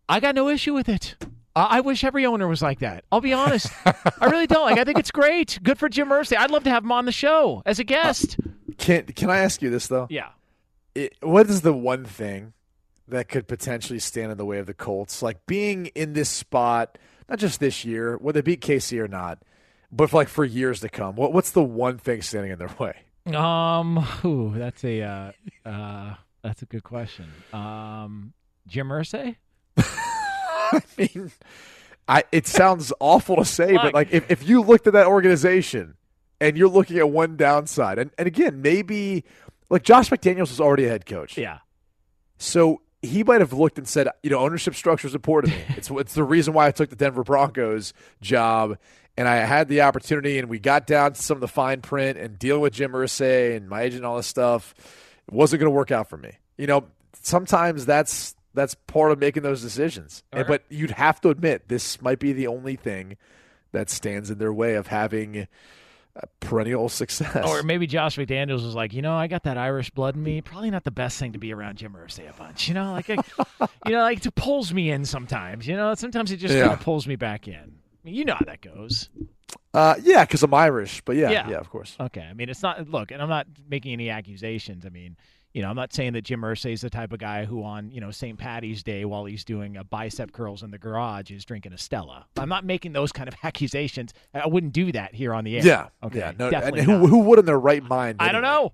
Speaker 3: I got no issue with it. I I wish every owner was like that. I'll be honest. I really don't. Like, I think it's great. Good for Jim Irsay. I'd love to have him on the show as a guest.
Speaker 4: Can Can I ask you this though?
Speaker 3: Yeah.
Speaker 4: It, what is the one thing that could potentially stand in the way of the Colts, like being in this spot, not just this year, whether they beat KC or not, but for like for years to come? What What's the one thing standing in their way?
Speaker 3: Um, ooh, that's a uh, uh, that's a good question. Um, Jim Irsay.
Speaker 4: I mean, I it sounds awful to say,
Speaker 3: Look.
Speaker 4: but like if, if you looked at that organization and you're looking at one downside, and, and again, maybe like Josh McDaniels was already a head coach.
Speaker 3: Yeah.
Speaker 4: So he might have looked and said, you know, ownership structure is important to me. it's it's the reason why I took the Denver Broncos job, and I had the opportunity, and we got down to some of the fine print and dealing with Jim Irsay and my agent, and all this stuff. It wasn't going to work out for me. You know, sometimes that's that's part of making those decisions. And-
Speaker 3: right.
Speaker 4: but you'd have to admit this might be the only thing that stands in their way of having perennial success.
Speaker 3: Or maybe Josh McDaniels was like, you know, I got that Irish blood in me. Probably not the best thing to be around Jim Irsay a bunch. You know, like, I, you know, like it pulls me in sometimes. You know, sometimes it just
Speaker 4: Yeah.
Speaker 3: kind of pulls me back in. I mean, you know how that goes.
Speaker 4: Uh, yeah, because I'm Irish, but yeah, yeah,
Speaker 3: Yeah.
Speaker 4: of course.
Speaker 3: Okay. I mean, it's not. Look, and I'm not making any accusations. I mean, you know, I'm not saying that Jim Irsay is the type of guy who, on you know St. Patty's Day, while he's doing a bicep curls in the garage, is drinking a Stella. I'm not making those kind of accusations. I wouldn't do that here on the air.
Speaker 4: Yeah,
Speaker 3: Okay.
Speaker 4: yeah. No, and who who would in their right mind?
Speaker 3: I don't know.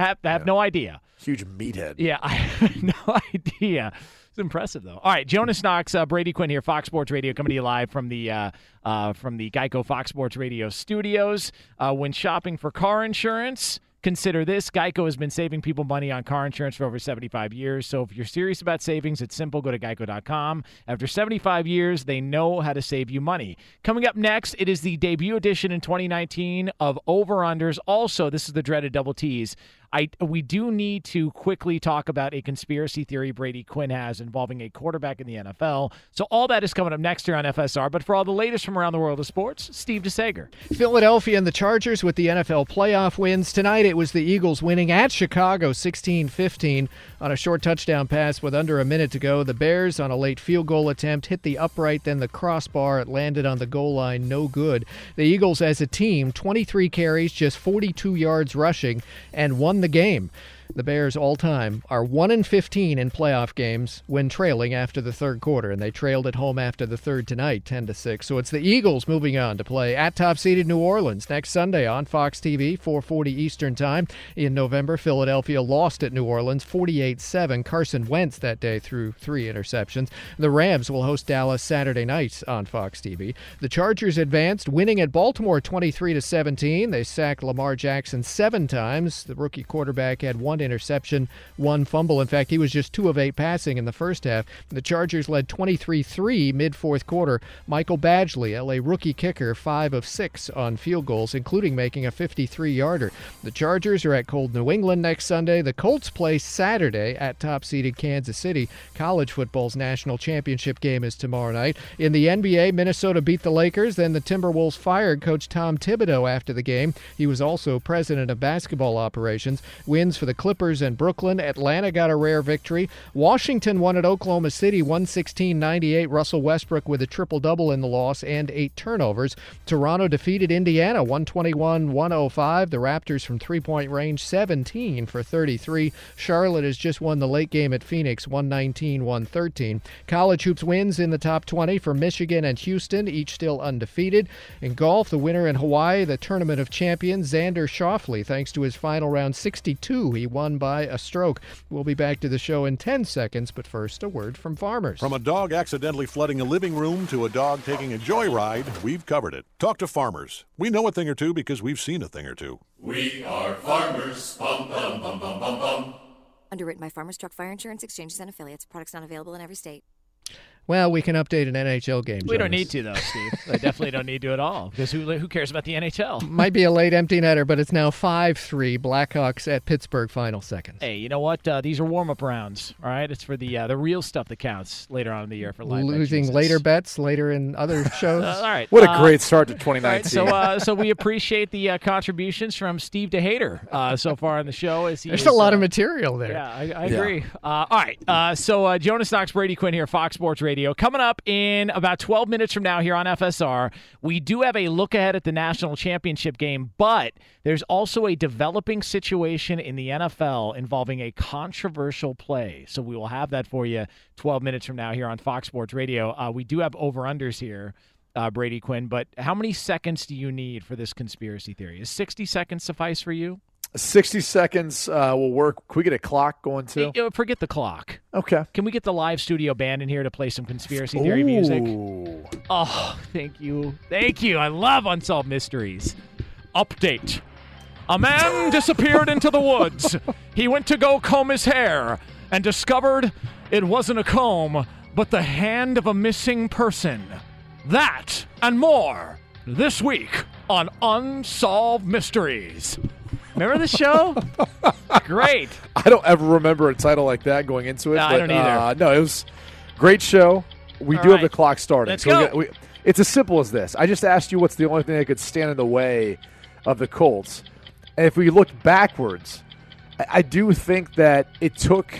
Speaker 3: Have, I have no idea.
Speaker 4: Huge meathead.
Speaker 3: Yeah, I have no idea. It's impressive though. All right, Jonas Knox, uh, Brady Quinn here, Fox Sports Radio, coming to you live from the uh, uh, from the Geico Fox Sports Radio studios. Uh, when shopping for car insurance, consider this: Geico has been saving people money on car insurance for over 75 years. So if you're serious about savings, it's simple. Go to geico.com. After 75 years, they know how to save you money. Coming up next, it is the debut edition in 2019 of Over Unders. Also, this is the dreaded double T's. I we do need to quickly talk about a conspiracy theory Brady Quinn has involving a quarterback in the NFL. So all that is coming up next here on FSR. But for all the latest from around the world of sports, Steve DeSager.
Speaker 16: Philadelphia and the Chargers with the NFL playoff wins. Tonight it was the Eagles winning at Chicago 16 15 on a short touchdown pass with under a minute to go. The Bears, on a late field goal attempt, hit the upright, then the crossbar. It landed on the goal line, no good. The Eagles, as a team, 23 carries, just 42 yards rushing, and won the game. The Bears all time are 1 and 15 in playoff games when trailing after the third quarter and they trailed at home after the third tonight 10 to 6. So it's the Eagles moving on to play at top seeded New Orleans next Sunday on Fox TV 4:40 Eastern Time. In November, Philadelphia lost at New Orleans 48-7. Carson Wentz that day threw 3 interceptions. The Rams will host Dallas Saturday night on Fox TV. The Chargers advanced winning at Baltimore 23 to 17. They sacked Lamar Jackson 7 times. The rookie quarterback had one interception, one fumble. In fact, he was just 2 of 8 passing in the first half. The Chargers led 23-3 mid-fourth quarter. Michael Badgley, LA rookie kicker, 5 of 6 on field goals, including making a 53-yarder. The Chargers are at cold New England next Sunday. The Colts play Saturday at top-seeded Kansas City. College football's national championship game is tomorrow night. In the NBA, Minnesota beat the Lakers. Then the Timberwolves fired coach Tom Thibodeau after the game. He was also president of basketball operations. Wins for the Clippers and Brooklyn. Atlanta got a rare victory. Washington won at Oklahoma City 116-98. Russell Westbrook with a triple-double in the loss and eight turnovers. Toronto defeated Indiana 121-105. The Raptors from three-point range 17 for 33. Charlotte has just won the late game at Phoenix 119-113. College hoops wins in the top 20 for Michigan and Houston, each still undefeated. In golf, the winner in Hawaii, the Tournament of Champions, Xander Schauffele, thanks to his final round 62, he won by a stroke. We'll be back to the show in 10 seconds, but first, a word from farmers.
Speaker 10: From a dog accidentally flooding a living room to a dog taking a joyride, we've covered it. Talk to farmers. We know a thing or two because we've seen a thing or two.
Speaker 11: We are farmers. Bum, bum, bum, bum, bum, bum.
Speaker 12: Underwritten by Farmers Truck Fire Insurance Exchanges and Affiliates. Products not available in every state.
Speaker 16: Well, we can update an NHL game.
Speaker 3: We don't need to though, Steve. I definitely don't need to at all because who who cares about the NHL?
Speaker 16: Might be a late empty netter, but it's now 5 3 Blackhawks at Pittsburgh final seconds.
Speaker 3: Hey, you know what? Uh, these are warm up rounds. All right, it's for the uh, the real stuff that counts later on in the year for live.
Speaker 16: Losing
Speaker 3: Jesus.
Speaker 16: later bets later in other shows.
Speaker 3: Uh, all right.
Speaker 4: What a
Speaker 3: uh,
Speaker 4: great start to
Speaker 3: all right,
Speaker 4: 2019.
Speaker 3: so, uh, so we appreciate the uh, contributions from Steve DeHater uh, so far in the show. As he
Speaker 16: There's
Speaker 3: is,
Speaker 16: a lot
Speaker 3: uh,
Speaker 16: of material there.
Speaker 3: Yeah, I, I
Speaker 16: Yeah.
Speaker 3: agree. Uh, all right. Uh, so uh, Jonas Knox, Brady Quinn here, Fox Sports Radio. Coming up in about 12 minutes from now here on FSR, we do have a look ahead at the national championship game, but there's also a developing situation in the NFL involving a controversial play. So we will have that for you 12 minutes from now here on Fox Sports Radio. Uh, we do have over unders here. Uh, Brady Quinn, but how many seconds do you need for this conspiracy theory? Is 60 seconds suffice for you?
Speaker 4: 60 seconds uh, will work. Can we get a clock going too?
Speaker 3: Hey, forget the clock.
Speaker 4: Okay.
Speaker 3: Can we get the live studio band in here to play some conspiracy theory music? Oh, thank you. Thank you. I love Unsolved Mysteries. Update. A man disappeared into the woods. He went to go comb his hair and discovered it wasn't a comb, but the hand of a missing person. That and more this week on Unsolved Mysteries. Remember the show? Great.
Speaker 4: I don't ever remember a title like that going into it.
Speaker 3: No, I don't either.
Speaker 4: Uh, no, it was great show. We
Speaker 3: All
Speaker 4: do have the clock starting.
Speaker 3: Let's
Speaker 4: so we
Speaker 3: go.
Speaker 4: got- we- it's as simple as this. I just asked you what's the only thing that could stand in the way of the Colts. And if we look backwards, I, I do think that it took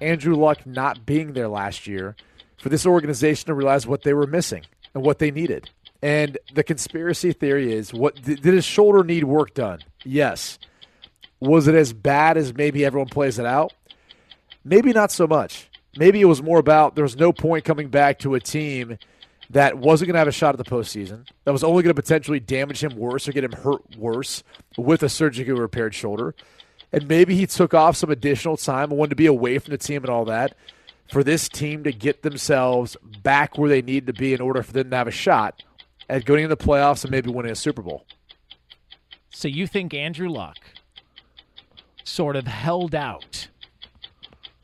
Speaker 4: Andrew Luck not being there last year for this organization to realize what they were missing and what they needed. And the conspiracy theory is what did his shoulder need work done? Yes. Was it as bad as maybe everyone plays it out? Maybe not so much. Maybe it was more about there was no point coming back to a team that wasn't going to have a shot at the postseason, that was only going to potentially damage him worse or get him hurt worse with a surgically repaired shoulder. And maybe he took off some additional time and wanted to be away from the team and all that for this team to get themselves back where they need to be in order for them to have a shot at going into the playoffs and maybe winning a Super Bowl.
Speaker 3: So you think Andrew Luck sort of held out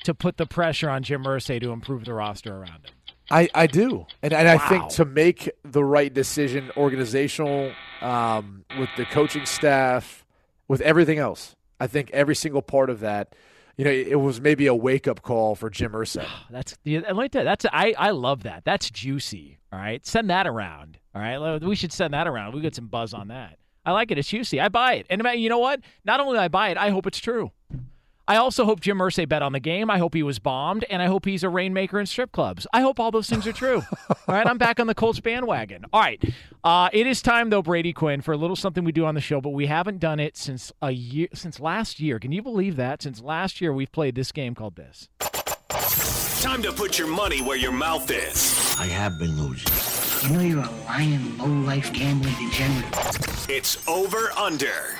Speaker 3: to put the pressure on Jim Irsay to improve the roster around him?
Speaker 4: I, I do. And, and I think to make the right decision, organizational, um, with the coaching staff, with everything else, I think every single part of that, you know, it was maybe a wake up call for Jim Irsay.
Speaker 3: That's I like that. That's I I love that. That's juicy. All right, send that around. All right, we should send that around. We get some buzz on that. I like it. It's juicy. I buy it. And you know what? Not only do I buy it, I hope it's true. I also hope Jim Irsay bet on the game. I hope he was bombed, and I hope he's a rainmaker in strip clubs. I hope all those things are true. all right, I'm back on the Colts bandwagon. All right, uh, it is time though, Brady Quinn, for a little something we do on the show, but we haven't done it since a year, since last year. Can you believe that? Since last year, we've played this game called this.
Speaker 22: Time to put your money where your mouth is.
Speaker 23: I have been losing. You know you're a lying, low-life gambling degenerate.
Speaker 22: It's over under.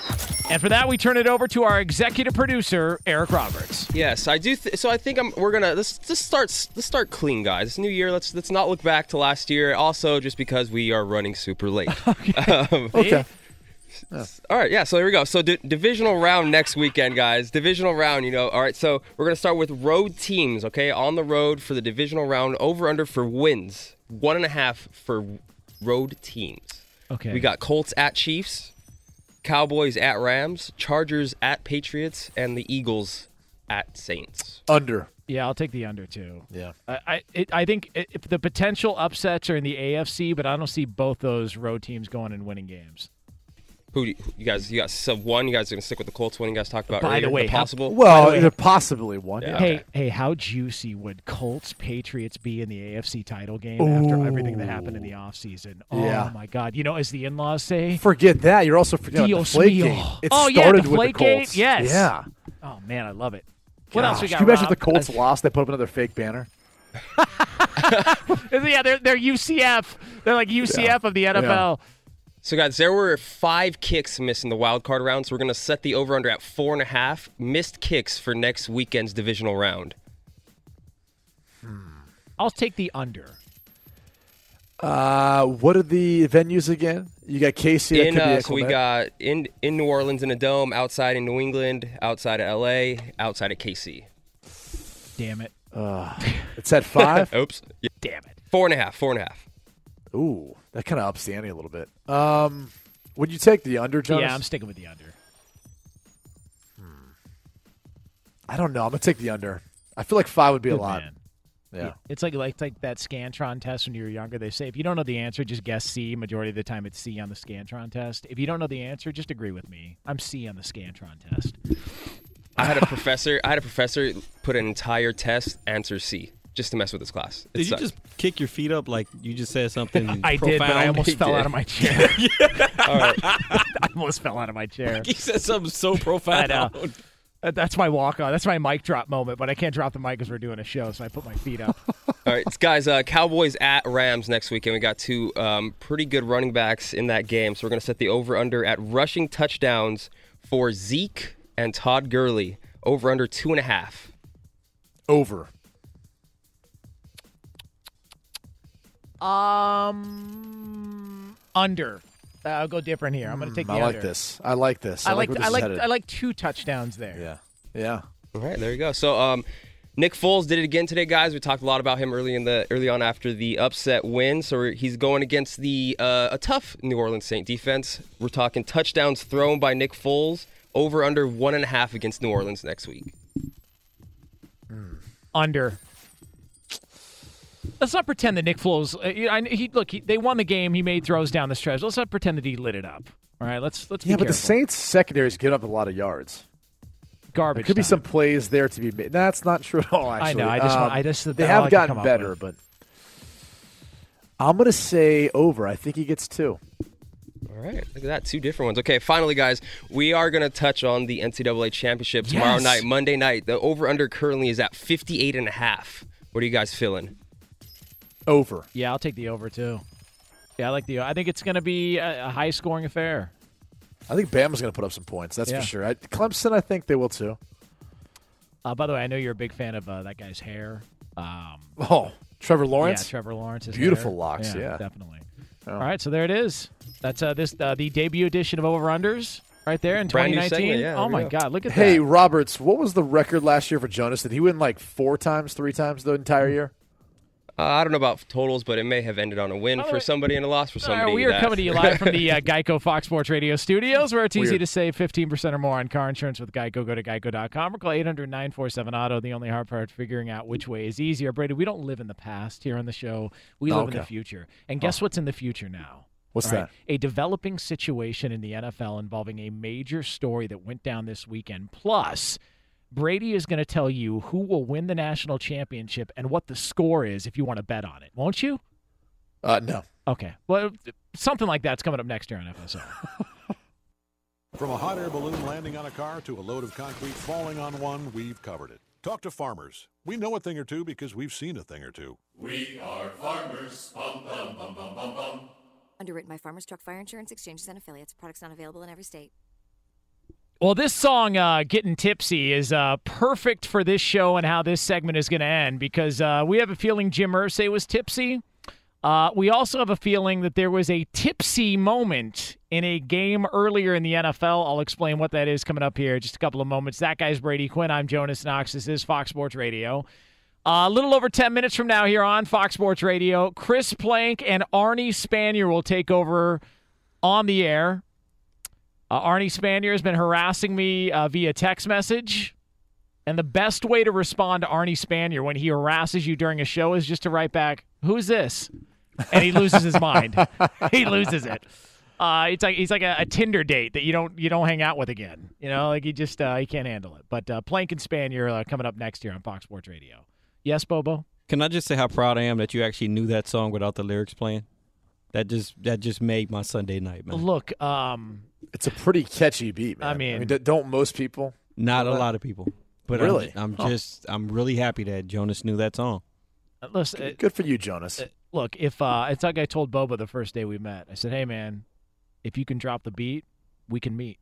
Speaker 3: And for that, we turn it over to our executive producer, Eric Roberts.
Speaker 18: Yes, I do. Th- so I think I'm. We're gonna let's just start. Let's start clean, guys. It's new year. Let's let's not look back to last year. Also, just because we are running super late. Um,
Speaker 4: Okay.
Speaker 18: All right, yeah. So here we go. So di- divisional round next weekend, guys. Divisional round. You know. All right. So we're gonna start with road teams. Okay, on the road for the divisional round. Over under for wins. One and a half for road teams.
Speaker 3: Okay.
Speaker 18: We got Colts at Chiefs, Cowboys at Rams, Chargers at Patriots, and the Eagles at Saints.
Speaker 4: Under.
Speaker 3: Yeah, I'll take the under too.
Speaker 4: Yeah.
Speaker 3: I I, it, I think i if the potential upsets are in the AFC, but I don't see both those road teams going and winning games.
Speaker 18: Who do you, you guys? You got sub one. You guys are gonna stick with the Colts one. You guys talked about
Speaker 3: By the
Speaker 18: earlier,
Speaker 3: way, how-
Speaker 18: possible.
Speaker 4: Well,
Speaker 3: the way-
Speaker 4: there possibly one. Yeah.
Speaker 3: Hey, hey, how juicy would Colts Patriots be in the AFC title game after everything that happened in the offseason? Oh
Speaker 4: Yeah.
Speaker 3: my God! You know, as the in-laws say,
Speaker 4: Forget that. You're also forgetting about
Speaker 3: Dios
Speaker 4: the Flake game. It
Speaker 3: oh yeah,
Speaker 4: started
Speaker 3: the
Speaker 4: with
Speaker 3: Flake
Speaker 4: the Colts.
Speaker 3: Gate. Yes.
Speaker 4: Yeah.
Speaker 3: Oh man, I love it. What else we got?
Speaker 4: Can you imagine if the
Speaker 3: Rob?
Speaker 4: Colts lost? They put up another fake banner.
Speaker 3: yeah, they're they're UCF. They're like UCF of the NFL.
Speaker 18: So guys, there were five kicks missed in the wild card round. So we're gonna set the over under at four and a half missed kicks for next weekend's divisional round.
Speaker 3: I'll take the under.
Speaker 4: Uh, what are the venues again? You got Casey. That
Speaker 18: In
Speaker 4: could be
Speaker 18: uh, so we got in in New Orleans in a dome, outside in New England, outside of LA, outside of KC.
Speaker 3: Damn it.
Speaker 4: Uh, it's at five.
Speaker 18: Oops. Yeah.
Speaker 3: Damn it.
Speaker 18: Four and a half. Four and a half.
Speaker 4: Ooh, that kind of ups the ante a little bit. Um, would you take the under, Jonas?
Speaker 3: Yeah, I'm sticking with the under.
Speaker 4: I don't know. I'm gonna take the under. I feel like five would be a lot.
Speaker 3: man.
Speaker 4: Yeah.
Speaker 3: It's like like like that Scantron test when you were younger. They say if you don't know the answer, just guess C. Majority of the time, it's C on the Scantron test. If you don't know the answer, just agree with me. I'm C on the Scantron test.
Speaker 18: I had a professor. I had a professor put an entire test answer C just to mess with this class. It
Speaker 13: Did you just kick your feet up like you just said something?
Speaker 3: I did, but I almost
Speaker 18: He
Speaker 3: fell
Speaker 18: did.
Speaker 3: out of my chair.
Speaker 18: All right.
Speaker 3: I almost fell out of my chair.
Speaker 13: He said something so
Speaker 3: I
Speaker 13: profound.
Speaker 3: know. That's my walk on. That's my mic drop moment, but I can't drop the mic because we're doing a show, so I put my feet up.
Speaker 18: All right, guys. Uh, Cowboys at Rams next weekend. We got two um, pretty good running backs in that game, so we're going to set the over under at rushing touchdowns for Zeke and Todd Gurley. Over under two and a half.
Speaker 4: Over.
Speaker 3: Um, under. Uh, I'll go different here. I'm going to take the
Speaker 4: Hmm, I like
Speaker 3: under.
Speaker 4: this. I like this.
Speaker 3: I,
Speaker 4: I,
Speaker 3: like
Speaker 4: this
Speaker 3: I like
Speaker 4: headed.
Speaker 3: I like two touchdowns there.
Speaker 4: Yeah. Yeah.
Speaker 18: All right, there you go. So, um, Nick Foles did it again today, guys. We talked a lot about him early in the early on after the upset win. So he's going against the uh, a tough New Orleans Saint defense. We're talking touchdowns thrown by Nick Foles, Over under one and a half against New Orleans next week.
Speaker 3: Under. Let's not pretend that Nick Foles. Uh, I- he look. He, they won the game. He made throws down the stretch. Let's not pretend that he lit it up. All right. Let's let's be
Speaker 4: Yeah, but the
Speaker 3: careful.
Speaker 4: Saints secondary's given up a lot of yards.
Speaker 3: Garbage.
Speaker 4: There could be some plays there to be made. That's not true at all.
Speaker 3: I
Speaker 4: Actually,
Speaker 3: know, I just
Speaker 4: Um,
Speaker 3: want- I just-
Speaker 4: they
Speaker 3: all I
Speaker 4: have gotten better,
Speaker 3: with.
Speaker 4: but I'm gonna say over. I think he gets two.
Speaker 18: All right, look at that. Two different ones. Okay, finally, guys, we are going to touch on the NCAA championship tomorrow
Speaker 3: Yes.
Speaker 18: night, Monday night. The over under currently is at 58 and a half. What are you guys feeling?
Speaker 4: Over.
Speaker 3: Yeah, I'll take the over too. Yeah, I like the. I think it's going to be a, a high scoring affair.
Speaker 4: I think Bama's gonna put up some points. That's
Speaker 3: Yeah.
Speaker 4: for sure. I, Clemson, I think they will too.
Speaker 3: Uh, by the way, I know you're a big fan of uh, that guy's hair. Um,
Speaker 4: Oh, Trevor Lawrence.
Speaker 3: Yeah, Trevor Lawrence.
Speaker 4: Beautiful locks, yeah.
Speaker 3: definitely.
Speaker 4: Oh.
Speaker 3: All right, so there it is. That's uh, this uh, the debut edition of Over Unders right there in
Speaker 18: Brand new
Speaker 3: 2019.
Speaker 18: segment, yeah,
Speaker 3: oh my
Speaker 18: go.
Speaker 3: God, look at
Speaker 4: Hey,
Speaker 3: that.
Speaker 4: Hey Roberts, what was the record last year for Jonas? Did he win like four times, three times the entire year?
Speaker 18: Uh, I don't know about totals, but it may have ended on a win for somebody and a loss for
Speaker 3: All right,
Speaker 18: somebody.
Speaker 3: we are
Speaker 18: that-
Speaker 3: coming to you live from the uh, Geico Fox Sports Radio studios, where it's easy to save 15% or more on car insurance with Geico. Go to geico.com or call 800 947 Auto. The only hard part figuring out which way is easier. Brady, we don't live in the past here on the show. We
Speaker 4: Oh,
Speaker 3: live in the future. And guess what's in the future now?
Speaker 4: What's
Speaker 3: All
Speaker 4: that?
Speaker 3: A developing situation in the NFL involving a major story that went down this weekend. Plus, Brady is going to tell you who will win the national championship and what the score is if you want to bet on it. Won't you?
Speaker 4: Uh, no.
Speaker 3: Okay. Well, something like that's coming up next year on FSO.
Speaker 10: From a hot air balloon landing on a car to a load of concrete falling on one, we've covered it. Talk to farmers. We know a thing or two because we've seen a thing or two.
Speaker 11: We are farmers. Bum, bum, bum, bum, bum, bum.
Speaker 12: Underwritten by Farmers Truck Fire Insurance Exchanges and Affiliates. Products not available in every state.
Speaker 3: Well, this song, uh, Getting Tipsy, is uh, perfect for this show and how this segment is going to end because uh, we have a feeling Jim Irsay was tipsy. Uh, we also have a feeling that there was a tipsy moment in a game earlier in the NFL. I'll explain what that is coming up here just a couple of moments. That guy's Brady Quinn. I'm Jonas Knox. This is Fox Sports Radio. Uh, a little over 10 minutes from now here on Fox Sports Radio, Chris Plank and Arnie Spanier will take over on the air. Uh, Arnie Spanier has been harassing me uh, via text message. And the best way to respond to Arnie Spanier when he harasses you during a show is just to write back, Who's this? And he loses his mind. he loses it. Uh, it's like he's like a, a Tinder date that you don't you don't hang out with again. You know, like he just uh, he can't handle it. But uh, Plank and Spanier uh, coming up next year on Fox Sports Radio. Yes, Bobo.
Speaker 13: Can I just say how proud I am that you actually knew that song without the lyrics playing? That just that just made my Sunday night, man.
Speaker 3: Look, um,
Speaker 4: It's a pretty catchy beat, man.
Speaker 3: I mean-
Speaker 4: d- don't most people?
Speaker 13: Not a
Speaker 4: that?
Speaker 13: lot of people, but
Speaker 4: Really?
Speaker 13: I'm, I'm
Speaker 4: Huh.
Speaker 13: just I'm really happy that Jonas knew that song.
Speaker 3: uh, listen, uh,
Speaker 4: Good for you, Jonas.
Speaker 3: look, if uh, it's like I told Boba the first day we met, I said, "Hey, man, if you can drop the beat, we can meet."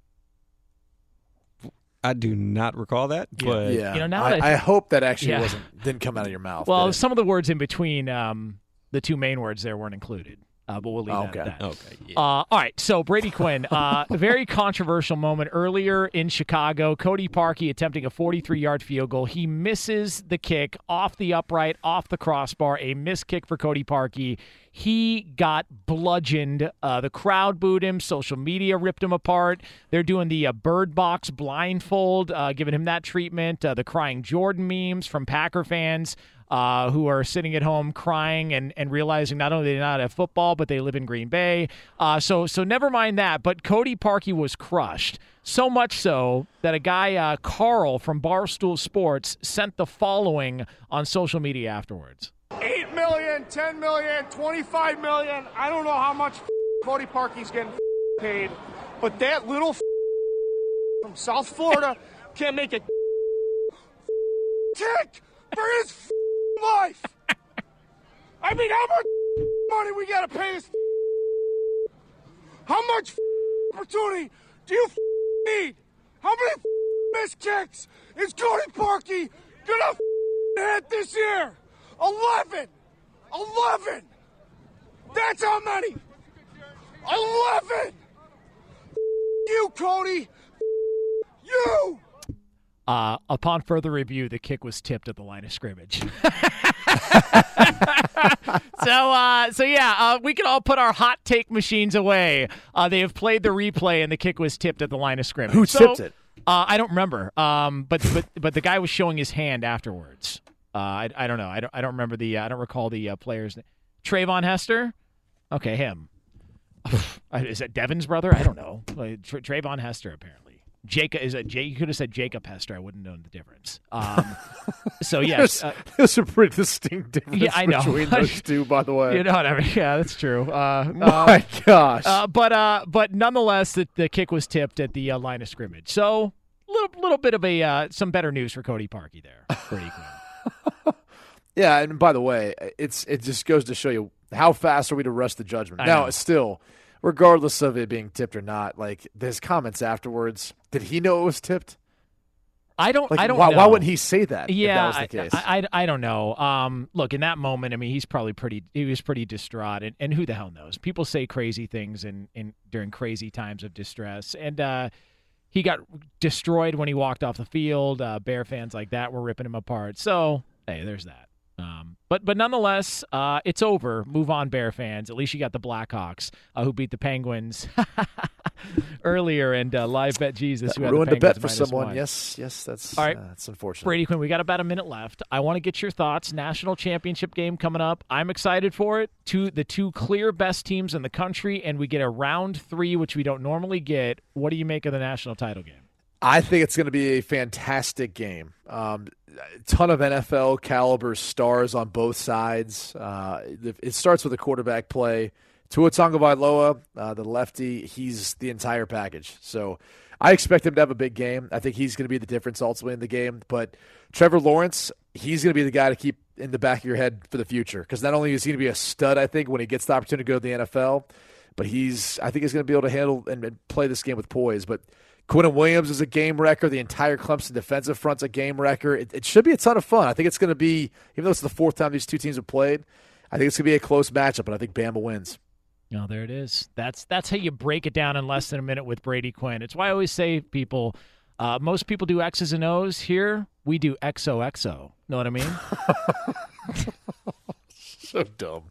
Speaker 13: I do not recall that, but
Speaker 4: yeah.
Speaker 3: you know, now
Speaker 4: I,
Speaker 3: that I-
Speaker 4: I hope that actually
Speaker 3: Yeah.
Speaker 4: wasn't didn't come out of your mouth.
Speaker 3: Well,
Speaker 4: did
Speaker 3: some of the words in between um, the two main words there weren't included, uh, but we'll leave that at that.
Speaker 13: okay. Yeah.
Speaker 3: Uh, all right, so Brady Quinn, uh, a very controversial moment earlier in Chicago. Cody Parkey attempting a 43-yard field goal. He misses the kick off the upright, off the crossbar. A missed kick for Cody Parkey. He got bludgeoned. Uh, the crowd booed him. Social media ripped him apart. They're doing the uh, bird box blindfold, uh, giving him that treatment. Uh, the crying Jordan memes from Packer fans uh, who are sitting at home crying and, and realizing not only they not have football, but they live in Green Bay. Uh, so so never mind that. But Cody Parkey was crushed. So much so that a guy, uh, Carl from Barstool Sports, sent the following on social media afterwards.
Speaker 24: 8 million, 10 million, 25 million. I don't know how much Cody Parkey's getting paid, but that little from South Florida can't make a tick for his life. I mean, how much money we gotta pay his How much opportunity do you need? How many missed kicks is Cody Parkey gonna hit this year? 11! 11! That's how many! 11! You, Cody! You!
Speaker 3: Uh, upon further review, the kick was tipped at the line of scrimmage. so, uh, so yeah, uh, we can all put our hot take machines away. Uh, they have played the replay, and the kick was tipped at the line of scrimmage.
Speaker 4: Who
Speaker 3: So-
Speaker 4: tipped it?
Speaker 3: Uh, I don't remember. Um, but but but the guy was showing his hand afterwards. Uh, I, I don't know. I don't I don't remember the. Uh, I don't recall the uh, players. Treyvon Hester. Okay, him. is that Devin's brother? I don't know. Tra- Treyvon Hester apparently. Jacob is it? Jake, you could have said Jacob Hester. I wouldn't know the difference. Um, so yes,
Speaker 4: there's,
Speaker 3: uh,
Speaker 4: there's a pretty distinct difference
Speaker 3: Yeah, I know.
Speaker 4: between those two, by the way.
Speaker 3: You know what I mean? Yeah, that's true. Uh,
Speaker 4: My
Speaker 3: uh,
Speaker 4: gosh.
Speaker 3: Uh, but uh, but nonetheless, the, the kick was tipped at the uh, line of scrimmage. So little little bit of a uh, some better news for Cody Parkey there. Brady Quinn.
Speaker 4: Yeah, and by the way, it's it just goes to show you how fast are we to rush the judgment.
Speaker 3: I
Speaker 4: now,
Speaker 3: know.
Speaker 4: still, regardless of it being tipped or not, like his comments afterwards, did he know it was tipped?
Speaker 3: I don't.
Speaker 4: Like,
Speaker 3: I don't.
Speaker 4: why,
Speaker 3: know.
Speaker 4: why wouldn't he say that? if
Speaker 3: Yeah,
Speaker 4: that was the case.
Speaker 3: I, I, I don't know. Um, look, in that moment, I mean, he's probably pretty. He was pretty distraught, and, and who the hell knows? People say crazy things in, in during crazy times of distress, and uh, he got destroyed when he walked off the field. Uh, Bear fans like that were ripping him apart. So hey, there's that. Um, but but nonetheless, uh, it's over. Move on, Bear fans. At least you got the Blackhawks uh, who beat the Penguins earlier, and uh, live bet Jesus who had
Speaker 4: ruined
Speaker 3: the
Speaker 4: a bet for someone.
Speaker 3: one.
Speaker 4: Yes, yes, that's
Speaker 3: All right.
Speaker 4: that's unfortunate.
Speaker 3: Brady Quinn, we got about a minute left. I want to get your thoughts. National championship game coming up. I'm excited for it. Two the two clear best teams in the country, and we get a round three, which we don't normally get. What do you make of the national title game?
Speaker 4: I think it's going to be a fantastic game. Um, ton of NFL caliber stars on both sides. Uh, it it starts with a quarterback play. Tua Tagovailoa, uh, the lefty, he's the entire package. So I expect him to have a big game. I think he's going to be the difference ultimately in the game. But Trevor Lawrence, he's going to be the guy to keep in the back of your head for the future because not only is he going to be a stud, I think, when he gets the opportunity to go to the NFL, but he's I think he's going to be able to handle and, and play this game with poise. But Quinnen Williams is a game wrecker. The entire Clemson defensive front's a game wrecker. It, it should be a ton of fun. I think it's going to be, even though it's the fourth time these two teams have played, I think it's going to be a close matchup, and I think Bama wins.
Speaker 3: No, there it is. That's that's how you break it down in less than a minute with Brady Quinn. It's why I always say people, uh, most people do X's and O's. Here we do XOXO. Know what I mean?
Speaker 4: so dumb.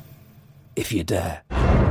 Speaker 6: if you dare.